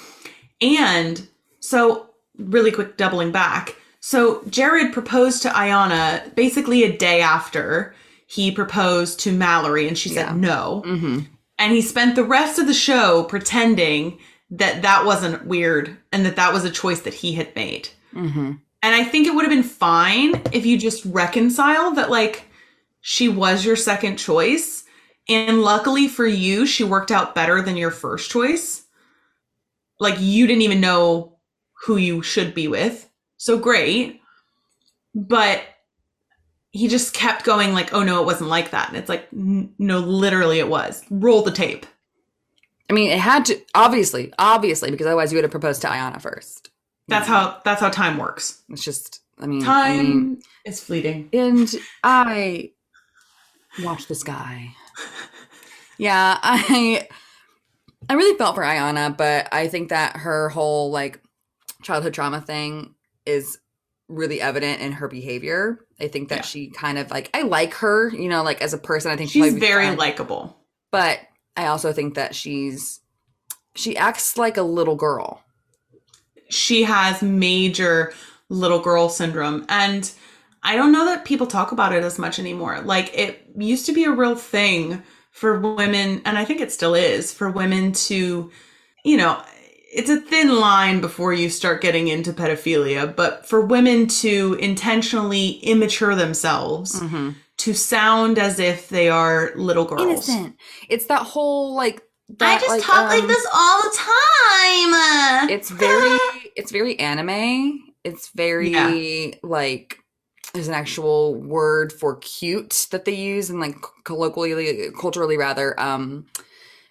And so, really quick doubling back. So, Jared proposed to Iyanna basically a day after he proposed to Mallory, and she Yeah. said no. Mhm. And he spent the rest of the show pretending that that wasn't weird and that that was a choice that he had made. Mm-hmm. And I think it would have been fine if you just reconcile that, like, she was your second choice. And luckily for you, she worked out better than your first choice. Like, you didn't even know who you should be with. So great. But he just kept going, like, oh no, it wasn't like that. And it's like, no, literally it was. Roll the tape. I mean, it had to obviously, obviously, because otherwise you would have proposed to Iyanna first. That's how that's how time works. It's just, I mean, Time I mean, is fleeting. and I watch the sky. Yeah, I I really felt for Iyanna, but I think that her whole like childhood trauma thing is really evident in her behavior. I think that Yeah. she kind of like I like her, you know, like as a person. I think She's very likable. but I also think that she's she acts like a little girl. she has major little girl syndrome and i don't know that people talk about it as much anymore like it used to be a real thing for women and i think it still is for women to you know it's a thin line before you start getting into pedophilia but for women to intentionally immature themselves Mm-hmm. to sound as if they are little girls Innocent. It's that whole like i just like, talk like um, this all the time it's very it's very anime it's very Yeah. like there's an actual word for cute that they use and like colloquially culturally rather um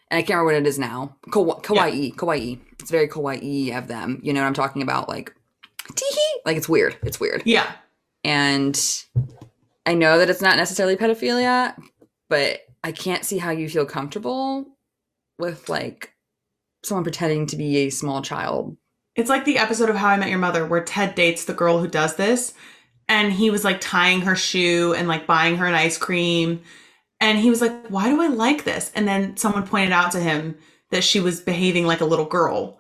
and i can't remember what it is now. Kawa- kawaii kawaii it's very kawaii of them. You know what i'm talking about? Like tee like it's weird. It's weird. Yeah. And i know that it's not necessarily pedophilia but i can't see how you feel comfortable with like someone pretending to be a small child. It's like the episode of How I Met Your Mother where Ted dates the girl who does this. And he was like tying her shoe and like buying her an ice cream. And he was like, why do I like this? And then someone pointed out to him that she was behaving like a little girl.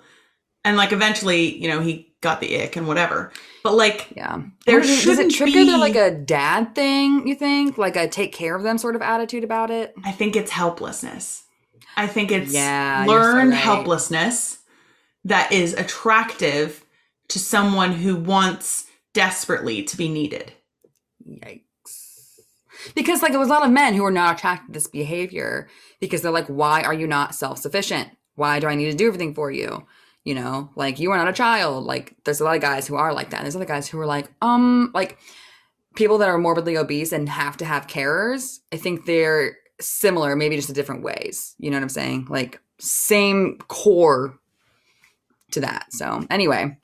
And like eventually, you know, he got the ick and whatever. But like, Yeah. There Does does shouldn't it trigger be- like a dad thing, you think? Like a take care of them sort of attitude about it? I think it's helplessness. I think it's Yeah, you're so learned right. helplessness that is attractive to someone who wants desperately to be needed. Yikes. Because like there was a lot of men who were not attracted to this behavior because they're like, why are you not self-sufficient? Why do I need to do everything for you? You know, like you are not a child. Like there's a lot of guys who are like that. And there's other guys who are like, um, like people that are morbidly obese and have to have carers. I think they're similar, maybe just in different ways. You know what I'm saying? Like same core to that. So anyway,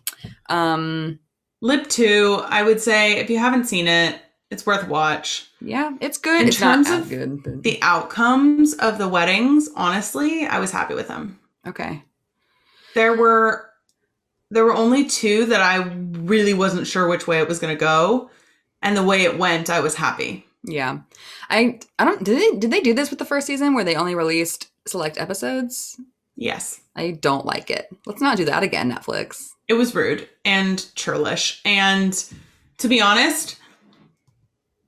um, Lib 2, I would say if you haven't seen it, it's worth a watch. yeah, it's good. In it's terms of good. But, The outcomes of the weddings, honestly, I was happy with them. okay. There were there were only two that I really wasn't sure which way it was going to go, and the way it went, I was happy. Yeah. I I don't did they did they do this with the first season where they only released select episodes? Yes. I don't like it. Let's not do that again, Netflix. It was rude and churlish. And to be honest,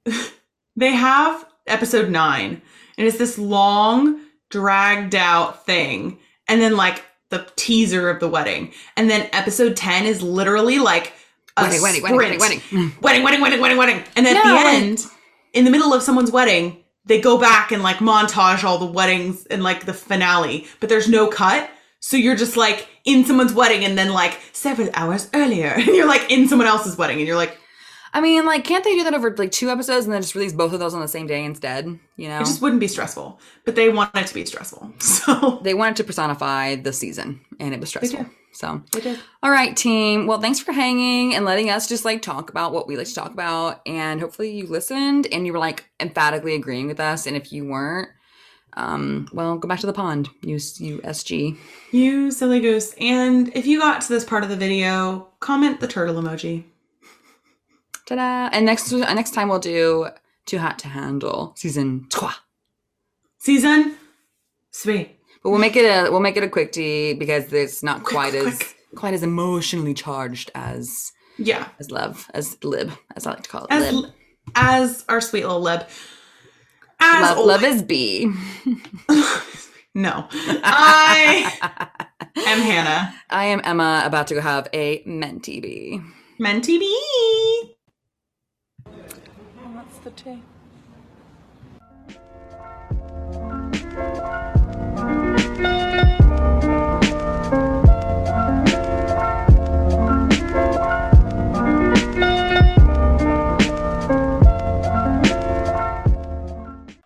they have episode nine, and it's this long, dragged out thing. And then, like, the teaser of the wedding. And then episode 10 is literally like a Wedding, wedding, wedding, wedding, sprint. wedding. Mm. wedding, wedding, wedding, wedding, wedding. And then at Yeah, the like- end, in the middle of someone's wedding, they go back and like montage all the weddings and like the finale, but there's no cut. So you're just like in someone's wedding and then like several hours earlier, and you're like in someone else's wedding, and you're like, I mean, like, can't they do that over like two episodes and then just release both of those on the same day instead? You know, it just wouldn't be stressful. But they want it to be stressful. So they wanted to personify the season, and it was stressful. So, they did. all right, team. Well, thanks for hanging and letting us just like talk about what we like to talk about, and hopefully you listened and you were like emphatically agreeing with us. And if you weren't, um, well, go back to the pond. Use USG. You silly goose. And if you got to this part of the video, comment the turtle emoji. Ta-da! And next uh, next time we'll do Too Hot to Handle season two. Season three. But we'll make it a we'll make it a quick tea because it's not quite quick, as quick. quite as emotionally charged as Yeah. as love as lib as I like to call it. As lib. as our sweet little lib. As Love, always, love is B. No. I am Hanah. I am Emma, about to go have a Menti bee. Menti bee. Oh, that's the tea.